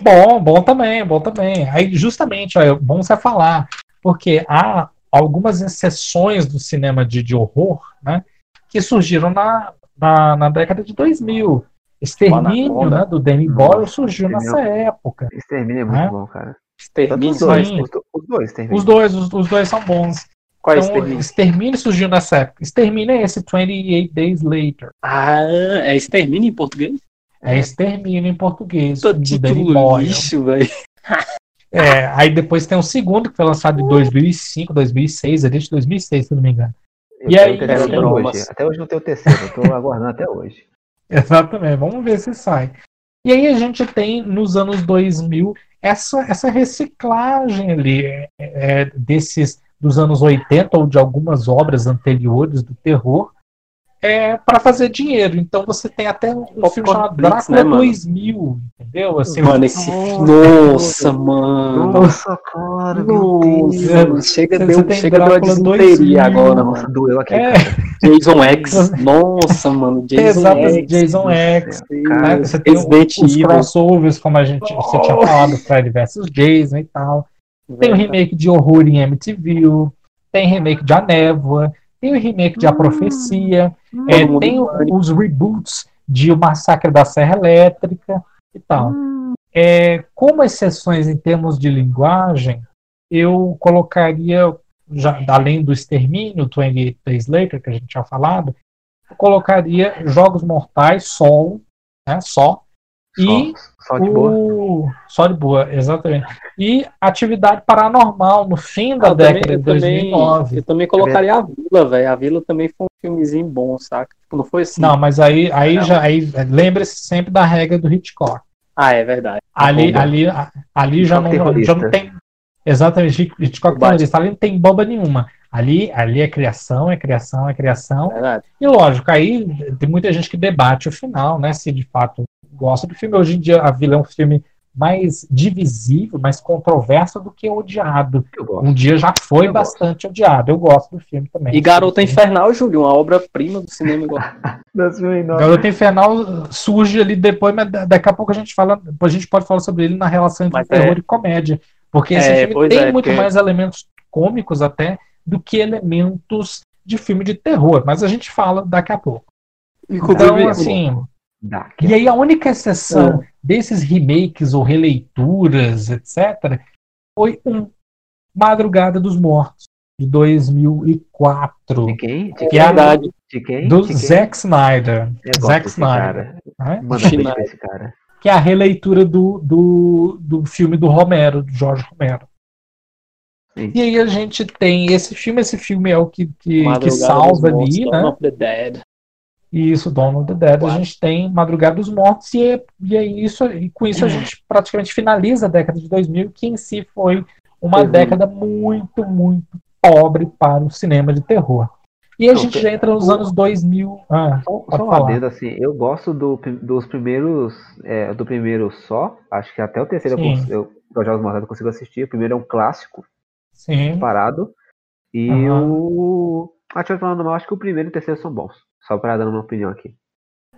Bom, bom também, bom também. Aí, justamente, ó, é bom você falar, porque há algumas exceções do cinema de, de horror, né, que surgiram na, na, na década de 2000. Extermínio, né, do Danny Boyle surgiu Extermínio. nessa época. Extermínio é muito É? bom, cara. Extermínio. os dois, os, do- os dois Extermínio. Os dois, os, os dois são bons. Qual é Então, Extermínio? Extermínio surgiu nessa época. Extermínio é esse 28 Days Later. Ah, é Extermínio em português? É Extermínio em português, Tô título lixo, velho. É, aí depois tem o segundo, que foi lançado em 2005, 2006, é desde 2006, se não me engano. Eu E aí, até hoje. Até hoje não tem o terceiro. Eu tô aguardando até hoje. Exatamente, vamos ver se sai. E aí a gente tem, nos anos 2000, essa, essa reciclagem ali é, é, desses dos anos 80 ou de algumas obras anteriores do terror é, para fazer dinheiro. Então você tem até um filme chamado Blitz, Drácula né, mano? 2000, entendeu? Assim, Mano, esse. Nossa, Nossa, mano. Nossa, cara, meu Nossa, Deus. mano. Chega, Você deu, chega deu a Drácula 2000. desinteria agora, Nossa, mano. doeu aqui, É. cara. Jason X. Nossa, mano. Jason Exato, X. Jason X. Cara, né? Você tem Resident os Evil. crossovers, como a gente você tinha falado, Fred vs Jason e tal. Tem o remake de Horror em Amityville, tem remake de A Névoa, tem o remake de A Profecia, é, Todo mundo tem os reboots de O Massacre da Serra Elétrica e tal. É, como exceções em termos de linguagem, eu colocaria, já, além do Extermínio, 28 Days Later, que a gente tinha falado, eu colocaria Jogos Mortais, Sol, né, só, E Só, só de boa. o... Só de boa, exatamente. E Atividade Paranormal, no fim da Eu também- década eu de também- 2009. Eu também colocaria a Vila, velho. A Vila também foi um filmezinho bom, saca? Tipo, não foi assim. Não, mas aí, aí Não. já aí lembre-se sempre da regra do Hitchcock. Ah, é verdade. Ali, ali, ali já, não, já não tem. Exatamente, Hitchcock terrorista. Ali não tem bomba nenhuma. Ali, ali é criação, é criação, é criação. Verdade. E lógico, aí tem muita gente que debate o final, né? Se de fato gosta do filme. Hoje em dia, a Vila é um filme mais divisível, mais controverso do que odiado. Gosto. Um dia já foi Eu bastante odiado. Eu gosto do filme também. E Garota Infernal, Júlio, uma obra-prima do cinema igual. 2009. Garota Infernal surge ali depois, mas da- daqui a pouco a gente fala, a gente pode falar sobre ele na relação entre Mas terror é- e comédia, porque esse É, filme tem é, muito porque- mais elementos cômicos até do que elementos de filme de terror, mas a gente fala daqui a pouco. Então, assim, Daqui. e aí a única exceção É. desses remakes ou releituras, etc, foi um Madrugada dos Mortos de 2004, De quem? De que quem? é verdade. De quem? do De quem? Zack Snyder. Eu gosto Zack desse Snyder. cara. esse cara. que é a releitura do, do, do filme do Romero, do Jorge Romero. Sim. E aí a gente tem esse filme, esse filme é o que, que, que salva ali, Dawn né? of the Dead. Isso, Dawn of the Dead, a gente tem Madrugada dos Mortos, e, é, e, é isso, e com isso a gente praticamente finaliza a década de 2000, que em si foi uma Uhum. década muito, muito pobre para o cinema de terror. E a gente já entra nos anos 2000. Ah, Só, só um adendo, assim, eu gosto do, dos primeiros, é, do primeiro só, acho que até o terceiro eu, Sim. cons- eu, eu Jogos Mortais eu consigo assistir, o primeiro é um clássico, sim. parado, e Aham. o Atividade Paranormal, acho que o primeiro e o terceiro são bons, só para dar uma opinião aqui.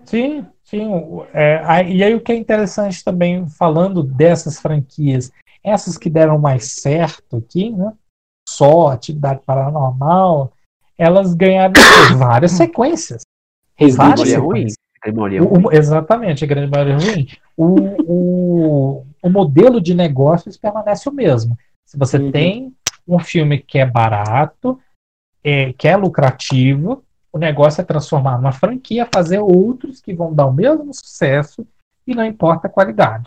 Sim, sim. é, e aí o que é interessante também, falando dessas franquias, essas que deram mais certo aqui, né? Só atividade paranormal, elas ganharam várias sequências. Resident Várias é ruim, sequências. a é O- ruim. o- exatamente, a grande maioria é ruim. O, o, o modelo de negócios permanece o mesmo. Se você Uhum. tem um filme que é barato, é, que é lucrativo, o negócio é transformar numa franquia, fazer outros que vão dar o mesmo sucesso e não importa a qualidade.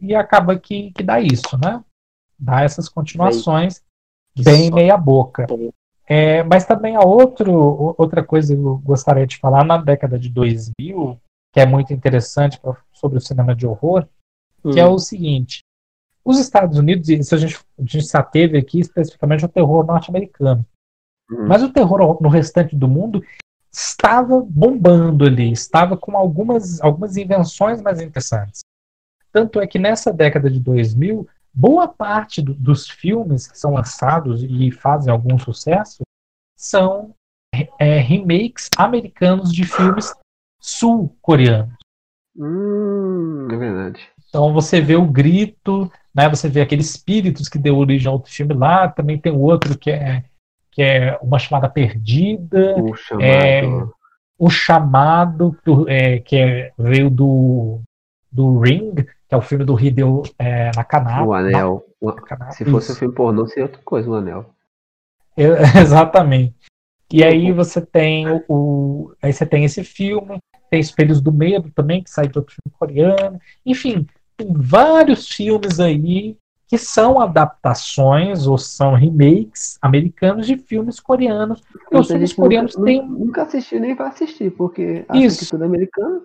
E acaba que, que dá isso, né? Dá essas continuações bem meia boca. É, mas também há outro, outra coisa que eu gostaria de falar na década de 2000, que é muito interessante pra- sobre o cinema de horror, que é Hum. o seguinte: os Estados Unidos, isso a gente, a gente se ateve aqui especificamente ao terror norte-americano, Hum. mas o terror no restante do mundo estava bombando ali, estava com algumas, algumas invenções mais interessantes. Tanto é que nessa década de 2000, boa parte do- dos filmes que são lançados e fazem algum sucesso são é, remakes americanos de filmes sul-coreanos. Hum, é verdade. Então você vê o grito, né? Você vê aqueles espíritos que deu origem a outro filme lá. Também tem o outro que é que é uma chamada perdida, O chamado. É, o chamado do- é, que é- veio do do Ring, que é o filme do Hideo é, Nakanawa. o anel. Nakanawa, se fosse um filme pornô, seria outra coisa, o anel. É, Exatamente. E aí você tem o, o- aí você tem esse filme, tem Espelhos do Medo também, que sai de outro filme coreano. Enfim, tem vários filmes aí que são adaptações ou são remakes americanos de filmes coreanos. Porque os filmes coreanos nunca, têm nunca assistiu nem vai assistir, porque acha Isso. que tudo é americano.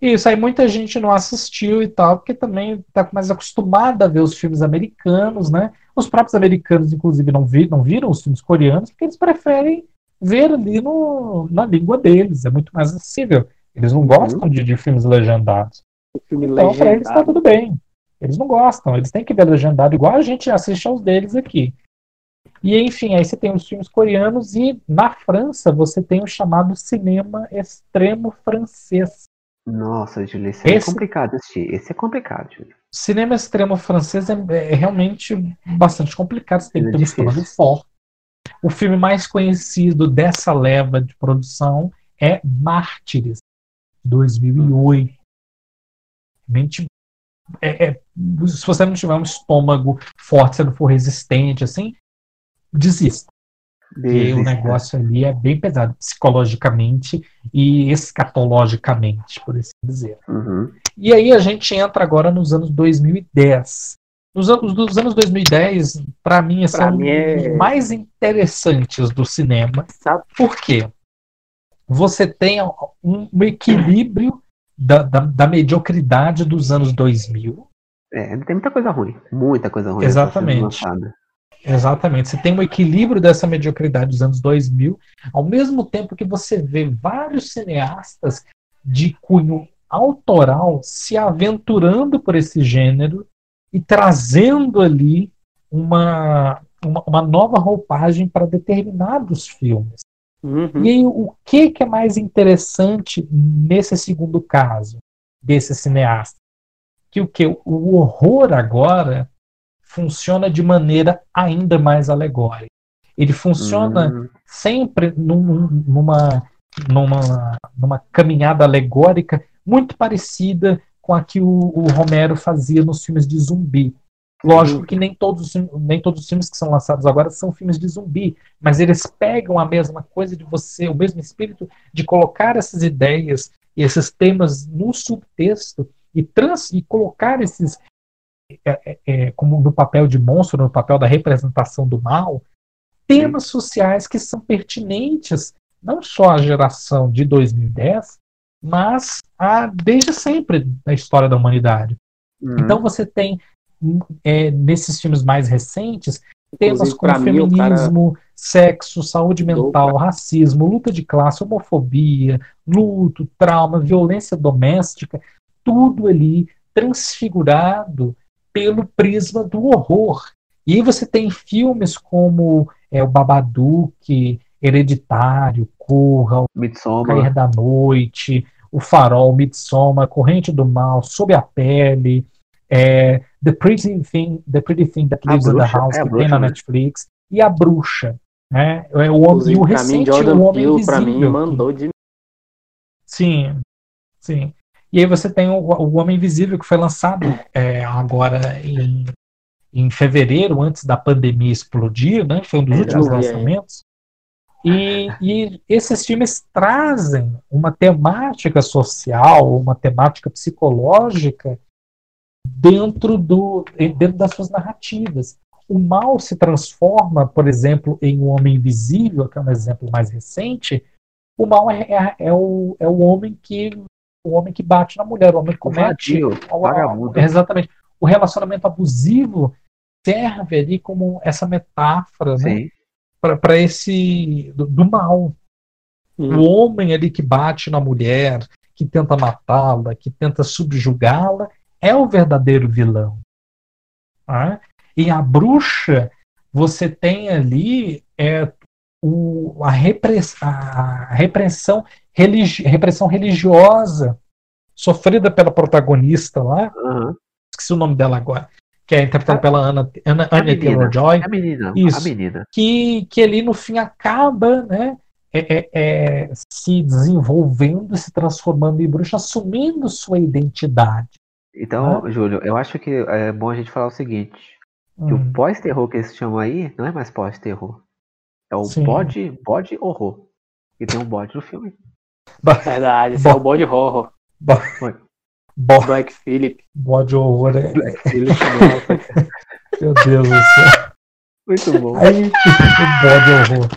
Isso, aí muita gente não assistiu e tal, porque também está mais acostumada a ver os filmes americanos, né? Os próprios americanos, inclusive, não, vi, não viram os filmes coreanos, porque eles preferem ver ali no, na língua deles, é muito mais acessível. Eles não gostam de, de filmes legendados. Filme Então, para eles está legendado. tudo bem. Eles não gostam, eles têm que ver legendado, igual a gente assiste aos deles aqui. E enfim, aí você tem os filmes coreanos e na França você tem o chamado cinema extremo francês. Nossa, Júlio, esse, é Esse- complicado de assistir. Esse é complicado, Júlio. cinema extremo francês é, é realmente bastante complicado. Você tem que É ter um estômago forte. O filme mais conhecido dessa leva de produção é Mártires, 2008. Realmente, é- é- se você não tiver um estômago forte, se não for resistente, assim, desista. Porque o negócio ali é bem pesado, psicologicamente e escatologicamente, por assim dizer. Uhum. E aí a gente entra agora nos anos 2010. Os anos, dos anos 2010, para mim, Pra são mim é- os mais interessantes do cinema. Sabe? Por quê? Você tem um equilíbrio da, da, da mediocridade dos anos 2000. É, tem muita coisa ruim. Muita coisa ruim. Exatamente. Exatamente. Você tem um equilíbrio dessa mediocridade dos anos 2000, ao mesmo tempo que você vê vários cineastas de cunho autoral se aventurando por esse gênero e trazendo ali uma, uma, uma nova roupagem para determinados filmes. Uhum. E aí, o que, que é mais interessante nesse segundo caso, desse cineasta? Que o que? O horror agora funciona de maneira ainda mais alegórica. Ele funciona Hum, sempre num- numa, numa, numa caminhada alegórica muito parecida com a que o, o Romero fazia nos filmes de zumbi. Lógico que nem todos, os filmes- nem todos os filmes que são lançados agora são filmes de zumbi, mas eles pegam a mesma coisa de você, o mesmo espírito de colocar essas ideias e esses temas no subtexto e, trans, e colocar esses é, é, é, como no papel de monstro, no papel da representação do mal, temas sociais que são pertinentes não só à geração de 2010, mas a, desde sempre na história da humanidade. hum. Então você tem é, nesses filmes mais recentes temas como pra mim, o cara- feminismo, sexo, saúde mental, racismo, luta de classe, homofobia, luto, trauma, violência doméstica, tudo ali transfigurado pelo prisma do horror. E aí você tem filmes como é, o Babadook, Hereditário, Corra, O Midsommar. Cair da Noite, O Farol, Midsommar, Corrente do Mal, Sob a Pele, é, The, Pretty Thing, The Pretty Thing That Lives in the House, é que Bruxa tem na mesmo. Netflix, e A Bruxa. Né? É, o, homem- e o mim, recente Jordan O Homem Peele, mim, Invisível. que- mandou de Sim, sim. E aí você tem o, o Homem Invisível que foi lançado é, agora em, em fevereiro, antes da pandemia explodir, né? Foi um dos É, últimos lançamentos. E, e esses filmes trazem uma temática social, uma temática psicológica dentro, do, dentro das suas narrativas. O mal se transforma, por exemplo, em um homem invisível, que é um exemplo mais recente. O mal é, é, é o, é o homem que o homem que bate na mulher, o homem que comete vagabundo. exatamente. O relacionamento abusivo serve ali como essa metáfora, né? Para esse do, do mal. Hum. O homem ali que bate na mulher, que tenta matá-la, que tenta subjugá-la, é o verdadeiro vilão. Tá? E a bruxa, você tem ali é, o, a, repress, a repressão, religi, repressão religiosa sofrida pela protagonista lá, Aham. esqueci o nome dela agora, que é interpretada pela Anna, Anna, A Anya menina. Taylor-Joy A menina. Isso. A menina. que, que ali no fim acaba né, é- é- é, se desenvolvendo, se transformando em bruxa, assumindo sua identidade. Então, Júlio, eu acho que é bom a gente falar o seguinte: que Hum, o pós-terror que eles chamam aí não é mais pós-terror. É o Sim. bode, bode horror. E tem um bode no filme. Verdade, esse é o bode horror. bo- Foi. bo- Black Phillip. bode horror. é- Nossa, cara. Meu Deus do céu. Muito bom. Aí, o bode horror.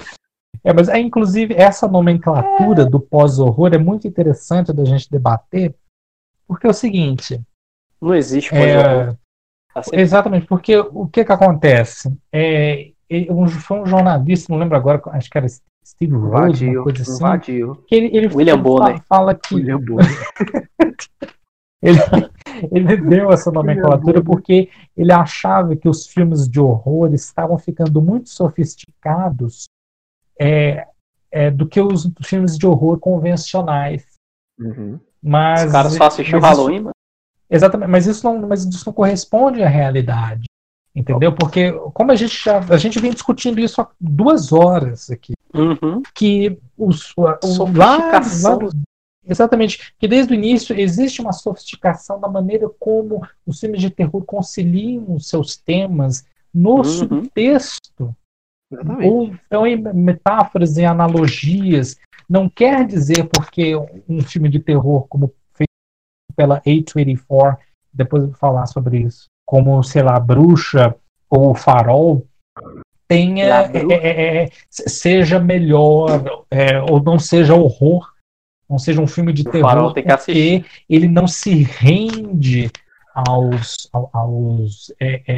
É, mas é, inclusive essa nomenclatura do pós-horror é muito interessante da gente debater, porque é o seguinte, Não existe é, sempre- Exatamente, porque o que que acontece? É, um, foi um jornalista, não lembro agora, acho que era Steve Rhodes, uma coisa assim, vadio. que ele, ele, William Bonner. fa- fala que William Bonner. ele, ele deu essa nomenclatura porque ele achava que os filmes de horror estavam ficando muito sofisticados é, é, do que os filmes de horror convencionais. Uhum. Mas, Os caras só assistiam Halloween, mano. Exatamente, mas isso não, mas isso não corresponde à realidade. Entendeu? Porque como a gente já a gente vem discutindo isso há duas horas aqui, Uhum. que os o, lá, Sofisticação. lá- exatamente que desde o início existe uma sofisticação da maneira como os filmes de terror conciliam os seus temas no Uhum. subtexto Exatamente. ou então em metáforas e analogias. Não quer dizer porque um filme de terror como pela A24, depois eu vou falar sobre isso, como, sei lá, Bruxa ou Farol, tenha é, é, é, é, seja melhor é, ou não seja horror, não seja um filme de O terror, tem que porque ele não se rende aos, ao- aos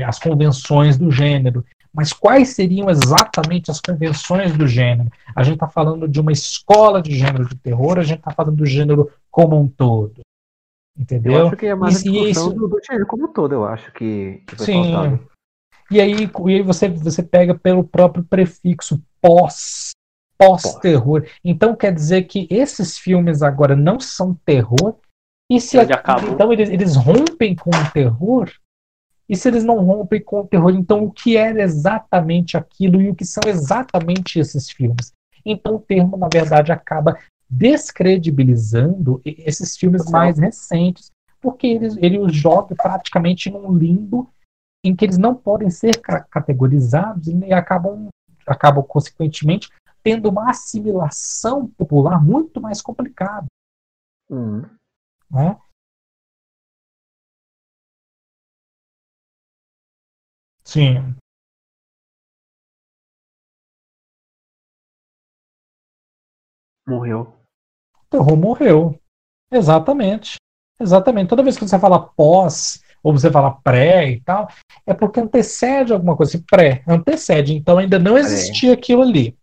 às convenções do gênero. Mas quais seriam exatamente as convenções do gênero? A gente está falando de uma escola de gênero de terror, a gente está falando do gênero como um todo. Eu Entendeu? acho que é mais a E- discussão isso- do, do gênero como um todo, eu acho que, que Sim. E aí, e aí você, você pega pelo próprio prefixo pós, pós-terror. Então quer dizer que esses filmes agora não são terror. E se Ele acabou. então eles, eles rompem com o terror? E se eles não rompem com o terror, então o que era exatamente aquilo e o que são exatamente esses filmes? Então o termo, na verdade, acaba descredibilizando esses filmes mais recentes, porque eles, ele os joga praticamente num limbo em que eles não podem ser ca- categorizados e acabam, acabam consequentemente tendo uma assimilação popular muito mais complicada. Hum. Né? Sim. Morreu. Terror morreu. Exatamente. Exatamente. Toda vez que você fala pós, ou você fala pré e tal, é porque antecede alguma coisa. Assim, pré, antecede. Então ainda não existia aquilo ali.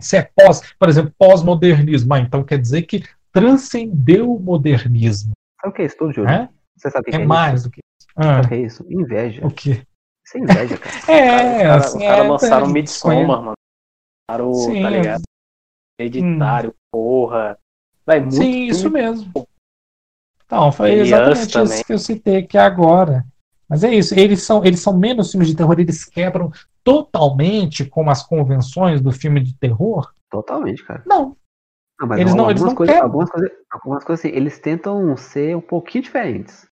Se é pós, por exemplo, pós-modernismo, ah, então quer dizer que transcendeu o modernismo. Sabe o que é isso tudo, Júlio? Né? Você sabe o que É é mais isso? do que isso. Sabe Ah, o que é isso? Inveja. o quê? Isso é inveja, cara. É, Cara, os caras assim, cara é, lançaram é, Midsommar, mano. Lançaram, tá ligado? Hereditário, porra. Vai, muito Sim, isso mesmo. Então, foi exatamente também. isso que eu citei aqui agora. Mas é isso, eles são, eles são menos filmes de terror, eles quebram totalmente com as convenções do filme de terror? Totalmente, cara. Não. Não, mas Eles não- algumas, eles não coisas, querem. algumas coisas, algumas coisas assim, eles tentam ser um pouquinho diferentes.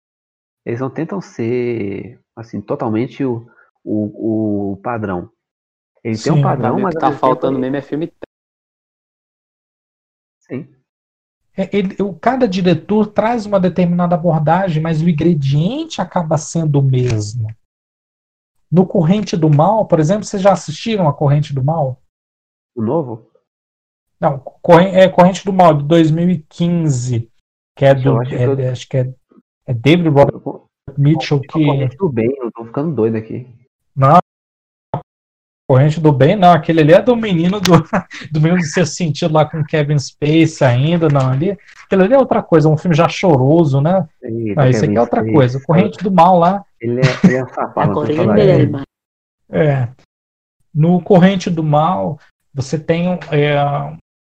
Eles não tentam ser, assim, totalmente o, o, o padrão. Ele tem Sim, um Pra padrão, mas tá faltando mesmo é filme Sim. É, ele- cada diretor traz uma determinada abordagem, mas o ingrediente acaba sendo o mesmo. No Corrente do Mal, por exemplo, vocês já assistiram a Corrente do Mal? O novo? Não, Corrente, é Corrente do Mal, de 2015, que é do. Acho que é- eu- acho que é, é David Robert Eu, Mitchell eu, que. do bem, eu tô ficando doido aqui. Não, Corrente do Bem, não. Aquele ali é do menino do, do menino do seu sentido lá com Kevin Space ainda, não. Ali, aquele ali é outra coisa, um filme já choroso, né? Não, isso aqui Kevin é outra Spacey. coisa. Corrente do Mal lá. Ele é, ele é safado. é- dele. mano. É. No Corrente do Mal, você tem é,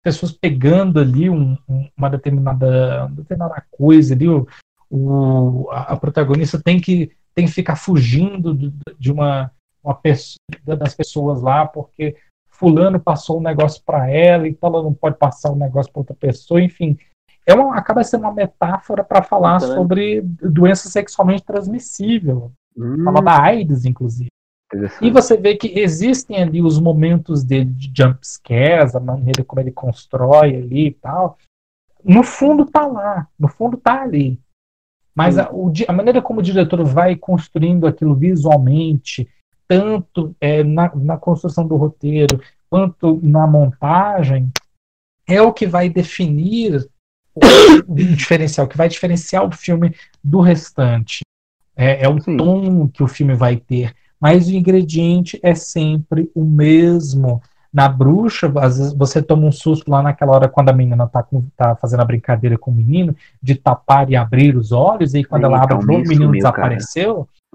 pessoas pegando ali um- um- uma determinada, uma determinada coisa ali. O, o- a, a protagonista tem que, tem que ficar fugindo de, uma pessoa, das pessoas lá, porque fulano passou um negócio para ela, então ela não pode passar um negócio para outra pessoa, enfim. É uma, acaba sendo uma metáfora para falar né? sobre doença sexualmente transmissível. Hum, Fala da AIDS, inclusive. E você vê que existem ali os momentos dele de jump scares, a maneira como ele constrói ali e tal. No fundo tá lá, no fundo tá ali. Mas a, o a maneira como o diretor vai construindo aquilo visualmente, tanto é, na, na construção do roteiro quanto na montagem, é o que vai definir o, o diferencial, que vai diferenciar o filme do restante. É, é o Sim. tom que o filme vai ter mas o ingrediente é sempre o mesmo. Na bruxa, às vezes você toma um susto lá naquela hora quando a menina tá, com- tá fazendo a brincadeira com o menino, de tapar e abrir os olhos, e quando ela Eita, abre de o menino sumiu, cara.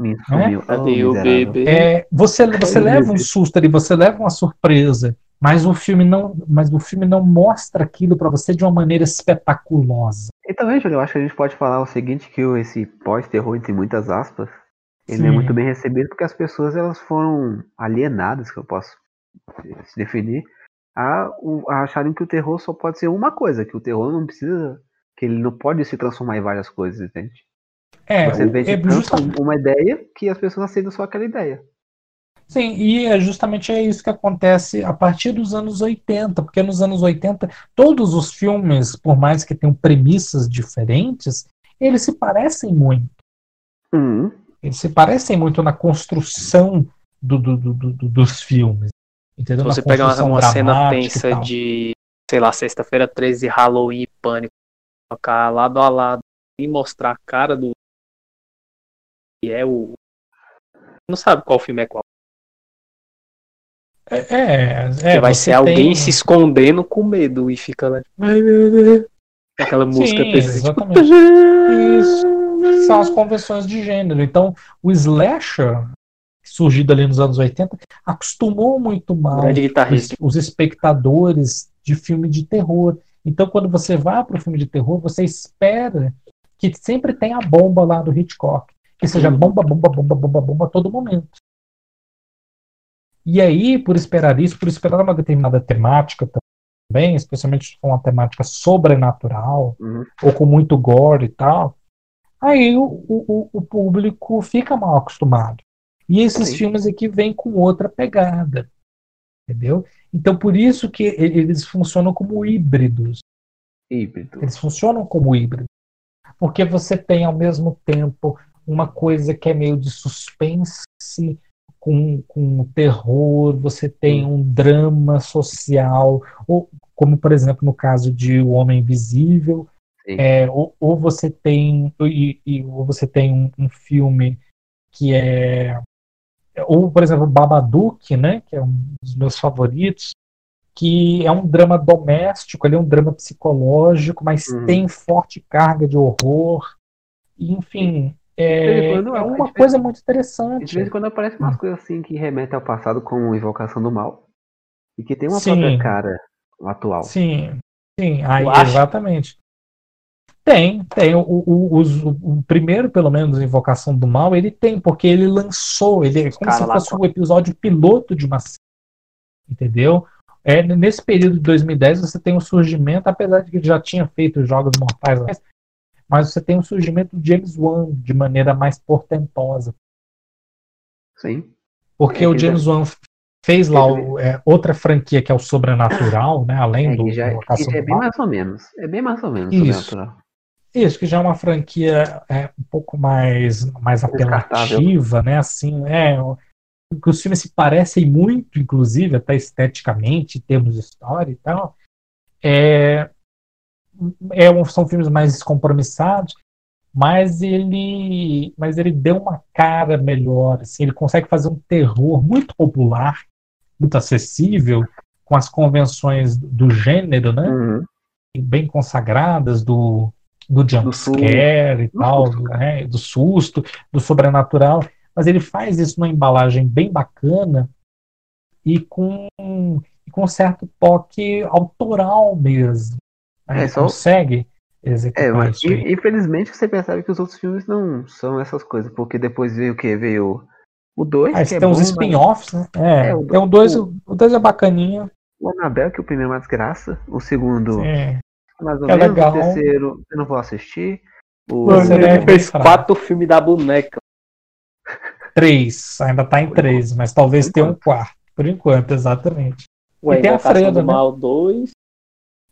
Desapareceu. Me sumiu. Cadê Oh, o miserável. bebê? É, você você Meu leva um susto ali, você leva uma surpresa, mas o filme não, mas o filme não mostra aquilo para você de uma maneira espetaculosa. E também, Júlio, eu acho que a gente pode falar o seguinte, que o- esse pós-terror, entre muitas aspas, ele é Sim. muito bem recebido porque as pessoas elas foram alienadas, que eu posso se definir, a, a acharem que o terror só pode ser uma coisa, que o terror não precisa, que ele não pode se transformar em várias coisas, entende? É, Você vende é tanto justa- uma ideia que as pessoas aceitam só aquela ideia. Sim, e é justamente é isso que acontece a partir dos anos 80, porque nos anos 80 todos os filmes, por mais que tenham premissas diferentes, eles se parecem muito. Uhum. Eles se parecem muito na construção do, do- do- do- dos filmes. Entendeu? Se você Na pegar uma, construção uma cena dramática tensa de, sei lá, sexta-feira 13, Halloween, Pânico, colocar lado a lado e mostrar a cara do. Que é o. Não sabe qual filme é qual. É, é, é, vai ser alguém tem- se escondendo com medo e fica lá. Ai meu Deus. Aquela música Sim, tipo, exatamente. Isso. São as convenções de gênero. Então, o slasher, surgido ali nos anos 80, acostumou muito mal os, os espectadores de filme de terror. Então, quando você vai para o filme de terror, você espera que sempre tenha a bomba lá do Hitchcock. Que seja bomba, bomba, bomba, bomba, bomba a todo momento. E aí, por esperar isso, por esperar uma determinada temática também, especialmente se for uma temática sobrenatural, Uhum. ou com muito gore e tal, aí o, o, o público fica mal acostumado. E esses Sim. filmes aqui vêm com outra pegada. Entendeu? Então, por isso que eles funcionam como híbridos. Híbrido. Eles funcionam como híbridos. Porque você tem, ao mesmo tempo, uma coisa que é meio de suspense com, com terror, você tem um drama social, ou, como, por exemplo, no caso de O Homem Invisível, é, ou, ou você tem e, e- ou você tem um, um filme que é ou por exemplo Babadook né que é um dos meus favoritos que é um drama doméstico ele é um drama psicológico mas Uhum. tem forte carga de horror E, enfim é, quando, é uma coisa muito interessante de vez em quando aparecem umas coisas assim que remetem ao passado, como Invocação do Mal. E que tem uma Sim. própria cara atual. Sim, sim, aí, exatamente. Tem, tem. O, o, os- o- o primeiro, pelo menos, Invocação do Mal, ele tem, porque ele lançou, ele é como cara se lá fosse o episódio piloto de uma série. Entendeu? É, nesse período de 2010 você tem o surgimento, apesar de que ele já tinha feito os Jogos Mortais, mas- você tem o surgimento do James Wan de maneira mais portentosa. Sim. Porque É, o James Wan fez lá o- é, outra franquia que é o Sobrenatural, né? Além É, do já, já é do bem mais ou menos. É bem mais ou menos Isso. sobrenatural. Isso, que já é uma franquia é, um pouco mais, mais apelativa, né? Assim, é, que os filmes se parecem muito, inclusive, até esteticamente, em termos de história e tal. É, é um- são filmes mais descompromissados, mas ele, mas ele deu uma cara melhor. Assim, ele consegue fazer um terror muito popular, muito acessível, com as convenções do gênero, né? Uhum. bem consagradas do, do jump Do susto. scare e Do tal, do, né, do susto, do sobrenatural, mas ele faz isso numa embalagem bem bacana e com, com um certo toque autoral mesmo. É, só- consegue É, executar mas isso aí. in- infelizmente você percebe que os outros filmes não são essas coisas, porque depois veio o quê? Veio o 2, Ah, que você é tem bom, uns mas spin-offs, né? É, É, o tem o 2 o dois é bacaninha. o Annabelle, que o primeiro é uma desgraça, o segundo É, mais ou É menos, legal. o terceiro eu não vou assistir. O Ele é bem fez fraco. quatro filmes da boneca. três, ainda tá em Por três, mas talvez tenha um enquanto. quarto, por enquanto, exatamente. Ué, E tem a Freira, do né? Mal 2.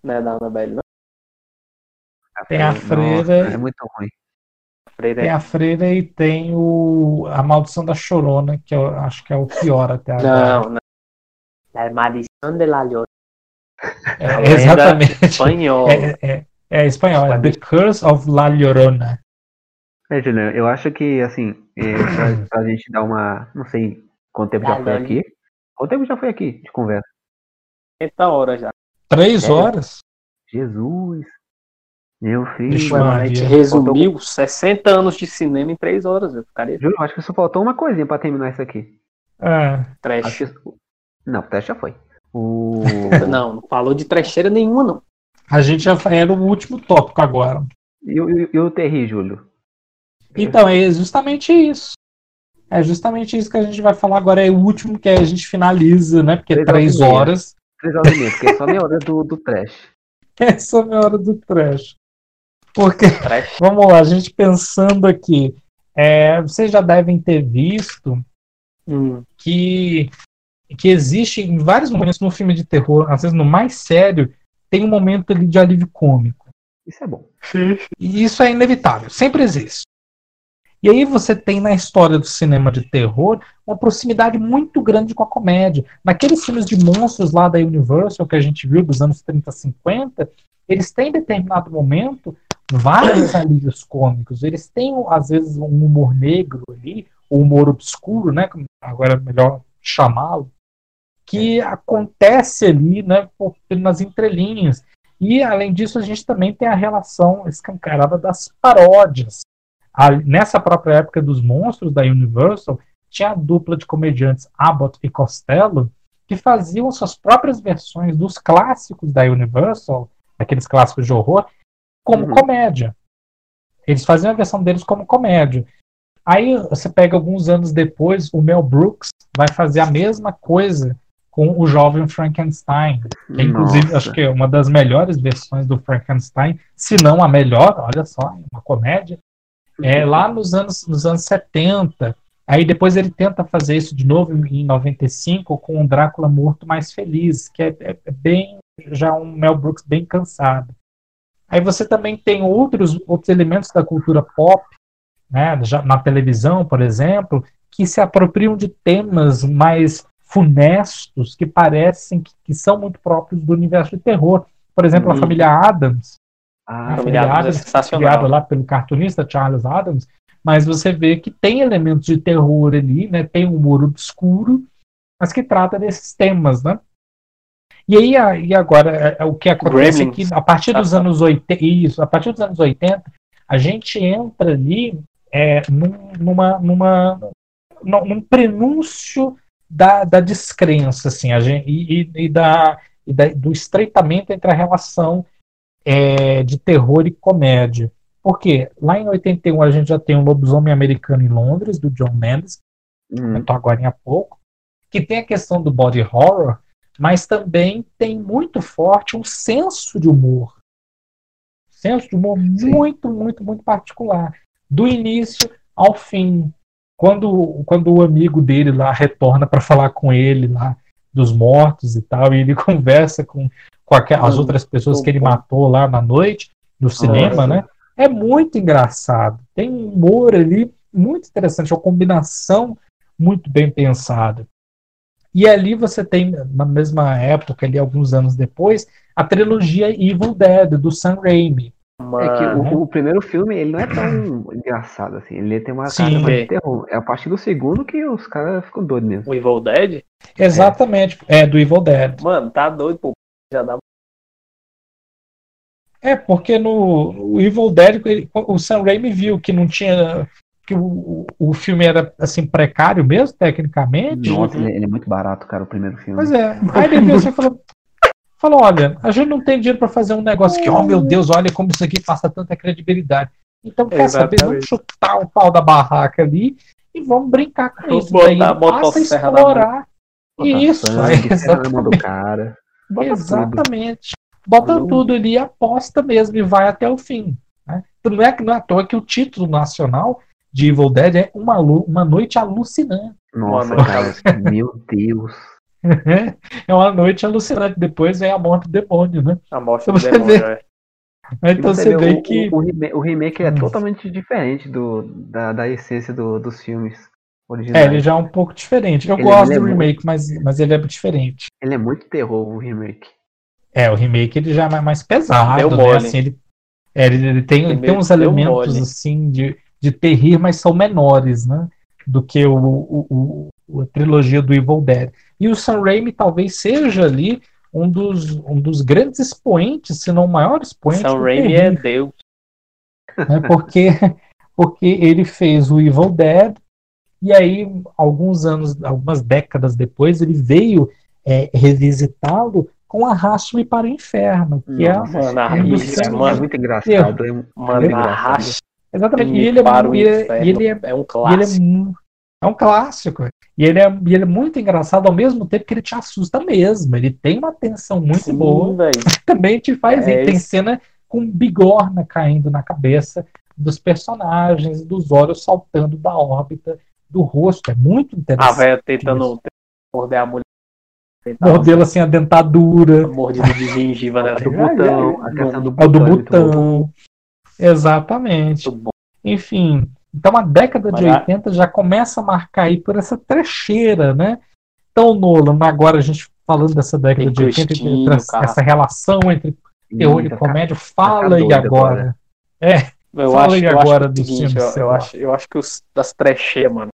Né, da Annabelle, não. Tem a Nossa, freira- é muito ruim. Freira Tem é. a Freira e tem o A Maldição da Chorona, que eu acho que é o pior até agora. Não, não. La maldição de la Llorona. É, lenda exatamente. Espanhol. É, é, é espanhol, é The Curse of La Llorona. É, Juliano, eu acho que, assim, é, pra, pra gente dar uma. Não sei quanto tempo já foi aqui. Quanto tempo já foi aqui de conversa? 30 horas já. Três É. horas? Jesus. Meu filho. Vixe, mano, a gente resumiu 60 anos de cinema em 3 horas. Eu ficaria Juro, acho que só faltou uma coisinha pra terminar isso aqui. É. Trash. que... Não, o teste já foi. O... Não, não falou de trecheira nenhuma, não. A gente já era o último tópico agora. e, o- e, o- e o Terry, Júlio? Então, é justamente isso. É justamente isso que a gente vai falar agora. É o último que a gente finaliza, né? Porque é Três três horas horas. meia. Três horas e meia, porque é só meia hora do, do trash. É a minha hora do trash. Porque. Vamos lá, a gente pensando aqui. É, vocês já devem ter visto Hum. que, que existe em vários momentos no filme de terror, às vezes no mais sério, tem um momento ali de alívio cômico. Isso é bom. E isso é inevitável, sempre existe. E aí você tem na história do cinema de terror uma proximidade muito grande com a comédia. Naqueles filmes de monstros lá da Universal que a gente viu dos anos 30, 50, eles têm em determinado momento vários alívios cômicos. Eles têm, às vezes, um humor negro ali, o humor obscuro, né? Agora é melhor chamá-lo, que acontece ali, né? nas entrelinhas. E, além disso, a gente também tem a relação escancarada das paródias. A- nessa própria época dos monstros da Universal, tinha a dupla de comediantes Abbott e Costello, que faziam suas próprias versões dos clássicos da Universal, aqueles clássicos de horror, como Uhum. comédia. Eles faziam a versão deles como comédia. Aí você pega alguns anos depois, o Mel Brooks vai fazer a mesma coisa com o jovem Frankenstein. Que, inclusive, Nossa. acho que é uma das melhores versões do Frankenstein, se não a melhor, olha só, uma comédia. É lá nos anos, nos anos 70. Aí depois ele tenta fazer isso de novo em 95 com o Drácula Morto Mais Feliz, que é, é- é bem já um Mel Brooks bem cansado. Aí você também tem outros, outros elementos da cultura pop, né, já na televisão, por exemplo, que se apropriam de temas mais funestos que parecem que, que são muito próprios do universo de terror. Por exemplo, a Uhum. família Adams, Ah, a Família Addams é Addams, sensacional. criada lá pelo cartunista Charles Adams, mas você vê que tem elementos de terror ali, né? Tem um humor obscuro, mas que trata desses temas, né? E aí, a- e agora, é- é o que acontece é que Gremlins. a partir dos Ah, anos 80, isso, a partir dos anos 80, a gente entra ali é, num, numa, numa, num, prenúncio da, da descrença, assim, a gente, e, e- da, e da- do estreitamento entre a relação é, de terror e comédia. Porque lá em 81 a gente já tem o Lobisomem Americano em Londres, do John Mendes, hum, comentou agora há pouco, que tem a questão do body horror, mas também tem muito forte um senso de humor. Senso de humor Sim. muito, muito, muito particular. Do início ao fim. Quando, quando o amigo dele lá retorna para falar com ele lá dos mortos e tal, e ele conversa com, com aque- as outras pessoas que ele matou lá na noite, no cinema, né? É muito engraçado. Tem um humor ali muito interessante, uma combinação muito bem pensada. E ali você tem, na mesma época, ali alguns anos depois, a trilogia Evil Dead, do Sam Raimi. É que o, o primeiro filme, ele não é tão engraçado assim. Ele tem uma Sim. cara mais É. de terror. É a partir do segundo que os caras ficam doidos mesmo. o Evil Dead? Exatamente, é, do Evil Dead. Mano, tá doido, pô. Já dá É, porque no, no Evil Dead, ele- o Sam Raimi viu que não tinha. Que o, o filme era assim precário mesmo, tecnicamente. Nossa, ele, ele é muito barato, cara, o primeiro filme. Pois é. Aí assim e falou, falou: olha, a gente não tem dinheiro para fazer um negócio que, oh meu Deus, olha como isso aqui passa tanta credibilidade. Então, quer saber? Vamos Exatamente. chutar o pau da barraca ali e vamos brincar com Vamos isso. botar Daí passa a explorar. Botar Isso, sangue, é, do cara. Bota tudo. Exatamente. Bota Uhum. tudo ali e aposta mesmo e vai até o fim. Né? Não é que não é à toa que o título nacional de Evil Dead é Uma, uma Noite Alucinante. Nossa, cara, meu Deus. é uma noite alucinante. Depois vem a morte do demônio, né? a morte do Você demônio, vê. é. Então E você vê o, que. o, o remake, o remake é Hum. totalmente diferente do, da, da essência do- dos filmes É, originais. ele já é um pouco diferente. Eu Ele- gosto ele é do muito- remake, mas, mas ele é diferente. Ele é muito terror, o remake. É, o remake ele já é mais- pesado, Deu né? mole. Assim, ele, é, ele, ele tem, ele tem uns elementos mole. assim de, de terrir, mas são menores, né? Do que o, o, o- a trilogia do Evil Dead. E o Sam Raimi talvez seja ali um dos, um dos grandes expoentes, se não o maior expoente. Sam do Raimi terrir, é Deus. né? Porque, porque ele fez o Evil Dead, e aí, alguns anos, algumas décadas depois, ele veio é, revisitá-lo com Arraste-me para o Inferno, que é Nossa, Mano, é risca, É mano. muito engraçado. É, Mano, muito a engraçado. racha exatamente. E ele é, o e ele, é, é um e ele é, clássico. é um clássico. E ele, é, e ele é muito engraçado ao mesmo tempo que ele te assusta mesmo. Ele tem uma tensão muito Sim, boa. também te faz É rir. Tem cena com bigorna caindo na cabeça dos personagens, dos olhos saltando da órbita do rosto. É muito A interessante. velha tentando morder a mulher. Modelo assim, a dentadura. Mordida de gengiva, né? Do botão, a questão É do botão. Exatamente. Enfim, então a década de Mas a- 80 já começa a marcar aí por essa trecheira, né? Então, Nolan, agora a gente falando dessa década de 80, Cristinho, essa, essa relação entre terror e Eita, comédia, fala aí doido agora. Eu Fala acho, aí eu agora acho dos o seguinte, filmes, eu, eu acho, eu acho que os das trecheias, mano,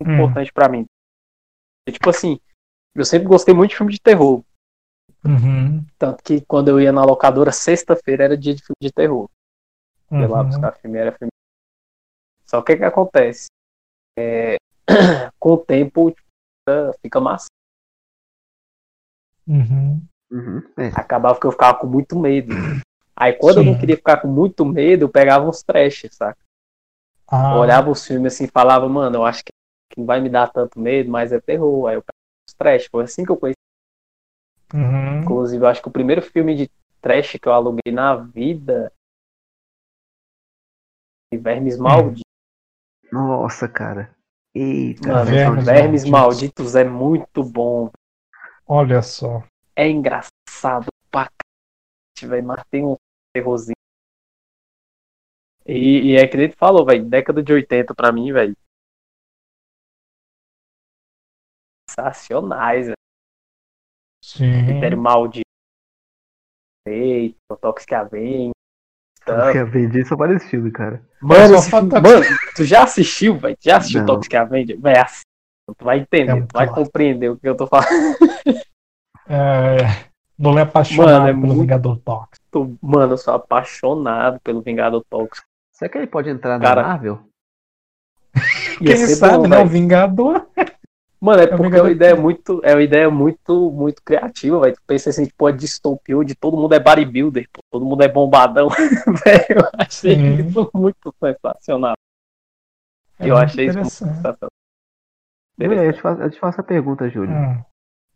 Hum. importante pra mim. E, tipo assim, eu sempre gostei muito de filme de terror. Uhum, Tanto que quando eu ia na locadora, sexta-feira era dia de filme de terror. Ia lá uhum, buscar filme, era filme. Só que o que acontece? É, com o tempo, tipo, fica, fica massa. uhum. Uhum, é. Acabava que eu ficava com muito medo. Aí quando eu não Sim. queria ficar com muito medo, eu pegava uns trash, saca? Ah, Eu olhava os filmes assim e falava, mano, eu acho que não vai me dar tanto medo, mas é terror. Aí eu pegava os trash. Foi assim que eu conheci. uhum. Inclusive, eu acho que o primeiro filme de trash que eu aluguei na vida. Vermes Malditos. Nossa, cara. Eita, Mano, Vermes Vermes, Malditos. Malditos é muito bom. Olha só. É engraçado pra c... velho, mas tem um terrorzinho. E, e é que ele falou, velho, década de 80 pra mim, velho. Sensacionais, velho. Sim. Critério Maldito. Feito, Toxic Avenger. Vendi só para esse filme, cara. Mano, esse filme- falta- mano, tu já assistiu, velho? Já assistiu Não. Toxic Avenger? Assista. Tu vai entender, É tu vai compreender o que eu tô falando. É, Nolan é apaixonado Mano, é pelo muito- Vingador Tóxico. Mano, eu sou apaixonado pelo Vingador Tóxico. Será que ele pode entrar Cara, na Marvel? Quem sabe, bom, né? O. Vingador. Mano, é o porque é uma ideia muito, é uma ideia muito, muito criativa, velho. Tu pensa assim, tipo, a distopia onde todo mundo é bodybuilder, pô, todo mundo é bombadão. Velho, eu achei Sim. isso muito sensacional. É eu muito achei isso muito sensacional. Eu te faço, eu te faço a pergunta, Júlio. Hum,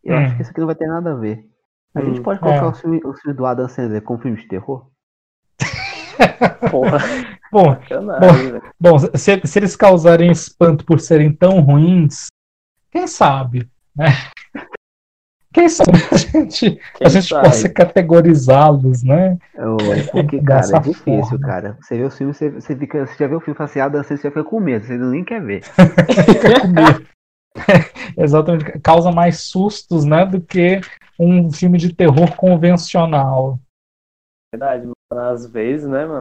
Eu Hum. acho que isso aqui não vai ter nada a ver. A Hum. gente pode colocar É. o, filme, o filme do Adam Sandler como filme de terror? Porra, Bom, velho. bom se, se eles causarem espanto por serem tão ruins, quem sabe, né? Quem sabe a gente, Quem a gente sabe? possa categorizá-los, né? Eu- porque, cara, Dessa é difícil, forma. cara. Você vê o filme, você, você, fica, você já vê o filme fala assim, Sandler, você fica com medo, você nem quer ver. Exatamente. Causa mais sustos, né? Do que um filme de terror convencional. Verdade, mano. Às vezes, né, mano?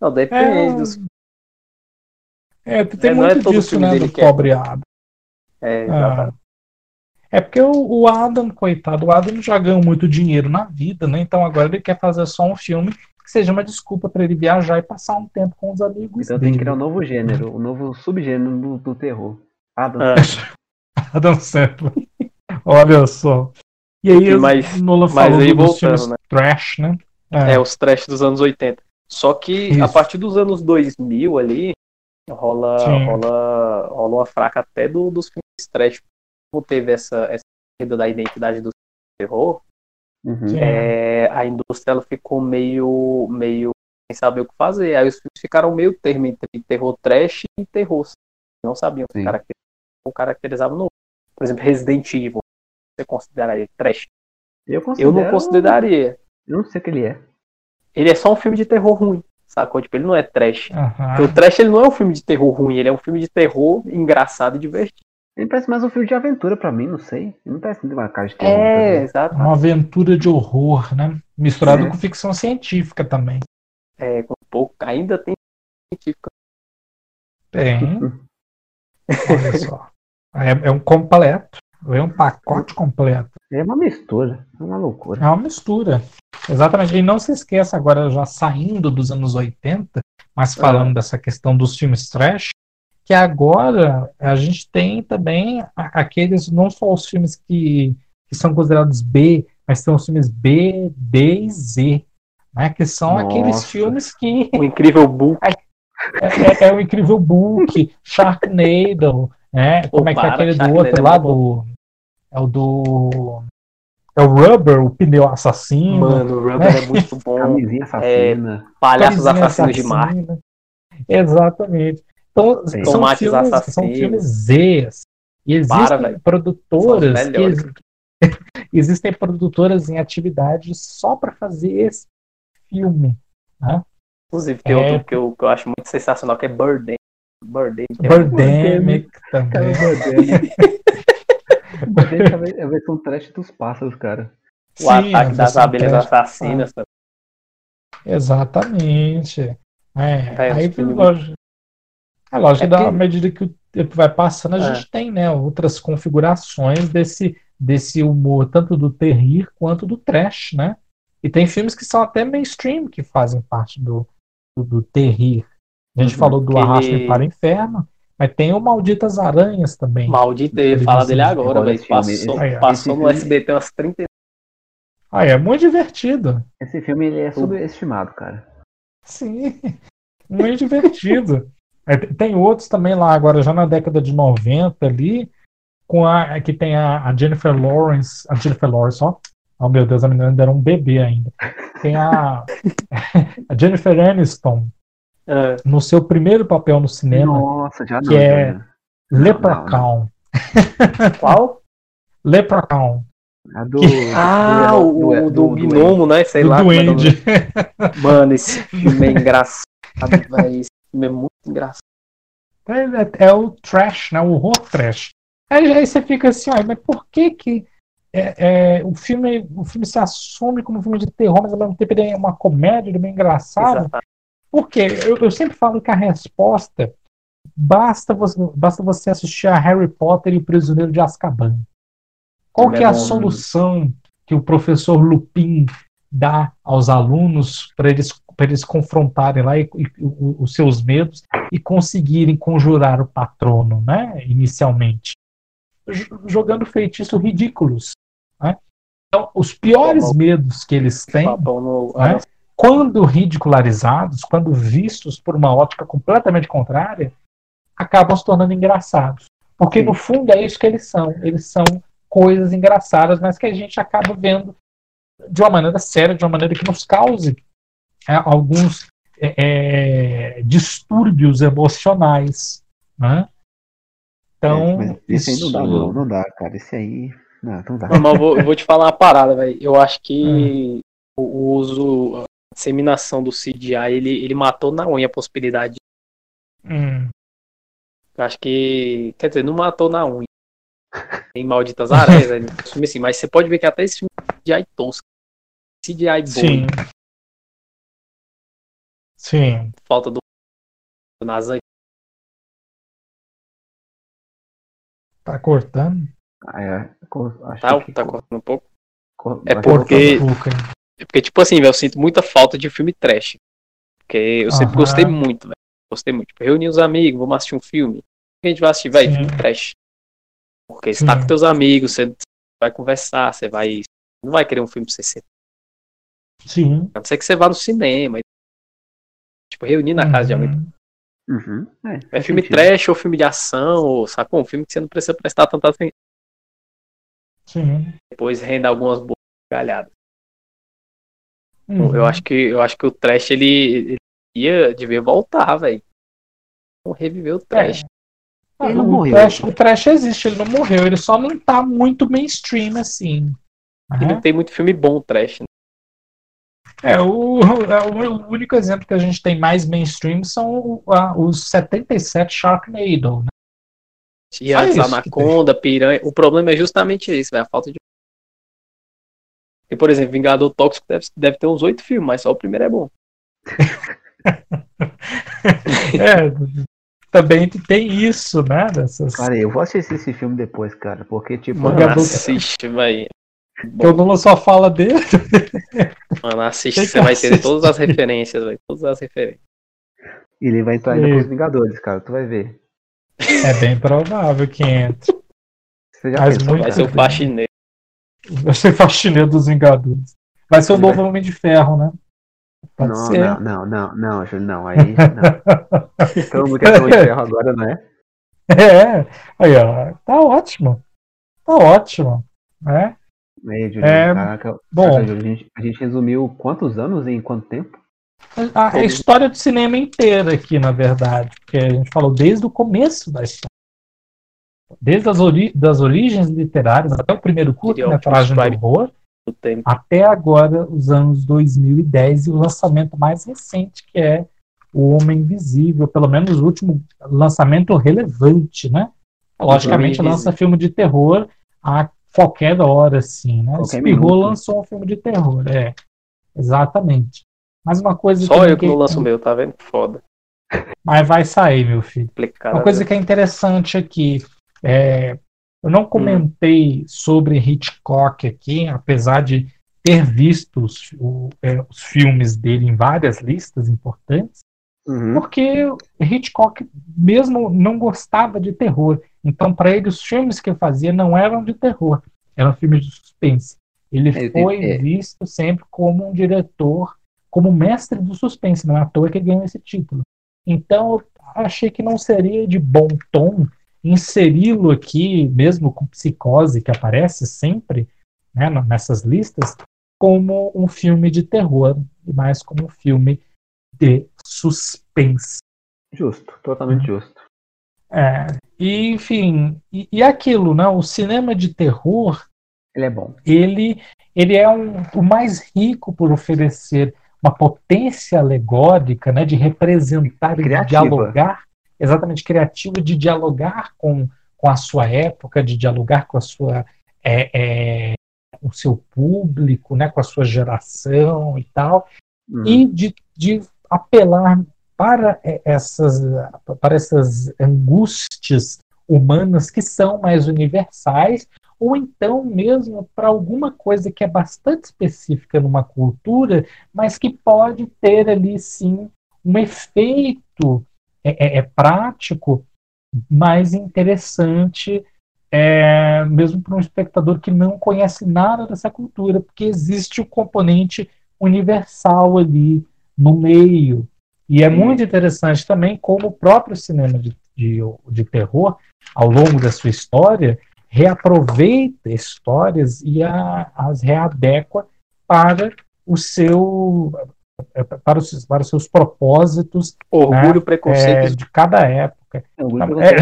Não, depende dos. É, tem É, não é muito todo disso, filme né? dele Do que é pobre Adam. É, Ah. É porque o, o Adam, coitado, o Adam já ganhou muito dinheiro na vida, né? Então agora ele quer fazer só um filme que seja uma desculpa para ele viajar e passar um tempo com os amigos Então tem que dele. criar um novo gênero, um novo subgênero do, do terror. Adam Ah. Adam Sandler. Olha só. E aí E mais- o Nolan mas falou aí dos voltando, filmes né? trash, né? É, os trash dos anos 80. Só que a Isso. partir dos anos 2000 ali, rola, Sim. rola, rola uma fraca até do, dos filmes trash. Como teve essa, essa perda da identidade do terror, Uhum. Sim. é, a indústria ela ficou meio, meio sem saber o que fazer. Aí os filmes ficaram meio termo entre terror trash e terror. Não sabiam Sim. caracterizar, ou caracterizavam no. Por exemplo, Resident Evil. Você consideraria trash? Eu, Eu considero, não consideraria. Eu não sei o que ele é. Ele é só um filme de terror ruim, sacou? Tipo, ele não é trash. Porque o trash ele não é um filme de terror ruim, ele é um filme de terror engraçado e divertido. Ele parece mais um filme de aventura pra mim, não sei. Ele não parece uma cara de terror. É, exato. Uma aventura de horror, né? Misturado É. com ficção científica também. É, com pouco, ainda tem científica. Tem. Olha só. É, é um completo. É um pacote completo. É uma mistura, é uma loucura. É uma mistura. Exatamente. E não se esqueça, agora já saindo dos anos 80, mas falando dessa questão dos filmes trash, que agora a gente tem também aqueles, não só os filmes que, que são considerados B, mas são os filmes B, D e Z. Né, que são Nossa. aqueles filmes que O incrível Book. é, é- é o Incrível Book, Sharknado, né? Como é que é aquele do outro é lá do. É o do. É o Rubber, o pneu assassino. Mano, o Rubber é muito bom. Camisinha assassina. Palhaços Camisinha assassinos de Marte. Exatamente. Então, Sim. são Tomates filmes, são assassinos. filmes Zs. E existem produtoras que existem produtoras em atividade só para fazer esse filme. Né? Inclusive, tem é... outro que eu, que eu acho muito sensacional, que é Birdemic. Birdemic, Birdemic também. Birdemic é a versão trash dos pássaros, cara. O Sim, ataque das abelhas assassinas. Ah. Exatamente. É, é aí, lógico, é lógico é que à medida que o tempo vai passando, a é. gente tem né, outras configurações desse, desse humor, tanto do terrir quanto do trash, né? E tem filmes que são até mainstream que fazem parte do, do, do terrir. A gente uhum, falou do Arrasto para o Inferno, mas tem o Malditas Aranhas também. Maldito, eu ia falar dele agora, velho. Passou, aí, passou no SBT umas 30 ah, é muito divertido. Esse filme ele é subestimado, cara. Sim, muito divertido. É, tem outros também lá agora, já na década de 90 ali, com a que tem a, a Jennifer Lawrence, a Jennifer Lawrence, ó. Oh meu Deus, a menina ainda era um bebê ainda. Tem a, a Jennifer Aniston é. no seu primeiro papel no cinema, Nossa, já que não, é já. Leprechaun. Qual? Leprechaun. A do, ah, do, o do, do, gnomo, né? Sei do lá. É duende. Mano, esse filme é engraçado, Esse filme é muito engraçado. É, é, é, o trash, né? O horror trash. Aí, aí você fica assim, olha, mas por que que é, é, o, filme, o filme se assume como um filme de terror, mas ao mesmo tempo ele é uma comédia, ele é bem engraçado? Exatamente. Por quê? Eu, eu sempre falo que a resposta basta você, basta você assistir a Harry Potter e o Prisioneiro de Azkaban. Qual que é a solução que o professor Lupin dá aos alunos para eles, eles confrontarem lá e, e, os seus medos e conseguirem conjurar o patrono, né, inicialmente? Jogando feitiços ridículos. Né? Então, os piores medos que eles têm, né, quando ridicularizados, quando vistos por uma ótica completamente contrária, acabam se tornando engraçados. Porque, no fundo, é isso que eles são. Eles são coisas engraçadas, mas que a gente acaba vendo de uma maneira séria, de uma maneira que nos cause alguns é, é distúrbios emocionais. Né? Então. É, esse isso... aí não dá, não, não dá, cara. Esse aí. Não, não dá. Não, mas eu vou, eu vou te falar uma parada, velho. Eu acho que hum. o uso, a disseminação do CGI, ele, ele matou na unha a possibilidade. Hum. Eu acho que. Quer dizer, não matou na unha em Malditas Aranhas, né? filme assim, mas você pode ver que até esse filme é CGI tosco. CGI bom. Sim. Sim. Falta do, do Nazan. Tá cortando? Ah, é. Acho tá, que... tá cortando um pouco. É porque. É porque, tipo assim, velho, eu sinto muita falta de filme trash. Porque eu sempre Aham. gostei muito, velho. Gostei muito. Tipo, reunir os amigos, vamos assistir um filme. A gente vai assistir, velho, filme trash. Porque você tá com teus amigos, você vai conversar, você vai. Não vai querer um filme pra você ser. Sim. A não ser que você vá no cinema. Tipo, reunir na casa de alguém. Uhum. É, é filme sentido. trash ou filme de ação, ou sacou? Um filme que você não precisa prestar tanta atenção. Sim. Depois renda algumas boas galhadas. Uhum. Eu acho que eu acho que o trash ele, ele ia devia voltar, velho. Reviver o trash. É. Ele não o morreu. Trash, o Trash existe, ele não morreu, ele só não tá muito mainstream assim. E não tem muito filme bom Trash. Né? É, o, o, único exemplo que a gente tem mais mainstream são os 77 Sharknado, né? E antes, Anaconda, Piranha. O problema é justamente isso, véio, a falta de. E, por exemplo, Vingador Tóxico deve, deve ter uns oito filmes, mas só o primeiro é bom. é, também tem isso, né? Dessas... Cara, eu vou assistir esse filme depois, cara, porque tipo. Mano, assiste, vai. Que o Lula só fala dele. Mano, assiste, você vai ter todas as referências, vai. Todas as referências. Ele vai entrar ainda com os Vingadores, cara, tu vai ver. É bem provável que entre. Você já Mas muito vai ser o faxineiro. Vai ser o faxineiro dos Vingadores. Vai ser o novo Homem de Ferro, né? Pode não, ser. não, não, não, não, Júlio, não. Aí não. Estamos questão de ferro agora, não é? É, aí, ó. Tá ótimo. Tá ótimo. Né? Aí, é, caraca, bom, caraca, a, gente, a gente resumiu quantos anos em quanto tempo? A, a história do cinema inteira aqui, na verdade. Porque a gente falou desde o começo da história. desde as ori das origens literárias até o primeiro curta-metragem do horror, do tempo. até agora os anos 2010 e o lançamento mais recente que é o Homem Invisível, pelo menos o último lançamento relevante, né? Logicamente lança filme de terror a qualquer hora, assim, né? Qualquer Espirrou minuto. lançou um filme de terror, é. Exatamente. Mas uma coisa Só também eu que não lanço o meu, tá vendo? Foda. Mas vai sair, meu filho. Complicado. Uma coisa que é interessante aqui, é, eu não comentei sobre Hitchcock aqui, apesar de ter visto os, o- é, os filmes dele em várias listas importantes, Uhum. porque Hitchcock mesmo não gostava de terror. Então, para ele, os filmes que ele fazia não eram de terror, eram filmes de suspense. Ele É, foi é. visto sempre como um diretor, como mestre do suspense, não é à toa que ele ganhou esse título. Então, eu achei que não seria de bom tom inseri-lo aqui, mesmo com psicose, que aparece sempre né, nessas listas, como um filme de terror, e mais como um filme de suspense. Justo, totalmente Uhum. justo. É, e, enfim, e, e aquilo, né? O cinema de terror, Ele é bom. ele, ele é um, o mais rico por oferecer uma potência alegórica, né? De representar e de Criativa. dialogar, exatamente criativa, de dialogar com, com a sua época, de dialogar com a sua é, é, o seu público, né? Com a sua geração e tal Uhum. e de, de apelar para essas, para essas angústias humanas que são mais universais, ou então mesmo para alguma coisa que é bastante específica numa cultura, mas que pode ter ali sim um efeito é, é- é prático mais interessante, é, mesmo para um espectador que não conhece nada dessa cultura, porque existe o componente universal ali no meio. E é Sim. muito interessante também como o próprio cinema de, de, de terror, ao longo da sua história, reaproveita histórias e a- as readequa para o seu para os, para os seus propósitos Orgulho, é, preconceito. de cada época. É o único É.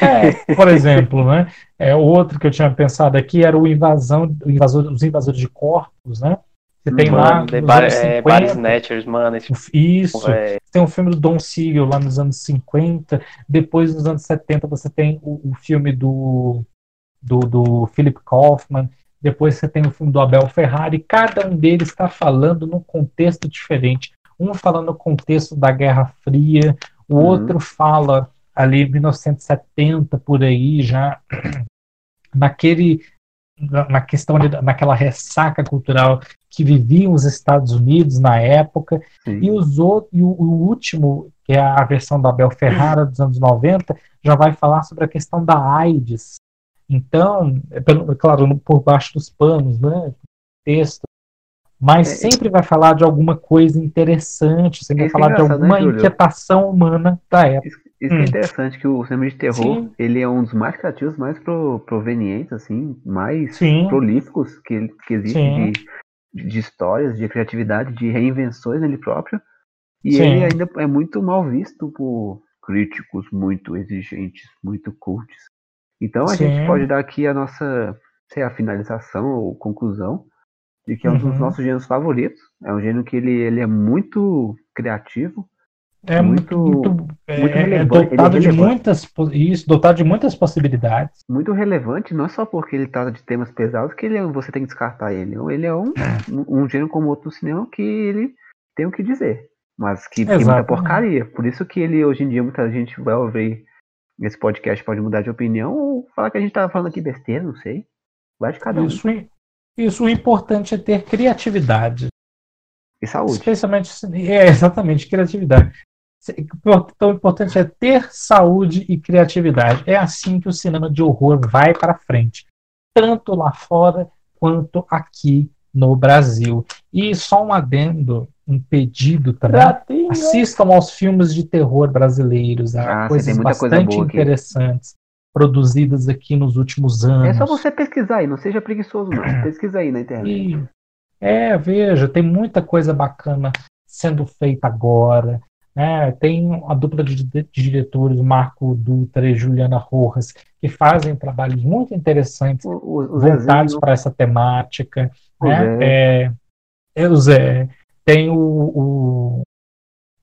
É, por exemplo, né? É, outro que eu tinha pensado aqui era o invasão, o invasor, os invasores de corpos, né? Você tem lá Mano, bar, é, 50, Bar Snatchers, mano. Esse isso. é, Tem um filme do Don Siegel lá nos anos 50. Depois, nos anos 70, você tem o, o filme do, do, do Philip Kaufman. Depois você tem o filme do Abel Ferrari. Cada um deles está falando num contexto diferente. Um fala no contexto da Guerra Fria, o Uhum. outro fala ali 1970 por aí já naquele na questão naquela ressaca cultural que viviam os Estados Unidos na época Sim. e os outros, e o, o último, que é a versão da Abel Ferrara dos anos 90, já vai falar sobre a questão da AIDS. Então, é pelo- claro, no- por baixo dos panos, né? Texto. Mas É, sempre vai falar de alguma coisa interessante, sempre vai é falar de né, alguma Júlio? inquietação humana da época. Isso, isso Hum. é interessante que o cinema de terror, Sim. ele é um dos mais criativos, mais pro, provenientes, assim, mais Sim. prolíficos que, que existe de, de histórias, de criatividade, de reinvenções nele próprio. E Sim. ele ainda é muito mal visto por críticos muito exigentes, muito cults. Então a Sim. gente pode dar aqui a nossa, sei, a finalização ou conclusão de que é um dos Uhum. nossos gêneros favoritos. É um gênero que ele, ele é muito criativo, É muito, Muito- muito, é, é relevante, dotado é de muitas isso, dotado de muitas possibilidades. muito relevante, não é só porque ele trata de temas pesados que ele é- você tem que descartar ele. Ele é um, um, um gênero como outro do cinema que ele tem o que dizer, mas que tem muita porcaria. Por isso que ele, hoje em dia, muita gente vai ouvir esse podcast, pode mudar de opinião ou falar que a gente tá falando aqui besteira, não sei. Vai de cada um. Isso, isso o importante é ter criatividade. E saúde. Especialmente, é, exatamente, criatividade. Então, o importante é ter saúde e criatividade. É assim que o cinema de horror vai para frente, tanto lá fora quanto aqui no Brasil. E só um adendo, um pedido também. Assistam aos filmes de terror brasileiros, há Ah, coisas coisa bastante aqui. interessantes produzidas aqui nos últimos anos. É só você pesquisar aí, não seja preguiçoso não. Pesquisa aí na internet. E, é, veja, tem muita coisa bacana sendo feita agora. Né? Tem a dupla de, de diretores, Marco Dutra e Juliana Rojas, que fazem trabalhos muito interessantes O, o, o voltados para essa temática. o né? Zé. É, é o Zé. Tem o, o-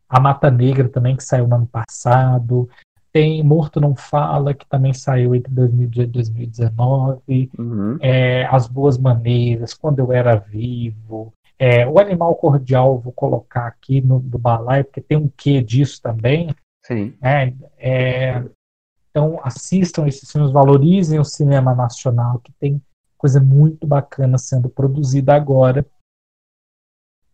a Mata Negra também, que saiu no ano passado. Tem Morto Não Fala, que também saiu entre 2018 e 2019. Uhum. É, As Boas Maneiras, Quando Eu Era Vivo. É, o Animal Cordial, vou colocar aqui no do Balai, porque tem um quê disso também. Sim. né? É, então, assistam esses filmes, valorizem o cinema nacional, que tem coisa muito bacana sendo produzida agora.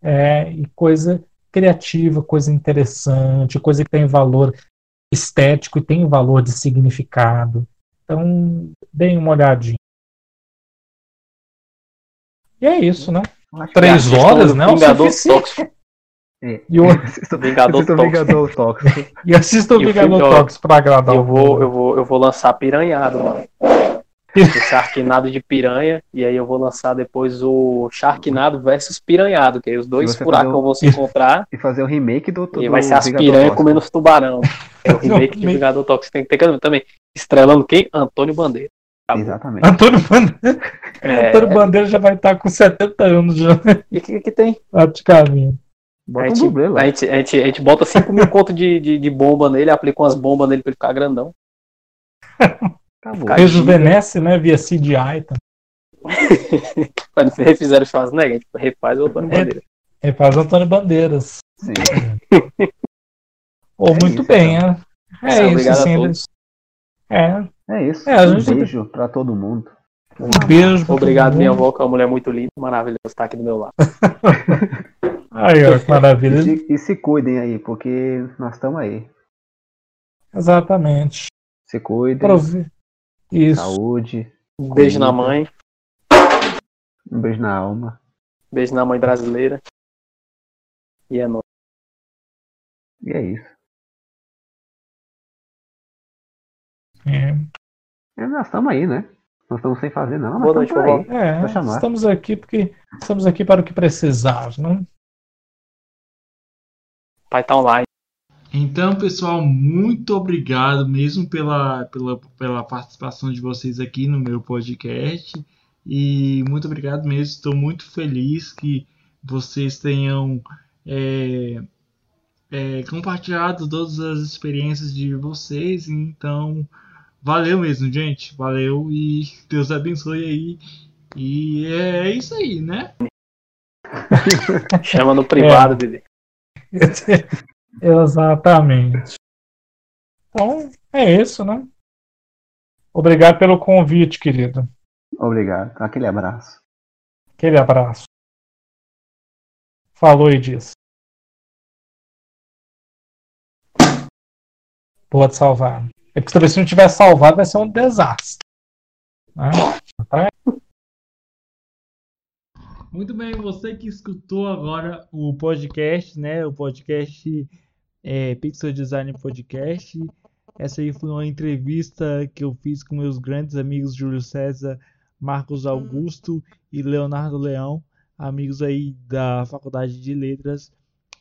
É, e coisa criativa, coisa interessante, coisa que tem valor estético e tem valor de significado. Então, deem uma olhadinha. E é isso, né? Eu Três horas, né? O Vingador suficiente. Tóxico. que- E, o, Assista Vingador Tóxico. Vingador Tóxico. e assista o E Vingador filme, Tóxico para agradar Eu vou, eu vou, eu vou lançar Piranhado, mano. O Sharknado de piranha, e aí eu vou lançar depois o Sharknado versus Piranhado, que aí os dois E fazer um- vão se encontrar E fazer o remake do. e do vai ser as piranhas comendo os tubarão. É o remake de. Vingador Tóxico. Tem que ter também. Estrelando quem? Antônio Bandeira. Exatamente. Antônio Bandeira, É, Antônio Bandeira já vai estar com 70 anos já, e o que, que tem? praticamente. Bota a, um gente, dublê lá. a, gente, a, gente, a gente bota 5 mil conto de, de, de bomba nele, aplica umas bombas nele pra ele ficar grandão. Acabou. Rejuvenesce, né? Via CGI. Tá? Quando refizeram o Schwarzenegger, a gente refaz o Antônio É. Bandeira. Ele faz Antônio Bandeiras. Sim. Oh, É muito isso, bem, então. né? É Então, isso, assim. eles- É, É isso. É, a um gente- beijo pra todo mundo. um beijo. Obrigado, minha avó, que é uma mulher muito linda, maravilhosa, tá aqui do meu lado. Aí, ó, que E maravilha. se, e se cuidem aí, porque nós estamos aí. Exatamente. Se cuidem. Prove- Isso. Saúde. Um beijo na Comida. mãe, Um beijo na alma. beijo na mãe brasileira. E é nóis. E é isso. É, É, nós estamos aí, né? Nós estamos sem fazer, não. Boa noite, aí. é, estamos aqui porque estamos aqui para o que precisar, né? Pai tá online. Então, pessoal, muito obrigado mesmo pela, pela, pela participação de vocês aqui no meu podcast. E muito obrigado mesmo. Estou muito feliz que vocês tenham é, é, compartilhado todas as experiências de vocês. Então, valeu mesmo, gente. Valeu e Deus abençoe aí. E é isso aí, né? Chama no privado, Dede. Exatamente. Então, é isso, né? Obrigado pelo convite, querido. Obrigado. Aquele abraço. Aquele abraço. Falou e disse. Pode salvar. É porque talvez se não tiver salvado vai ser um desastre. Né? Muito bem, você que escutou agora o podcast, né? O podcast é, Pixel Design Podcast. Essa aí foi uma entrevista que eu fiz com meus grandes amigos Júlio César, Marcos Augusto e Leonardo Leão, amigos aí da Faculdade de Letras.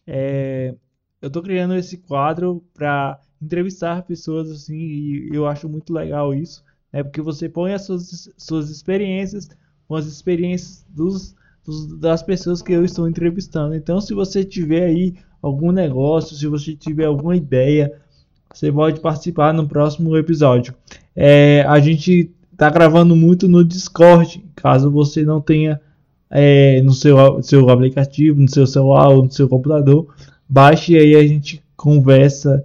É, eu tô criando esse quadro para entrevistar pessoas assim e eu acho muito legal isso, né? Porque você põe as suas, suas experiências com as experiências dos dos- das pessoas que eu estou entrevistando. Então, se você tiver aí algum negócio, se você tiver alguma ideia, você pode participar no próximo episódio. É, a gente está gravando muito no Discord, caso você não tenha é, no seu, seu aplicativo, no seu celular ou no seu computador, baixe aí a gente conversa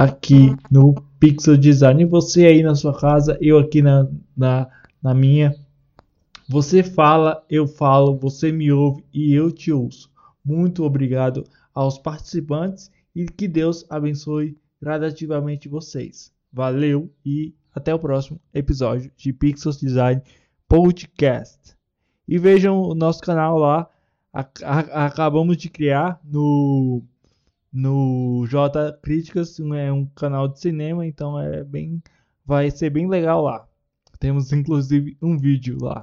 aqui no Pixel Design. Você aí na sua casa, eu aqui na, na, na minha. Você fala, eu falo, você me ouve e eu te ouço. Muito obrigado aos participantes e que Deus abençoe gradativamente vocês. Valeu e até o próximo episódio de Pixels Design Podcast. E vejam o nosso canal lá. Acabamos de criar no no J Críticas, é um canal de cinema, então é bem vai ser bem legal lá. Temos inclusive um vídeo lá.